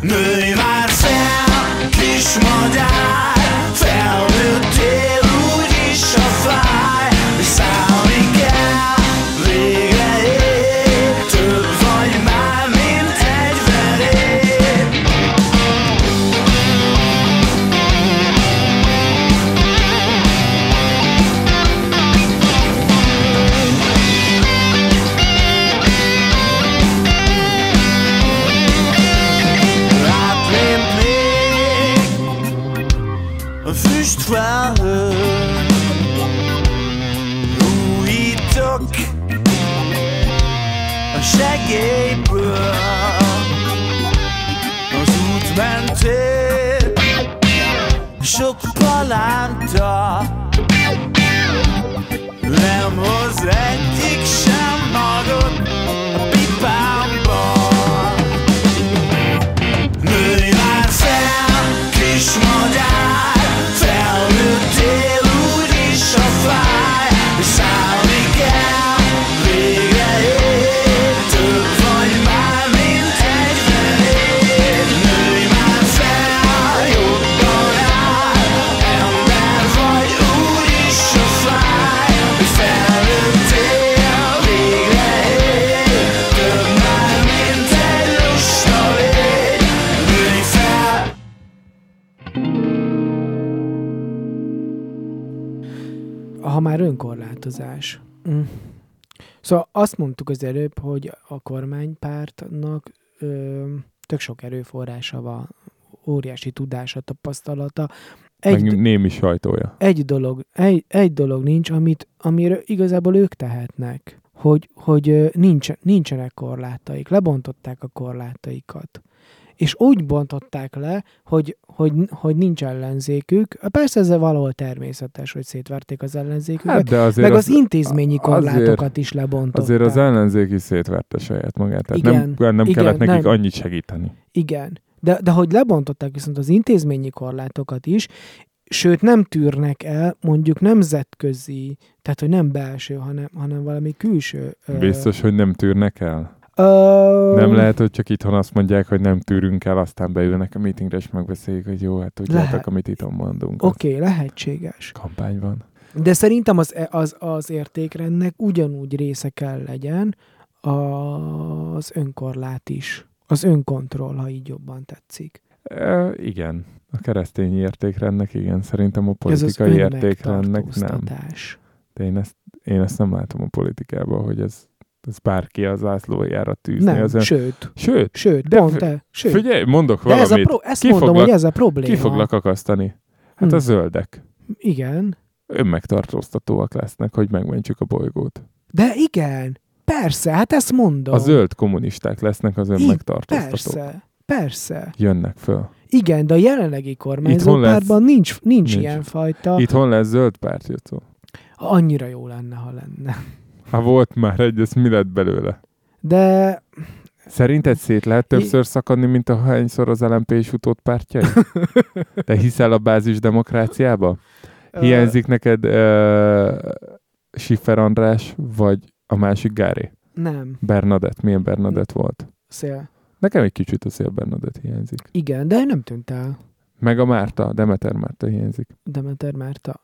Nőj már fel, kis madár, már önkorlátozás. Mm. Szóval azt mondtuk az előbb, hogy a kormánypártnak ö, tök sok erőforrása van, óriási tudása, tapasztalata. Egy, Meg némi sajtója. egy, dolog, egy, egy dolog nincs, amit, amiről igazából ők tehetnek, hogy, hogy nincs, nincsenek korlátaik, lebontották a korlátaikat. És úgy bontották le, hogy, hogy, hogy nincs ellenzékük. Persze ez valahol természetes, hogy szétverték az ellenzéküket, Hát de azért meg az, intézményi azért- korlátokat is lebontották. Azért az ellenzék is szétverte saját magát. Tehát Igen, nem, nem igen, kellett nekik nem. annyit segíteni. Igen. De, de hogy lebontották viszont az intézményi korlátokat is, sőt nem tűrnek el mondjuk nemzetközi, tehát hogy nem belső, hanem, hanem valami külső. ö, Biztos, hogy nem tűrnek el. Nem lehet, hogy csak itthon azt mondják, hogy nem tűrünk el, aztán beülnek a meetingre, és megbeszéljük, hogy jó, hát tudjátok, Lehet. amit itthon mondunk. Oké, okay, lehetséges. Az Kampány van. De szerintem az, az, az értékrendnek ugyanúgy része kell legyen az önkorlát is. Az önkontroll, ha így jobban tetszik. E, igen. A keresztény értékrendnek, igen. Szerintem a politikai értékrendnek nem. De én ezt, én ezt nem látom a politikában, hogy ez, ez bárki az zászlójára tűzni. Nem, az ön... sőt, Sőt, sőt, De pont te, sőt. figyelj, mondok De ez a valamit. pro- ezt Ki mondom, foglak- hogy ez a probléma. Ki foglak akasztani? Hát Hm. a zöldek. Igen. Önmegtartóztatóak lesznek, hogy megmentjük a bolygót. De igen, persze, hát ezt mondom. A zöld kommunisták lesznek az önmegtartóztatók. Persze, persze. Jönnek föl. Igen, de a jelenlegi kormányzó pártban nincs, nincs, Nincs. ilyen fajta. Itthon lesz zöld párt, Jocó. Annyira jó lenne, ha lenne. Ha volt már egy, ez mi lett belőle? De Szerinted szét lehet többször szakadni, mint a hányszor az LMP is utódt pártjai? [laughs] Te hiszel a bázis demokráciába? Hiányzik neked uh, Schiffer András, vagy a másik Gáré? nem, Bernadett. Milyen Bernadett volt? szél. Nekem egy kicsit a szél Bernadett hiányzik. Igen, de nem tűnt el Meg a Márta, Demeter Márta hiányzik. Demeter Márta.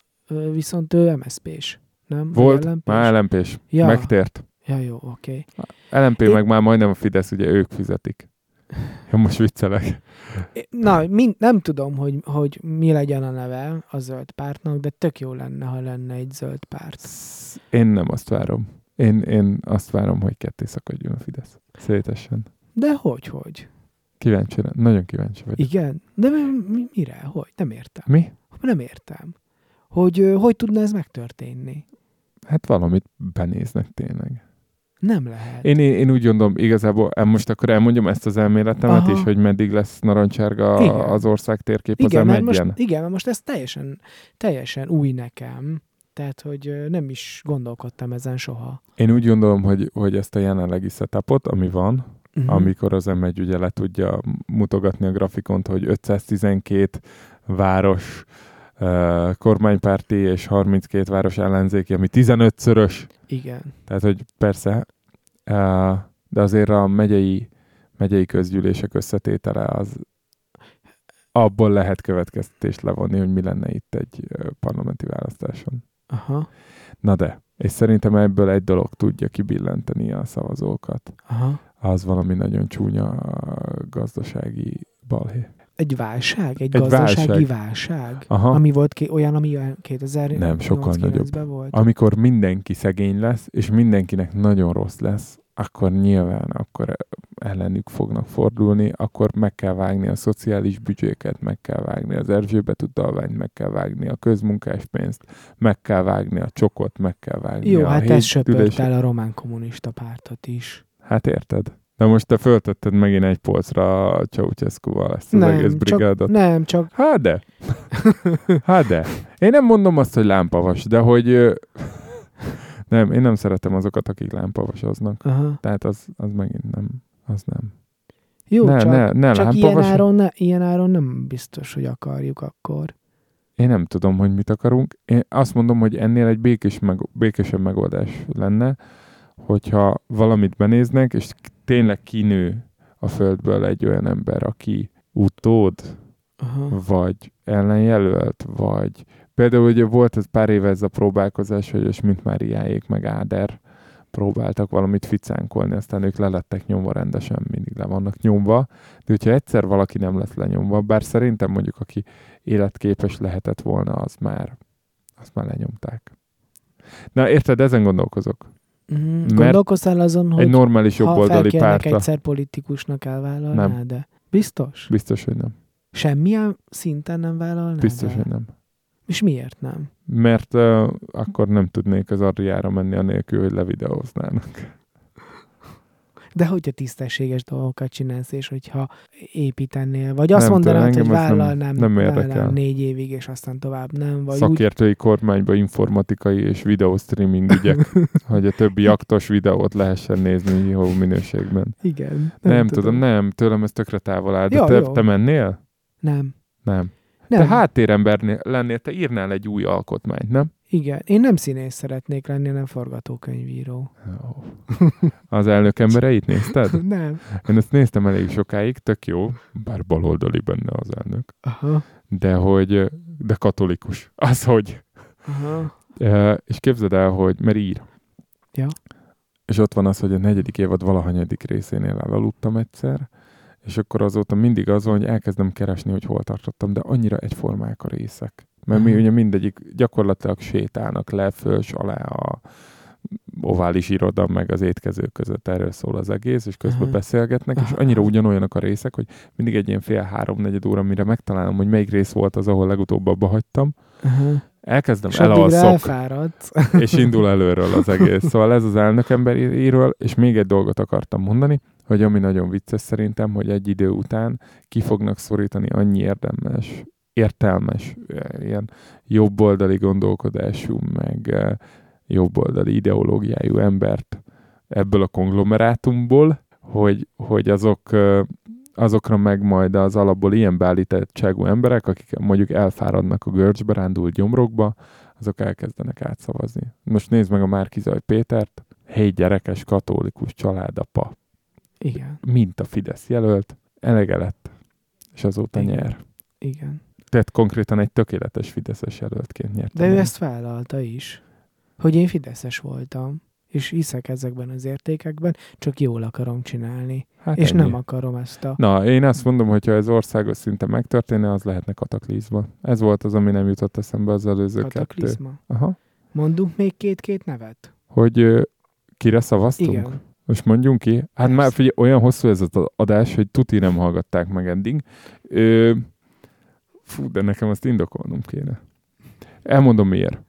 Viszont ő MSZP-s, nem? Volt, LMP-s? már LMP-s. Ja. Megtért. Ja, jó, oké. LMP Én- meg már majdnem a Fidesz, ugye ők fizetik. Ja, most viccelek. Na, mind, nem tudom, hogy, hogy mi legyen a neve a zöld pártnak, de tök jó lenne, ha lenne egy zöld párt. Én nem azt várom. Én, én azt várom, hogy ketté szakadjon a Fidesz. Szétessen. De hogy, hogy? Kíváncsi, nagyon kíváncsi vagyok. Igen, de mi, mi, mire? Hogy? Nem értem. Mi? Nem értem. Hogy hogy tudna ez megtörténni? Hát valamit benéznek tényleg. Nem lehet. Én, én, én úgy gondolom, igazából most akkor elmondjam ezt az elméletemet Aha. is, hogy meddig lesz narancsárga Igen. az ország térkép igen, az mert most, m igen, mert most ez teljesen, teljesen új nekem. Tehát, hogy nem is gondolkodtam ezen soha. Én úgy gondolom, hogy, hogy ezt a jelenlegi setupot, ami van, Mhm. amikor az m ugye le tudja mutogatni a grafikont, hogy 512 város kormánypárti és 32 város ellenzéki, ami 15-szörös. Igen. Tehát, hogy persze, de azért a megyei, megyei közgyűlések összetétele az abból lehet következtetést levonni, hogy mi lenne itt egy parlamenti választáson. Aha. Na de, és szerintem ebből egy dolog tudja kibillenteni a szavazókat. Aha. Az valami nagyon csúnya gazdasági balhé. Egy válság? Egy, Egy gazdasági válság. válság? Aha. Ami volt ki, olyan, ami olyan 2000 Nem, sokkal nagyobb. volt? Amikor mindenki szegény lesz, és mindenkinek nagyon rossz lesz, akkor nyilván akkor ellenük fognak fordulni, akkor meg kell vágni a szociális büdzséket, meg kell vágni az Erzsébet utalványt, meg kell vágni a közmunkáspénzt, meg kell vágni a csokot, meg kell vágni Jó, a hát ez söpört el a román kommunista pártot is. Hát érted? De most te föltetted megint egy polcra a Ceausescu-val ezt az egész csak, brigádot. nem, csak Hát de. Hát de. Én nem mondom azt, hogy lámpavas, de hogy... [laughs] Nem, én nem szeretem azokat, akik lámpavasoznak. aha. Tehát az, az megint nem. Az nem. jó, ne, csak, ne, ne csak ilyen, áron, ne, ilyen áron nem biztos, hogy akarjuk akkor. Én nem tudom, hogy mit akarunk. Én azt mondom, hogy ennél egy békés meg, békésebb megoldás lenne, hogyha valamit benéznek, és tényleg kinő a földből egy olyan ember, aki utód, Aha. vagy ellenjelölt, vagy például ugye volt ez pár éve ez a próbálkozás, hogy a Schmidt Máriáék meg Áder próbáltak valamit ficánkolni, aztán ők lelettek nyomva rendesen, mindig le vannak nyomva, de hogyha egyszer valaki nem lett lenyomva, bár szerintem mondjuk aki életképes lehetett volna, az már, azt már lenyomták. Na érted, ezen gondolkozok. Mhm. Mert Gondolkoztál azon, hogy Egy normális ha jobboldali felkérnek pártra. egyszer politikusnak elvállalná, Nem. de biztos? Biztos, hogy nem. Semmilyen szinten nem vállalná Biztos, be? hogy nem. És miért nem? Mert uh, akkor nem tudnék az Adriára menni anélkül, hogy levideóznának. De hogyha tisztességes dolgokat csinálsz, és hogyha építenél, vagy azt Nem mondanád, tudom, hogy ez nem- vállalnám, nem érdekel. vállalnám négy évig, és aztán tovább nem, vagy úgy, Szakértői kormányba informatikai és videóstreaming ügyek, [laughs] hogy a többi aktos videót lehessen nézni jó minőségben. igen. Nem, nem tudom, nem, tőlem ez tökre távol áll. De Jó, te, jó. te mennél? Nem. Nem. Nem. Te háttérember lennél, te írnál egy új alkotmányt, nem? Igen. Én nem színész szeretnék lenni, hanem forgatókönyvíró. Jó. Az elnök embereit nézted? [laughs] nem. Én ezt néztem elég sokáig, tök jó, bár baloldali benne az elnök, Aha. de hogy, de katolikus. Az, hogy Aha. E, és képzeld el, hogy, mert ír. Ja. És ott van az, hogy a negyedik évad valahanyadik részénél elaludtam egyszer, és akkor azóta mindig az van, hogy elkezdem keresni, hogy hol tartottam, de annyira egyformák a részek. Mert mi Aha. ugye mindegyik gyakorlatilag sétálnak le, föl, s alá a ovális iroda, meg az étkezők között erről szól az egész, és közben Aha. beszélgetnek, és Aha. annyira ugyanolyanok a részek, hogy mindig egy ilyen fél-három-negyed óra, mire megtalálom, hogy melyik rész volt az, ahol legutóbb abba hagytam, Aha. elkezdem, És elalszok, [laughs] és indul előről az egész. Szóval ez az elnök emberéről, és még egy dolgot akartam mondani, hogy ami nagyon vicces szerintem, hogy egy idő után ki fognak szorítani annyi érdemes, értelmes, eh, ilyen jobboldali gondolkodású, meg eh, jobboldali ideológiájú embert ebből a konglomerátumból, hogy, hogy azok eh, azokra meg majd az alapból ilyen beállítettságú emberek, akik mondjuk elfáradnak a görcsbe, rándult gyomrokba, azok elkezdenek átszavazni. Most nézd meg a Márkizaj Pétert, hely gyerekes katolikus családapa, Igen. mint a Fidesz jelölt, elege lett, és azóta Igen. nyer. Igen. Tehát konkrétan egy tökéletes Fideszes jelöltként nyert. De ő ezt vállalta is, hogy én fideszes voltam, és hiszek ezekben az értékekben, csak jól akarom csinálni. hát és ennyi. nem akarom ezt a... Na, én azt mondom, hogy ha ez országos szinten megtörténne, az lehetne kataklizma. Ez volt az, ami nem jutott eszembe az előző kettő. Kataklizma. Aha. Mondunk még két-két nevet? Hogy ö, kire szavaztunk? Igen. Most mondjunk ki. Hát Persze. már figyelj, olyan hosszú ez az adás, hogy tuti nem hallgatták meg eddig. Ö, fú, de nekem azt indokolnom kéne. Elmondom miért.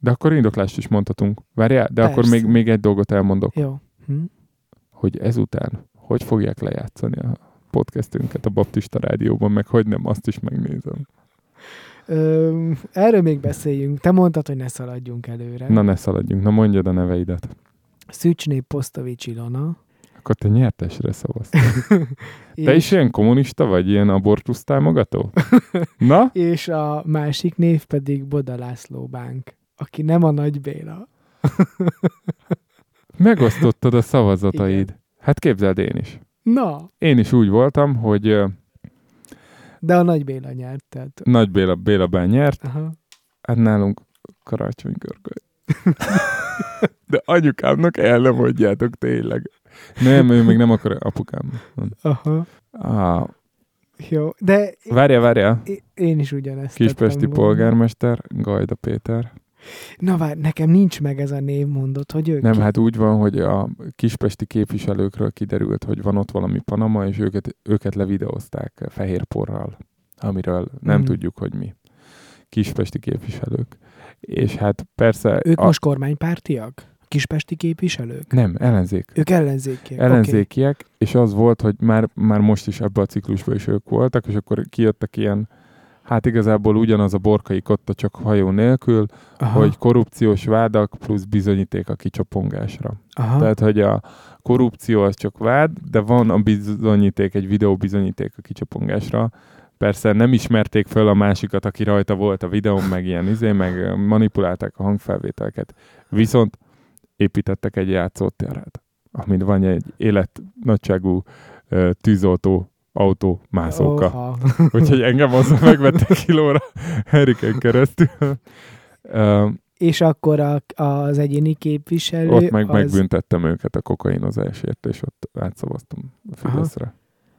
De akkor indoklást is mondhatunk. Várjál, de akkor Persze. még, még egy dolgot elmondok, Jó. Hm? hogy ezután hogy fogják lejátszani a podcastünket a Baptista Rádióban, meg hogy nem, azt is megnézem. Ö, erről még beszéljünk. Te mondtad, hogy ne szaladjunk előre. Na ne szaladjunk, na mondjad a neveidet. Szücsné Posztovics Ilona. Akkor te nyertesre szavaztál. Te is ilyen kommunista vagy, ilyen abortusz támogató? [laughs] Na? És a másik név pedig Boda László Bánk, aki nem a Nagy Béla. [laughs] Megosztottad a szavazataid. Igen. Hát képzeld én is. Na, Én is úgy voltam, hogy de a Nagy Béla nyert, tehát... Nagy Béla, Béla Bán nyert, Aha. hát nálunk karácsony körköly. [laughs] De anyukámnak el nem mondjátok tényleg. Nem, ő még nem akar apukám. Aha. Ah, Jó, de várja, várja. én is ugyanezt Kispesti polgármester, Gajda Péter. Na várj, nekem nincs meg ez a név, mondott, hogy ő Nem, ki? hát úgy van, hogy a kispesti képviselőkről kiderült, hogy van ott valami Panama, és őket, őket levideózták fehér porral, amiről nem Mhm. tudjuk, hogy mi. Kispesti képviselők. És hát persze... Ők a, most kormánypártiak? Kispesti képviselők? Nem, ellenzék. Ők ellenzékiek. ellenzékiek, és az volt, hogy már, már most is ebbe a ciklusban is ők voltak, és akkor kijöttek ilyen, hát igazából ugyanaz a borkai kotta, csak hajó nélkül, Okay. Aha, hogy korrupciós vádak plusz bizonyíték a kicsapongásra. aha. Tehát, hogy a korrupció az csak vád, de van a bizonyíték, egy videó bizonyíték a kicsapongásra. Persze nem ismerték föl a másikat, aki rajta volt a videón, meg ilyen izé, meg manipulálták a hangfelvételeket. Viszont építettek egy játszóteret, amin van egy életnagyságú tűzoltó autó mászóka. Oha. [laughs] Úgyhogy engem azzal megvettek kilóra Eriken keresztül. És akkor a, az egyéni képviselő ott meg az, megbüntettem őket a kokainozásért, és ott átszavaztam a Fideszre.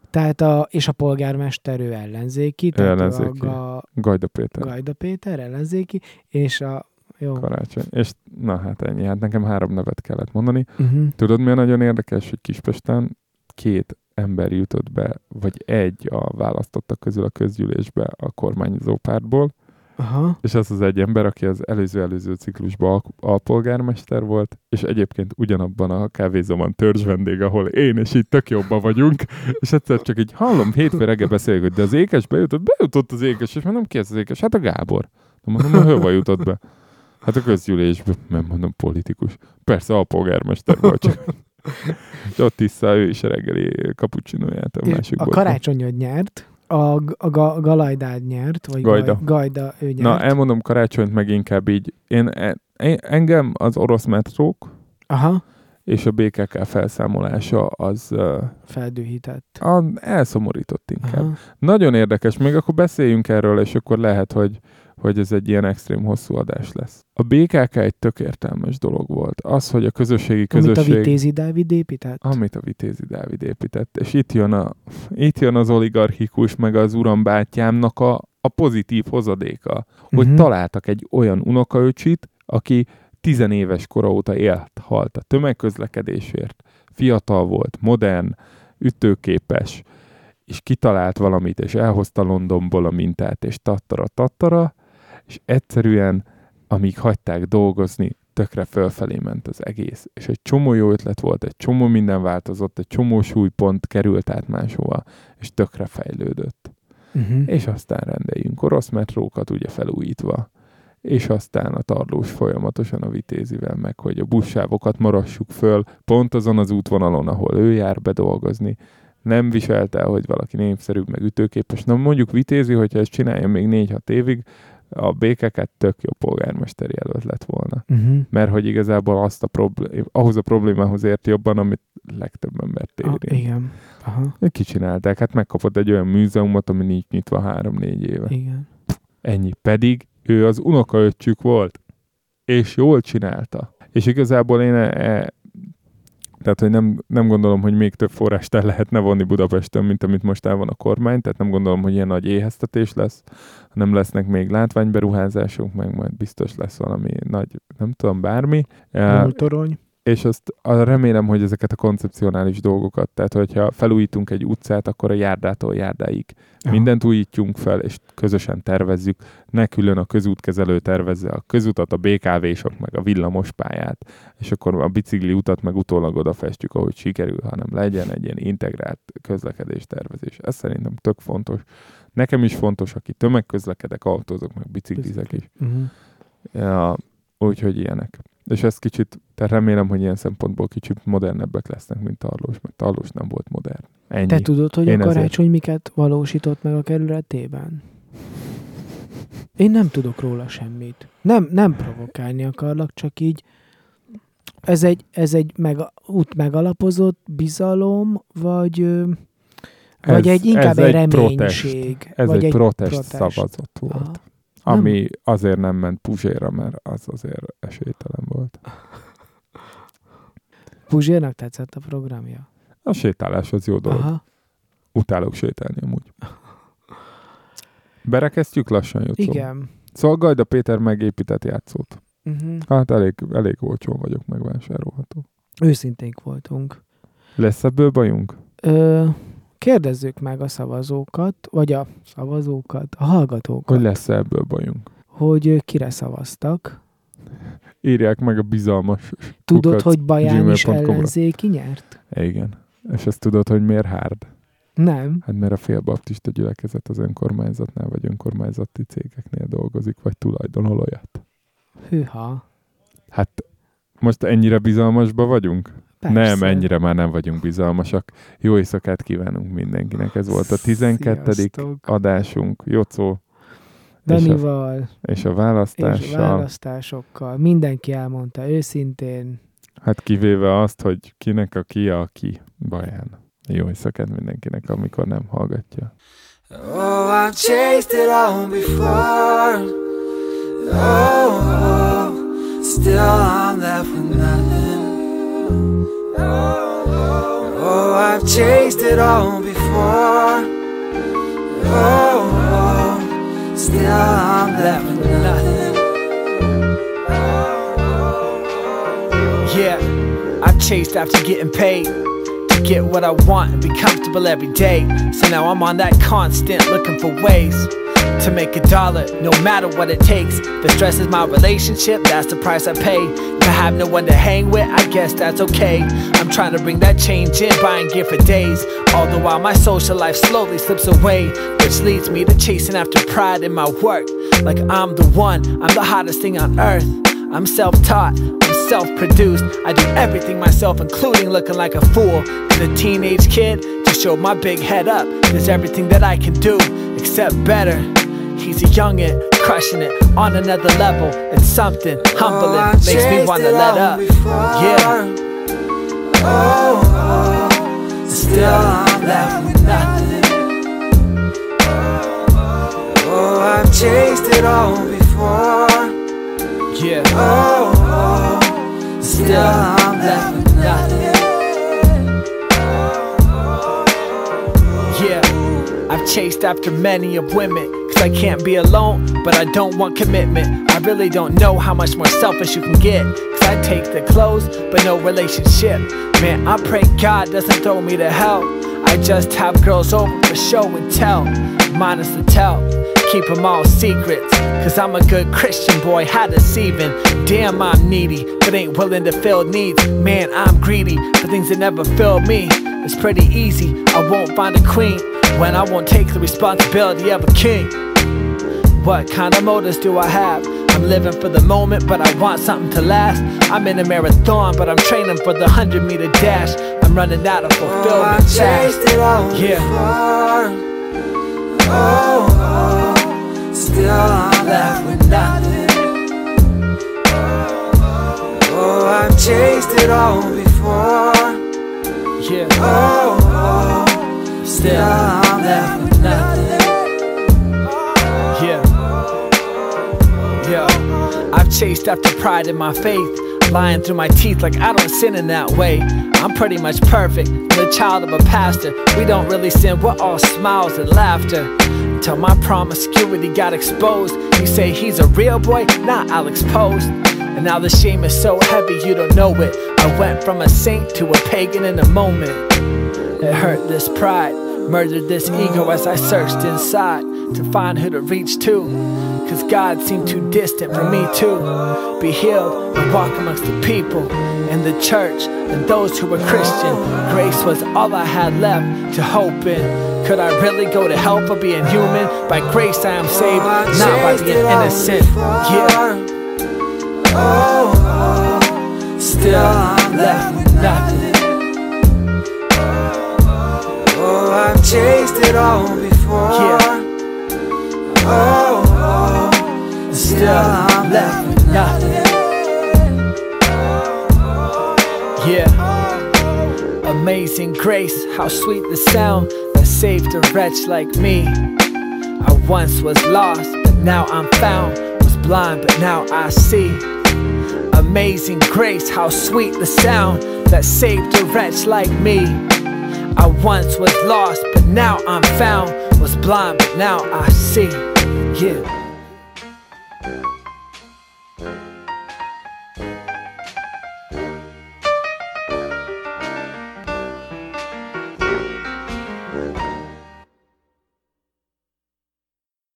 tehát a, és a polgármester ő ellenzéki, tehát Ellenzéki. a, a Gajda Péter, Gajda Péter ellenzéki, és a jó. karácsony. És na hát ennyi, hát nekem három nevet kellett mondani. Uh-huh. Tudod, milyen nagyon érdekes, hogy Kispesten két ember jutott be, vagy egy a választottak közül a közgyűlésbe a kormányzó pártból, Aha. és az az egy ember, aki az előző-előző ciklusban al- alpolgármester volt, és egyébként ugyanabban a kávézóban törzs vendég, ahol én és itt tök jobban vagyunk, és egyszer csak így hallom, hétfő reggel beszélünk, hogy de az ékes bejutott, bejutott az ékes, és mondom, ki ez az ékes? Hát a Gábor. Mondom, hova jutott be? Hát a közgyűlésbe, nem mondom politikus. Persze alpolgármester volt, csak és [laughs] ott tiszta ő is a reggeli kapucsinóját a másik a karácsonyod nyert, a, a ga, Galajdád nyert, vagy Gajda. Gaj, Gajda ő nyert. Na, elmondom karácsonyt meg inkább így. Én, e- én, engem az orosz metrók Aha, és a BKK felszámolása az uh, feldühített. a, elszomorított inkább. Aha. Nagyon érdekes, még akkor beszéljünk erről, és akkor lehet, hogy, hogy ez egy ilyen extrém hosszú adás lesz. A BKK egy tök értelmes dolog volt. Az, hogy a közösségi Amit a közösség... Vitézi Dávid épített? Amit a Vitézi Dávid épített. És itt jön, a, itt jön az oligarchikus, meg az urambátyámnak a, a pozitív hozadéka. Hogy Mhm. találtak egy olyan unokaöcsit, aki tizenéves kora óta élt, halt a tömegközlekedésért. Fiatal volt, modern, ütőképes, és kitalált valamit, és elhozta Londonból a mintát, és tattara-tattara, és egyszerűen, amíg hagyták dolgozni, tökre fölfelé ment az egész. És egy csomó jó ötlet volt, egy csomó minden változott, egy csomó súlypont került át máshova, és tökre fejlődött. Uh-huh. És aztán rendeljünk orosz metrókat ugye felújítva, és aztán a tarlós folyamatosan a vitézivel meg, hogy a buszsávokat marassuk föl, pont azon az útvonalon, ahol ő jár be dolgozni. Nem viselte el, hogy valaki népszerűbb, meg ütőképes. Na mondjuk vitézi, hogyha ezt csinálja még 4-6 évig, a békeket tök jó polgármester jelölt lett volna. Uh-huh. Mert hogy igazából azt a problém, ahhoz a problémához ért jobban, amit legtöbb embert Ah, érint. igen. Aha. Kicsinálták, hát megkapott egy olyan múzeumot, ami nincs nyitva három-négy éve. Igen. Ennyi. Pedig ő az unokaöccsük volt, és jól csinálta. És igazából én e, e, tehát, hogy nem, nem gondolom, hogy még több forrást el lehetne vonni Budapesten, mint amit most el van a kormány, tehát nem gondolom, hogy ilyen nagy éheztetés lesz, hanem lesznek még látványberuházások, meg majd biztos lesz valami nagy, nem tudom, bármi. E, torony. És azt remélem, hogy ezeket a koncepcionális dolgokat, tehát hogyha felújítunk egy utcát, akkor a járdától járdáig mindent újítjunk fel, és közösen tervezzük, ne külön a közútkezelő tervezze a közutat, a BKV-sok, meg a villamos pályát, és akkor a bicikli utat meg utólag odafestjük, ahogy sikerül, hanem legyen egy ilyen integrált közlekedés tervezés. Ez szerintem tök fontos. Nekem is fontos, aki tömegközlekedek, autózok, meg biciklizek is. Uh-huh. Ja, úgyhogy ilyenek. És ez kicsit, te remélem, hogy ilyen szempontból kicsit modernebbek lesznek, mint Tarlós, mert Tarlós nem volt modern. Ennyi. Te tudod, hogy Én a ezért- karácsony miket valósított meg a kerületében? Én nem tudok róla semmit. Nem, nem provokálni akarlak, csak így ez egy, ez egy meg, út megalapozott bizalom, vagy, vagy Ez- egy inkább ez egy egy reménység. Ez vagy egy, protest, protest. szavazat volt, Aha. Ami azért nem ment Puzséra, mert az azért esélytelen volt. Puzsérnak tetszett a programja? A sétálás az jó dolog. Aha. Utálok sétálni amúgy. Berekeztjük lassan, Jocó? Igen. Szóval Gajda Péter megépített játszót. Uh-huh. Hát elég, elég olcsón vagyok megvásárolható. Őszinték voltunk. Lesz ebből bajunk? Ö, kérdezzük meg a szavazókat, vagy a szavazókat, a hallgatókat, Hogy lesz ebből bajunk? hogy kire szavaztak. írják meg a bizalmas Tudod, kukac hogy Baján is ellenzéki nyert? Igen. És ezt tudod, hogy miért hárd? Nem. Hát mert a félbaptista gyülekezet az önkormányzatnál vagy önkormányzati cégeknél dolgozik, vagy tulajdonol olyat. Hűha. Hát most ennyire bizalmasba vagyunk? Persze. Nem, ennyire már nem vagyunk bizalmasak. Jó éjszakát kívánunk mindenkinek. Ez volt a 12. Sziasztok. adásunk. Jocó és a, Danival és a és választással. a választásokkal. Mindenki elmondta őszintén. Hát kivéve azt, hogy kinek a ki a ki baján. Jó éjszakát mindenkinek, amikor nem hallgatja. Oh, I've chased it all before. Oh, oh, still I'm left with nothing. Oh, oh, I've chased it all before. Oh, oh, still I'm left with nothing. Yeah, I've chased after getting paid to get what I want and be comfortable every day. So now I'm on that constant looking for ways to make a dollar, no matter what it takes. The stress is my relationship, that's the price I pay. To have no one to hang with, I guess that's okay. I'm trying to bring that change in, buying gear for days. All the while my social life slowly slips away, which leads me to chasing after pride in my work. Like I'm the one, I'm the hottest thing on earth. I'm self taught, I'm self produced. I do everything myself, including looking like a fool. Cause a teenage kid to show my big head up. There's everything that I can do, except better. He's a youngin', crushing it on another level. It's something humbling, oh, makes me wanna let up. Yeah. Oh, oh, still I'm left with nothing. Oh, I've chased it all before. Yeah. Oh, oh, still I'm left with nothing. Yeah. I've chased after many of women. I can't be alone, but I don't want commitment. I really don't know how much more selfish you can get. Cause I take the clothes, but no relationship. Man, I pray God doesn't throw me to hell. I just have girls over for show and tell. Minus the tell. Keep them all secrets. Cause I'm a good Christian boy, how deceiving. Damn, I'm needy, but ain't willing to fill needs. Man, I'm greedy for things that never fill me. It's pretty easy, I won't find a queen when I won't take the responsibility of a king. What kind of motives do I have? I'm living for the moment, but I want something to last. I'm in a marathon, but I'm training for the 100 meter dash. I'm running out of fulfillment Oh, I fast. It all yeah. Oh, oh, still I'm left with nothing. Oh, I've chased it all before. Yeah. Oh, oh, still I'm left with nothing. I've chased after pride in my faith. Lying through my teeth like I don't sin in that way. I'm pretty much perfect. The child of a pastor. We don't really sin, we're all smiles and laughter. Until my promiscuity got exposed. You say he's a real boy? Nah, I'll expose. And now the shame is so heavy you don't know it. I went from a saint to a pagan in a moment. It hurt this pride, murdered this ego as I searched inside to find who to reach to. Cause God seemed too distant for me to be healed and walk amongst the people in the church and those who were Christian. Grace was all I had left to hope in. Could I really go to hell for being human? By grace I am saved, not by being innocent. Yeah. Oh, oh, still I'm left with nothing. Chased it all before. Yeah. Oh, oh, still I'm left with nothing. Yeah. Amazing grace, how sweet the sound that saved a wretch like me. I once was lost, but now I'm found. Was blind, but now I see. Amazing grace, how sweet the sound that saved a wretch like me. I once was lost, but now I'm found. Was blind, but now I see. Yeah.